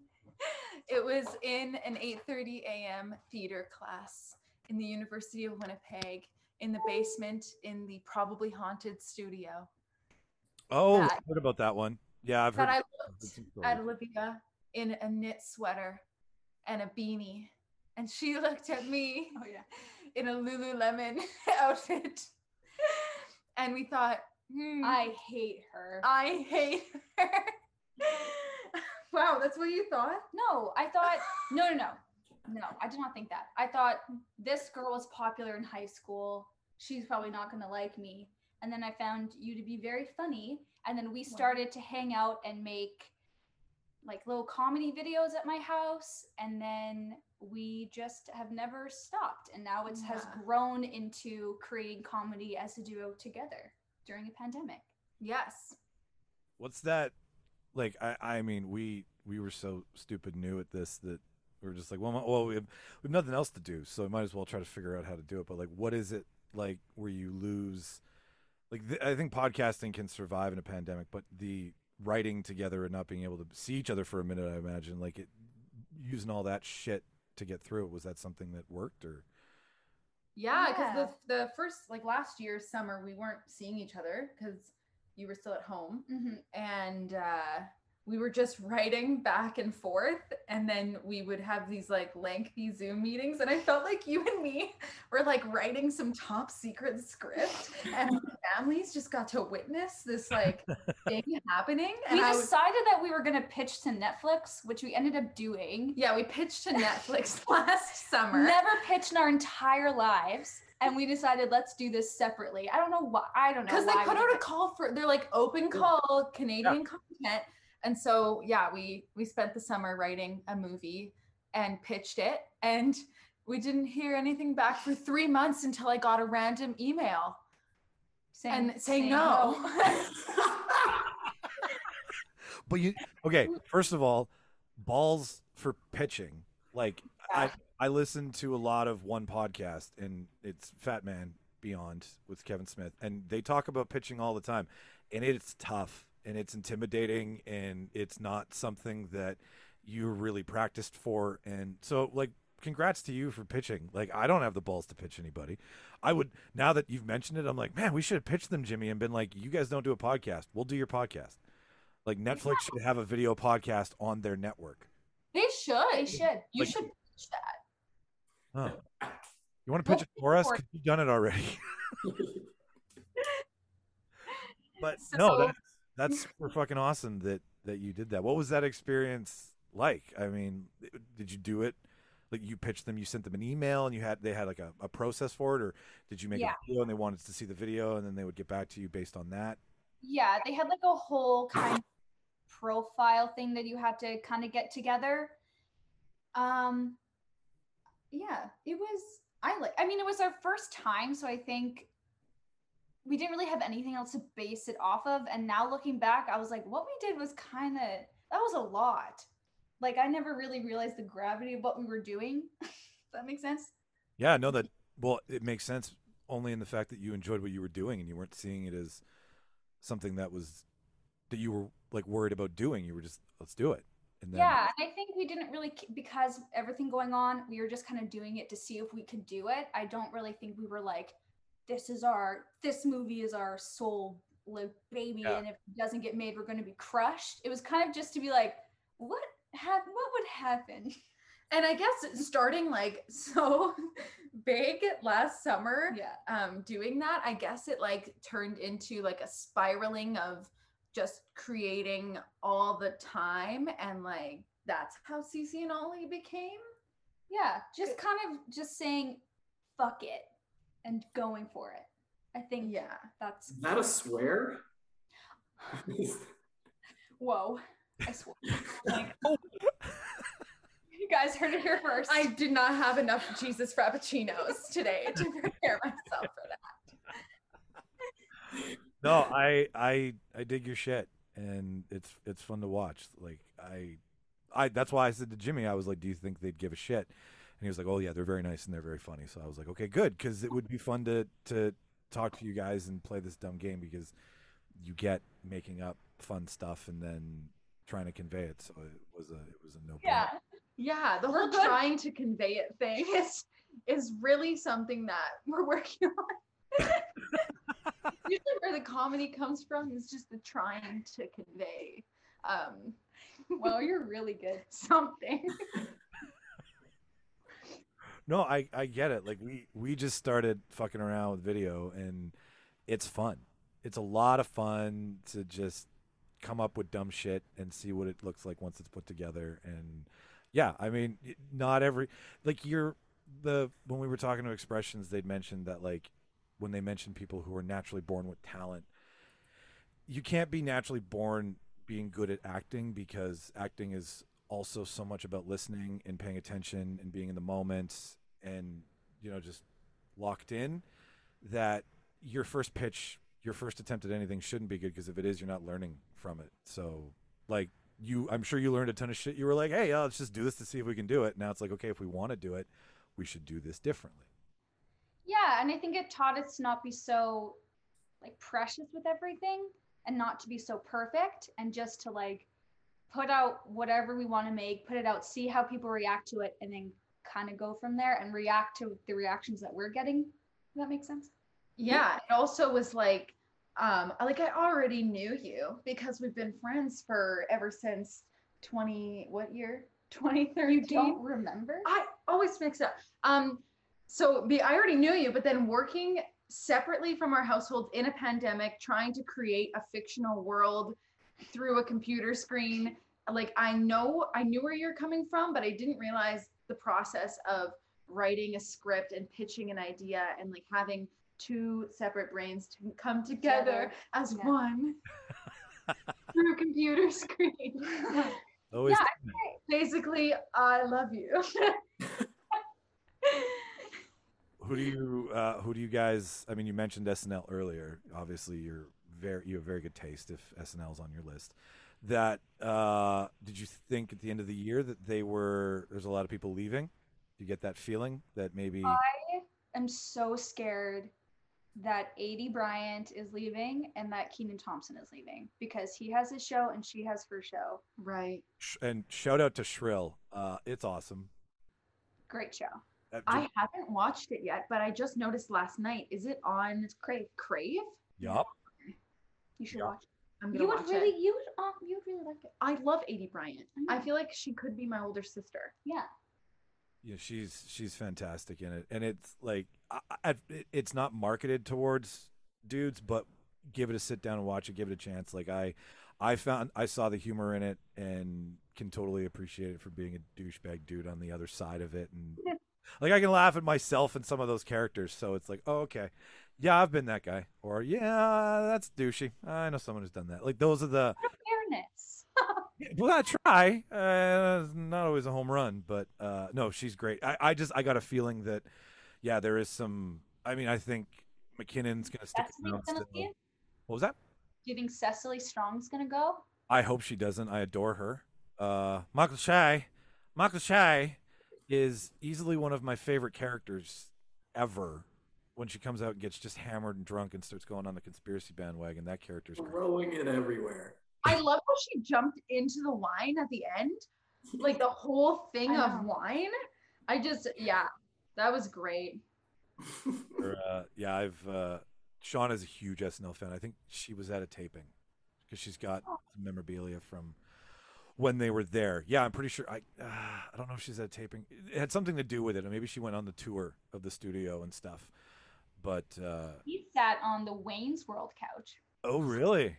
it was in an 8:30 a.m. theater class in the University of Winnipeg in the basement in the probably haunted studio. Oh, that- I've heard about that one. Yeah, I've heard. But I I've looked at stories. Olivia in a knit sweater and a beanie, and she looked at me Oh yeah. in a Lululemon outfit, and we thought, hmm, I hate her. I hate her. wow, that's what you thought? No, I thought no, no, no, no. I did not think that. I thought this girl was popular in high school. She's probably not gonna like me. And then I found you to be very funny. And then we started to hang out and make like little comedy videos at my house. And then we just have never stopped. And now it has grown into creating comedy as a duo together during a pandemic. Yes. What's that? Like, I, I mean, we we were so stupid new at this that we were just like, well, well, we have, we have nothing else to do, so we might as well try to figure out how to do it. But like, what is it like where you lose? Like, th- I think podcasting can survive in a pandemic, but the writing together and not being able to see each other for a minute, I imagine, like it using all that shit to get through it. Was that something that worked or? Yeah, because Yeah. the the first like last year's summer we weren't seeing each other because you were still at home, Mm-hmm. and uh, we were just writing back and forth, and then we would have these like lengthy Zoom meetings, and I felt like you and me were like writing some top secret script, and families just got to witness this like thing happening, and We I was, decided that we were going to pitch to Netflix, which we ended up doing. yeah, we pitched to Netflix last summer. Never pitched in our entire lives. And we decided let's do this separately. I don't know why. I don't know. because they put we out a call for they're like open call Canadian content, and so yeah, we we spent the summer writing a movie and pitched it, and we didn't hear anything back for three months until I got a random email Saying, and saying no. But you okay? First of all, balls for pitching. Like I I listen to a lot of one podcast and it's Fat Man Beyond with Kevin Smith and they talk about pitching all the time and it's tough and it's intimidating and it's not something that you're really practiced for and so like congrats to you for pitching. Like I don't have the balls to pitch anybody. I would now that you've mentioned it, I'm like, man, we should have pitched them, Jimmy, and been like, you guys don't do a podcast. We'll do your podcast. Like Netflix should have a video podcast on their network. They should. They should. You Like- should pitch that. Huh. You want to pitch it for us? Because you've done it already. but So- no, that's that's super fucking awesome that that you did that. What was that experience like? I mean, did you do it? Like you pitched them, you sent them an email, and you had they had like a, a process for it, or did you make Yeah. a video and they wanted to see the video, and then they would get back to you based on that? Yeah, they had like a whole kind of profile thing that you had to kind of get together. Um yeah, it was I like I mean it was our first time, so I think we didn't really have anything else to base it off of and now looking back, I was like what we did was kind of that was a lot. Like I never really realized the gravity of what we were doing. Does that make sense? Yeah, no, that well, it makes sense only in the fact that you enjoyed what you were doing and you weren't seeing it as something that was that you were like worried about doing. You were just let's do it. And then Yeah, and I think we didn't really because everything going on, we were just kind of doing it to see if we could do it. I don't really think we were like, this is our this movie is our soul like baby, Yeah. and if it doesn't get made, we're going to be crushed. It was kind of just to be like, what hap- What would happen? And I guess starting like so big last summer, Yeah, um, doing that, I guess it like turned into like a spiraling of just creating all the time and like that's how CC and Ollie became. yeah, just kind of just saying, fuck it, and going for it. I think Yeah. that's Is that a swear? whoa. I swear. Like- you guys heard it here first. I did not have enough Jesus Frappuccinos today to prepare myself for that. no, I I I dig your shit and it's it's fun to watch. Like I I that's why I said to Jimmy, I was like, "Do you think they'd give a shit?" And he was like, "Oh yeah, they're very nice and they're very funny." So I was like, "Okay, good," because it would be fun to to talk to you guys and play this dumb game because you get making up fun stuff and then trying to convey it. So it was a it was a no. yeah. Yeah, the We're whole good. trying to convey it thing is is really something that we're working on. Usually where the comedy comes from is just the trying to convey um Well, you're really good. something. No, I I get it. Like we we just started fucking around with video and it's fun. It's a lot of fun to just come up with dumb shit and see what it looks like once it's put together. And yeah, I mean, not every like you're the when we were talking to expressions they'd mentioned that like when they mentioned people who are naturally born with talent you can't be naturally born being good at acting because acting is also so much about listening and paying attention and being in the moment and you know just locked in that your first pitch your first attempt at anything shouldn't be good because if it is you're not learning from it so like you i'm sure you learned a ton of shit you were like hey uh, let's just do this to see if we can do it now it's like okay if we want to do it we should do this differently Yeah, and I think it taught us to not be so like precious with everything and not to be so perfect and just to like put out whatever we want to make, put it out, see how people react to it, and then kind of go from there and react to the reactions that we're getting. Does that make sense? Yeah, it also was like um like I already knew you because we've been friends for ever since 20 what year? 2013. You don't remember? I always mix up. Um, so be, I already knew you, but then working separately from our household in a pandemic, trying to create a fictional world through a computer screen, like I know I knew where you're coming from, but I didn't realize the process of writing a script and pitching an idea and like having two separate brains to come together Together. as Yeah. one through a computer screen. always Yeah, Basically, I love you. who do you uh, who do you guys i mean you mentioned snl earlier obviously you're very you have very good taste if snl is on your list that uh, did you think at the end of the year that they were there's a lot of people leaving? Do you get that feeling that maybe I am so scared that Aidy Bryant is leaving and that Kenan Thompson is leaving because he has his show and she has her show. Right. and shout out to Shrill. Uh, it's awesome. Great show. Uh, I haven't watched it yet, but I just noticed last night. Is it on Crave? Crave? yup. You should Yeah. watch. it. I'm gonna You would really, it. you would, um, you would really like it. I love Aidy Bryant. I I feel like she could be my older sister. Yeah. Yeah, she's she's fantastic in it, and it's like I, I, it's not marketed towards dudes, but give it a sit down and watch it, give it a chance. Like I, I found I saw the humor in it and can totally appreciate it for being a douchebag dude on the other side of it, and like I can laugh at myself and some of those characters. So it's like, oh okay, yeah, I've been that guy, or yeah, that's douchey. I know someone who's done that. Like those are the Fairness. well, I try. Uh, not always a home run, but uh, no, she's great. I, I just I got a feeling that, yeah, there is some. I mean, I think McKinnon's gonna stick around. gonna still. What was that? Do you think Cecily Strong's gonna go? I hope she doesn't. I adore her. Uh, Michael Shay, Michael Shay is easily one of my favorite characters ever. When she comes out and gets just hammered and drunk and starts going on the conspiracy bandwagon, that character's great. Throwing it everywhere. I love how she jumped into the wine at the end. Like the whole thing of wine. I just yeah, that was great. Or, uh, yeah, I've uh, Sean is a huge SNL fan. I think she was at a taping because she's got Oh. some memorabilia from when they were there. Yeah, I'm pretty sure. I uh, I don't know if she's at a taping. It had something to do with it, and maybe she went on the tour of the studio and stuff. But uh, He sat on the Wayne's World couch. oh, really?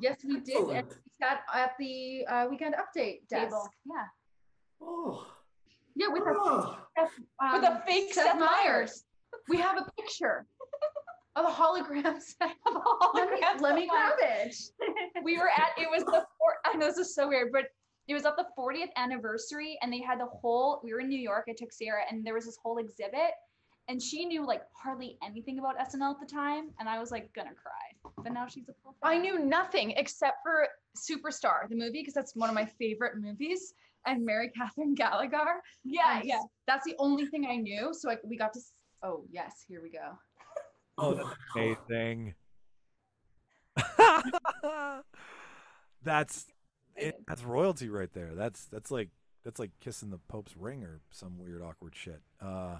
Yes, we did. And we sat at the uh, weekend update desk. Table. Yeah. Oh. Yeah, oh. with a oh. With a fake Seth Meyers. We have a picture of a hologram set. Let me, Hologram let me Seth grab it. we were at it was the four I know this is so weird, but it was at the 40th anniversary and they had the whole we were in New York, I took Sarah and there was this whole exhibit and she knew like hardly anything about SNL at the time and I was like gonna cry. But now she's a full I knew nothing except for Superstar, the movie, because that's one of my favorite movies, and Mary Katherine Gallagher. Yeah, And yeah. That's the only thing I knew. So I, we got to. Oh yes, here we go. Oh, that's amazing. that's it, that's royalty right there. That's that's like that's like kissing the Pope's ring or some weird awkward shit. Uh,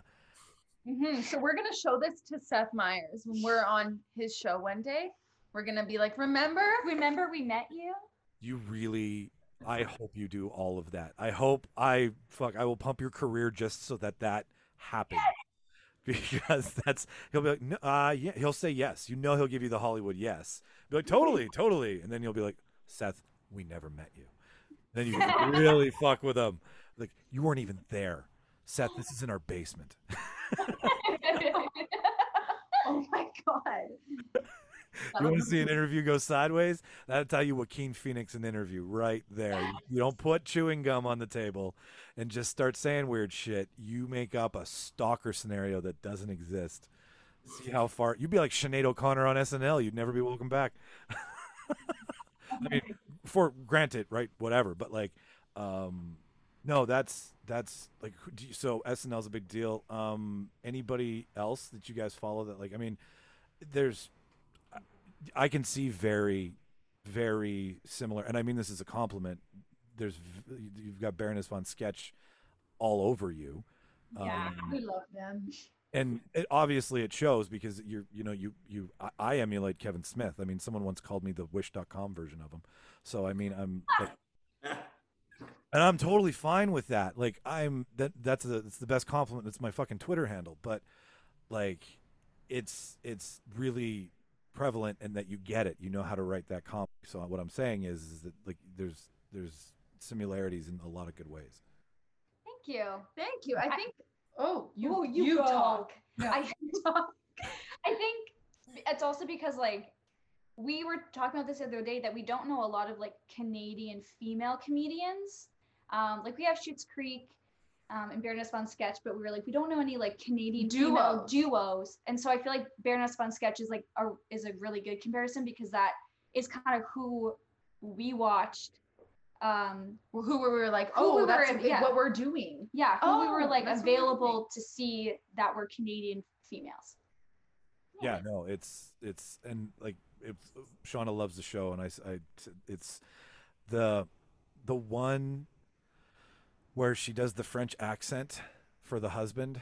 Mhm, So we're gonna show this to Seth Meyers when we're on his show one day. We're gonna be like, remember? Remember we met you? you really i hope you do all of that. I hope i fuck i will pump your career just so that that happens. Because that's he'll be like no, uh yeah he'll say yes. You know he'll give you the hollywood yes. Be like totally totally. And then you'll be like seth we never met you. Then you really fuck with him. Like you weren't even there. Seth this is in our basement. Oh my god. You want to see an interview go sideways? That'll tell you Joaquin Phoenix an interview right there. You- You don't put chewing gum on the table and just start saying weird shit. You make up a stalker scenario that doesn't exist. See how far you'd be like Sinead O'Connor on SNL. You'd never be welcome back. I mean, for granted, right? Whatever, but like, um, no, that's that's like you, so SNL's a big deal. Um, anybody else that you guys follow that like? I mean, there's I can see very, very similar, and I mean this as a compliment. There's you've got Baroness von Sketch all over you, Yeah. Um, We love them. and it, obviously it shows because you're you know you you I, I emulate Kevin Smith. I mean, someone once called me the Wish.com version of him, so I mean I'm. Like, and I'm totally fine with that. Like I'm that that's the it's the best compliment. It's my fucking Twitter handle, but like it's it's really prevalent and that you get it. You know how to write that comic. So what I'm saying is, is that like there's there's similarities in a lot of good ways. Thank you. Thank you. I I- think. Oh, you Oh, you, go. talk. I talk. I think it's also because like we were talking about this the other day that we don't know a lot of like Canadian female comedians. Um, like we have Schitt's Creek um, and Baroness von Sketch, but we were like we don't know any like Canadian duo Duos. duos. And so I feel like Baroness von Sketch is like a, is a really good comparison because that is kind of who we watched um Who we were like, oh, we that's were- yeah. what we're doing. yeah who we were Oh, like that's really available to see that were Canadian females. yeah no it's it's and like it's shauna loves the show and I, s- I- it's the the one where she does the french accent for the husband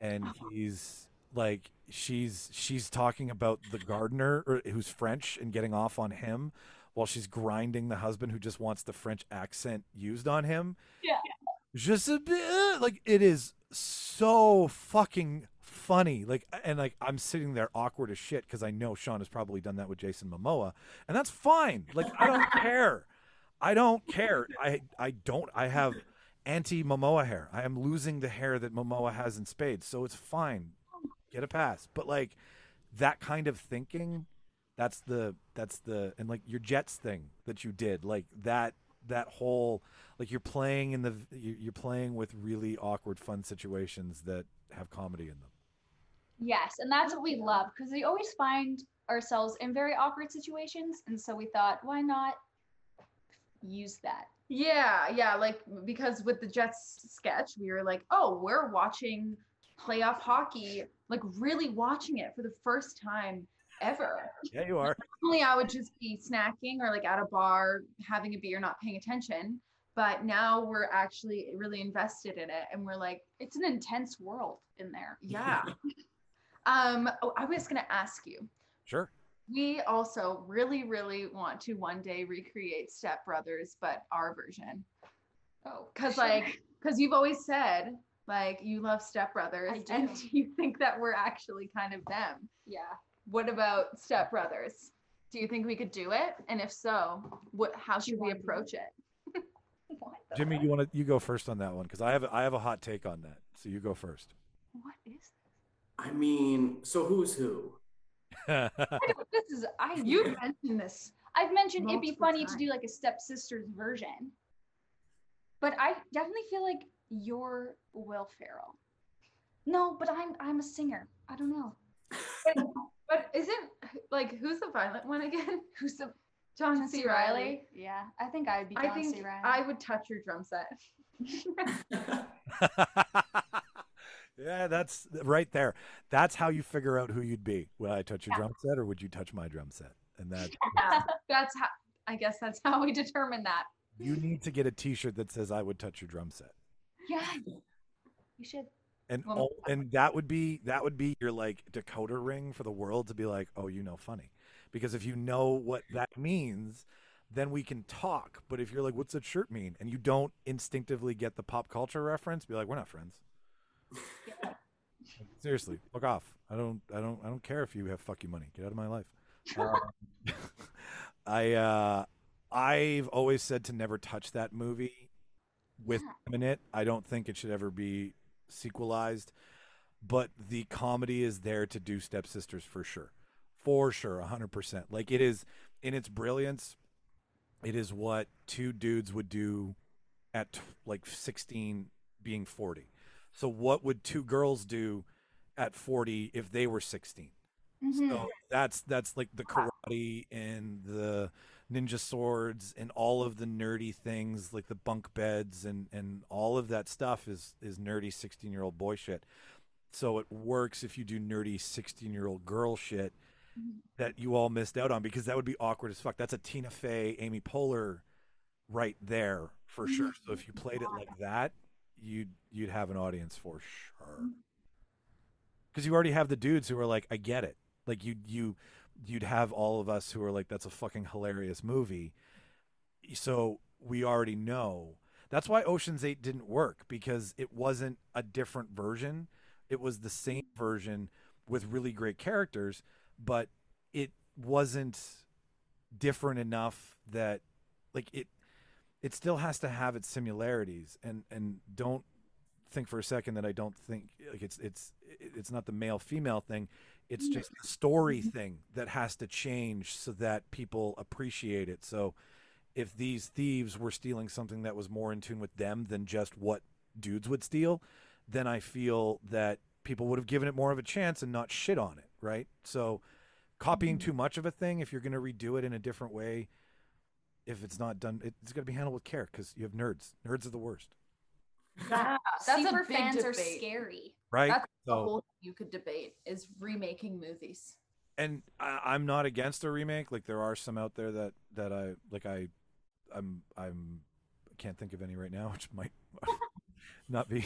and uh-huh. he's like she's she's talking about the gardener or, who's french and getting off on him while she's grinding the husband who just wants the french accent used on him. Yeah. just a bit like it is so fucking funny. Like and like i'm sitting there awkward as shit because i know sean has probably done that with jason momoa and that's fine. Like i don't care. I don't care. I i don't i have anti momoa hair. I am losing the hair that momoa has in spades so it's fine. Get a pass. But like that kind of thinking that's the that's the and like your jets thing that you did like that that whole like you're playing in the you- you're playing with really awkward fun situations that have comedy in them. Yes, and that's what we love because we always find ourselves in very awkward situations, and so we thought, why not use that? Yeah, yeah, like because with the Jets sketch, we were like, oh, we're watching playoff hockey, like really watching it for the first time ever. yeah you are Normally, I would just be snacking or like at a bar having a beer, not paying attention. But now we're actually really invested in it, and we're like, It's an intense world in there. yeah. um, oh, I was gonna ask you. sure We also really, really want to one day recreate Step Brothers, but our version. Oh, Cause sure. like, cause you've always said like you love Step Brothers, I and do. you think that we're actually kind of them. yeah. What about Step Brothers? Do you think we could do it? And if so, what? How should we want to do approach it? Jimmy heck? you want to you go first on that one because i have i have a hot take on that so you go first What is this? I mean, so who's who? This? This is I. You mentioned this. I've mentioned it'd be multiple funny to do like a stepsisters version, but I definitely feel like you're Will Ferrell. No, but I'm I'm a singer. I don't know. But isn't like who's the violent one again? Who's the John C. Reilly. Yeah, I think I would be John I think C. Reilly. I would touch your drum set. Yeah that's right there. That's how you figure out who you'd be. Would i touch your drum set or would you touch my drum set? And that Yeah, that's how. I guess that's how we determine that. you need to get a t-shirt that says i would touch your drum set. Yeah, you should. and Well, all, and that would be that would be your like decoder ring for the world to be like oh you know funny. Because if you know what that means then we can talk. But if you're like what's that shirt mean? and you don't instinctively get the pop culture reference be like we're not friends seriously fuck off. I don't i don't i don't care if you have fuck you money. Get out of my life. Um, i uh i've always said to never touch that movie with Yeah. in it. I don't think it should ever be sequelized but the comedy is there to do stepsisters for sure. For sure 100% like it is in its brilliance it is what two dudes would do at t- like 16 being 40 so what would two girls do at 40 if they were 16 Mhm. so that's that's like the karate and the ninja swords and all of the nerdy things like the bunk beds and and all of that stuff is is nerdy 16 year old boy shit. So it works if you do nerdy 16 year old girl shit Mhm. that you all missed out on because that would be awkward as fuck. That's a tina fey amy poehler right there for sure. So if you played it like that you'd you'd have an audience for sure. Because you already have the dudes who are like i get it. Like you you you'd have all of us who are like that's a fucking hilarious movie. So we already know. That's why oceans 8 didn't work because it wasn't a different version. It was the same version with really great characters but it wasn't different enough that like it it still has to have its similarities and and don't think for a second that I don't think like it's it's it's not the male female thing. It's mm. just the story mm-hmm. thing that has to change so that people appreciate it. So if these thieves were stealing something that was more in tune with them than just what dudes would steal then I feel that people would have given it more of a chance and not shit on it right? So copying mm-hmm. too much of a thing if you're going to redo it in a different way if it's not done, it, it's got to be handled with care because you have nerds. Nerds are the worst, That's a Super big fans are scary. right? That's the whole thing you could debate is remaking movies. and I, I'm not against a remake. Like there are some out there that that I like. I I'm I'm I can't think of any right now, which might not be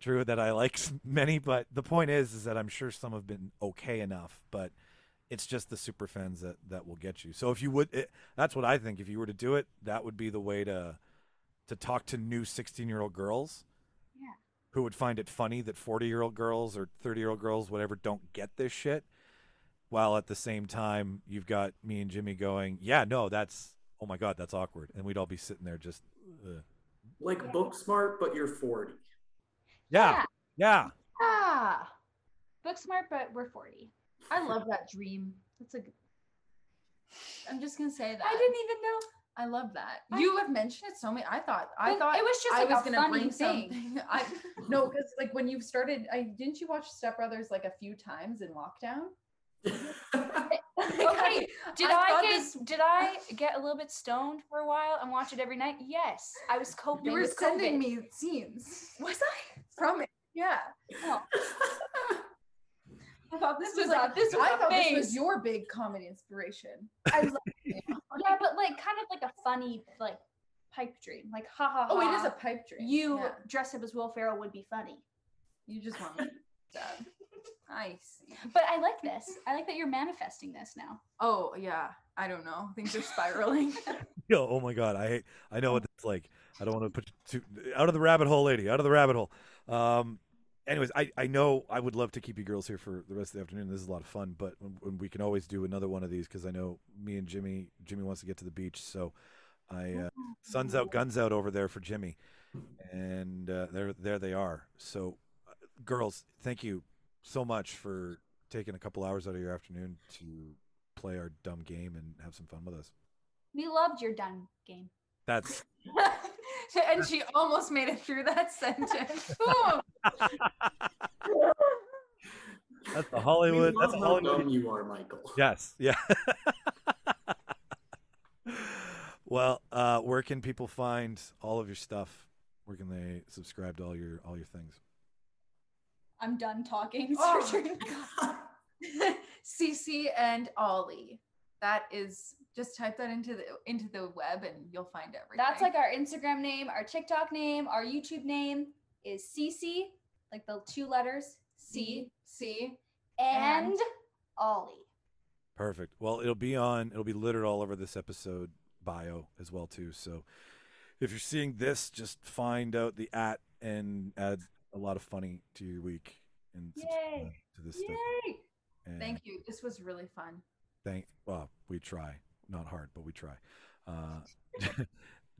true that I like many. But the point is, is that I'm sure some have been okay enough, but it's just the super fans that that will get you. So if you would, it, that's what I think. If you were to do it, that would be the way to to talk to new 16 year old girls. Yeah. Who would find it funny that 40 year old girls or 30 year old girls, whatever, don't get this shit? while at the same time you've got me and Jimmy going, yeah, no, that's oh my god, that's awkward, and we'd all be sitting there just, uh, Like Booksmart, but you're 40. yeah, yeah, Ah, Booksmart, but we're 40. I love that dream. That's a. I'm just gonna say that. I didn't even know. I love that. I- you have mentioned it so many. I thought. I thought it was just I like was a gonna funny bring thing. something. I no, because like when you started, I didn't you watch Step Brothers like a few times in lockdown? Okay, did I I, get this- did I get a little bit stoned for a while and watch it every night? Yes, I was coping You were sending COVID. me scenes Was I? from it. Yeah, Oh, I thought this, This was was like a- this was I a thought this was your big comedy inspiration. I love yeah, but like kind of like a funny like pipe dream, like ha ha. ha. Oh, it is a pipe dream. You Yeah. dressed up as Will Ferrell would be funny, You just want me sad. I see. but I like this. I like that you're manifesting this now. Oh yeah, I don't know. Things are spiraling. Yo, oh my god, I hate, I know what it's like. I don't want to put you too out of the rabbit hole, lady, out of the rabbit hole. Um, anyways, I I know I would love to keep you girls here for the rest of the afternoon. This is a lot of fun, but we can always do another one of these because I know me and Jimmy, Jimmy wants to get to the beach, so I uh, sun's out, guns out over there for Jimmy, and uh, there there they are. So, uh, girls, thank you so much for taking a couple hours out of your afternoon to play our dumb game and have some fun with us. We loved your dumb game. That's and she almost made it through that sentence. Ooh. That's a We Hollywood. love That's a how Hollywood. dumb you are, Michael. Yes. Yeah. well, uh, where can people find all of your stuff? Where can they subscribe to all your all your things? I'm done talking. Oh It's your my turn. God. CC and Ollie. That is just type that into the into the web and you'll find everything. That's like our Instagram name, our TikTok name, our YouTube name is CC, like the two letters C C. and, And- Ollie. Perfect. Well, it'll be on. It'll be littered all over this episode bio as well too. So if you're seeing this, just find out the at and add a lot of funny to your week and Yay. subscribe to this stuff. Yay! And Thank you. This was really fun. Thank. Well, we try. Not hard, but we try. Uh,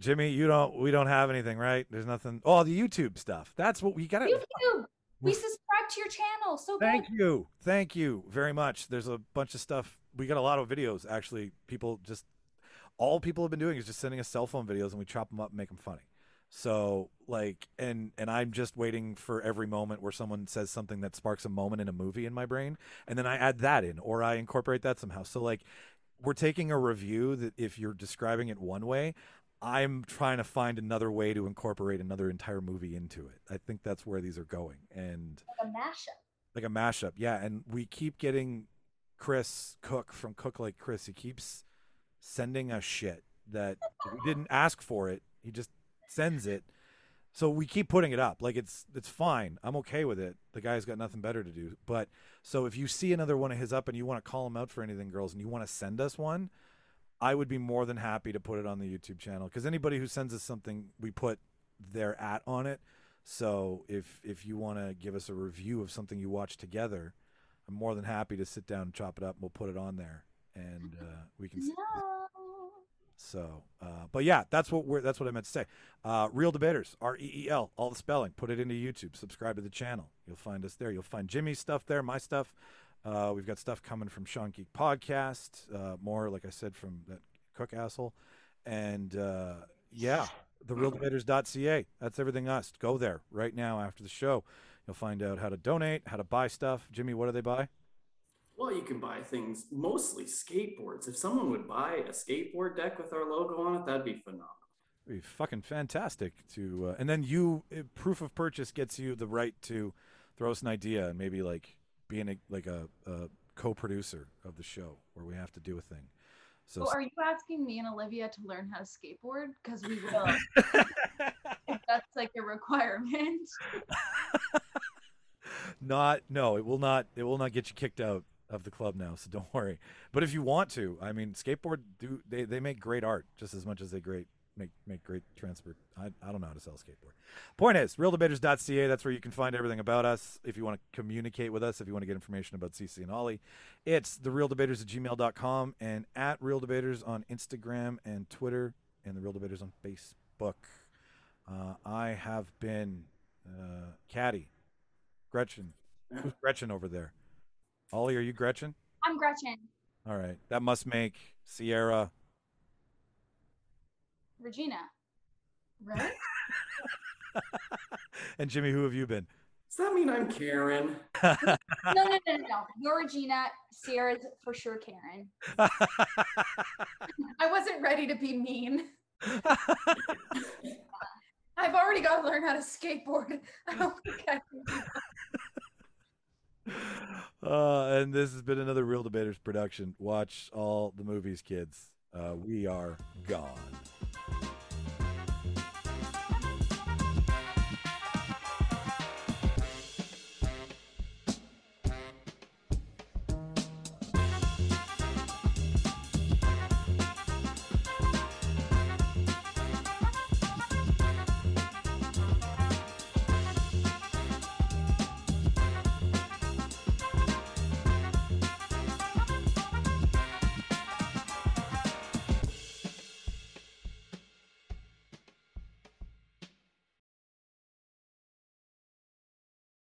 Jimmy, you don't. We don't have anything, right? There's nothing. Oh, the YouTube stuff. That's what we got. to YouTube. We subscribe to your channel. So Thank good. you. Thank you very much. There's a bunch of stuff. We got a lot of videos actually. People just all people have been doing is just sending us cell phone videos and we chop them up and make them funny. So like and and I'm just waiting for every moment where someone says something that sparks a moment in a movie in my brain and then I add that in or I incorporate that somehow. So like we're taking a review that if you're describing it one way, I'm trying to find another way to incorporate another entire movie into it. I think that's where these are going. And Like a mashup. like a mashup. Yeah, and we keep getting Chris Cook from Cook Like Chris. He keeps sending us shit that we didn't ask for it. He just sends it. So we keep putting it up. Like it's it's fine. I'm okay with it. The guy's got nothing better to do. But so if you see another one of his up and you want to call him out for anything, girls, and you want to send us one, I would be more than happy to put it on the YouTube channel because anybody who sends us something, we put their at on it. So if if you want to give us a review of something you watch together, I'm more than happy to sit down and chop it up. and We'll put it on there, and uh, we can. see. No. So, uh, but yeah, that's what we're that's what I meant to say. Uh, Reel Debaters, R E E L, all the spelling. Put it into YouTube. Subscribe to the channel. You'll find us there. You'll find Jimmy's stuff there, my stuff. Uh, we've got stuff coming from Sean Geek Podcast. Uh, more, like I said, from that Cook asshole, and uh, yeah, the reeldebaters.ca. That's everything us. Go there right now after the show. You'll find out how to donate, how to buy stuff. Jimmy, what do they buy? Well, you can buy things, mostly skateboards. If someone would buy a skateboard deck with our logo on it, that'd be phenomenal. It'd be fucking fantastic to, uh, and then you uh, proof of purchase gets you the right to throw us an idea and maybe like being a, like a, a co-producer of the show where we have to do a thing. So So are you asking me and Olivia to learn how to skateboard? Because we will. that's like a requirement. not no, it will not it will not get you kicked out of the club now, so don't worry. But if you want to, I mean, skateboard do they they make great art just as much as they great make make great transport. I, I don't know how to sell a skateboard. Point is, reeldebaters.ca. That's where you can find everything about us. If you want to communicate with us, if you want to get information about CC and Ollie, it's the reeldebaters at gmail.com and at reeldebaters on Instagram and Twitter and the reel debaters on Facebook. Uh, I have been uh, Cady, Gretchen. Who's Gretchen over there? Ollie, are you Gretchen? I'm Gretchen. All right. That must make Ciera. Regina. Right? and Jimmy, who have you been? Does that mean I'm Karen? No, no, no, no, no. You're Regina. Ciera's for sure Karen. I wasn't ready to be mean. I've already got to learn how to skateboard. I don't think I can uh, and this has been another Reel Debaters production. Watch all the movies, kids. Uh, we are gone.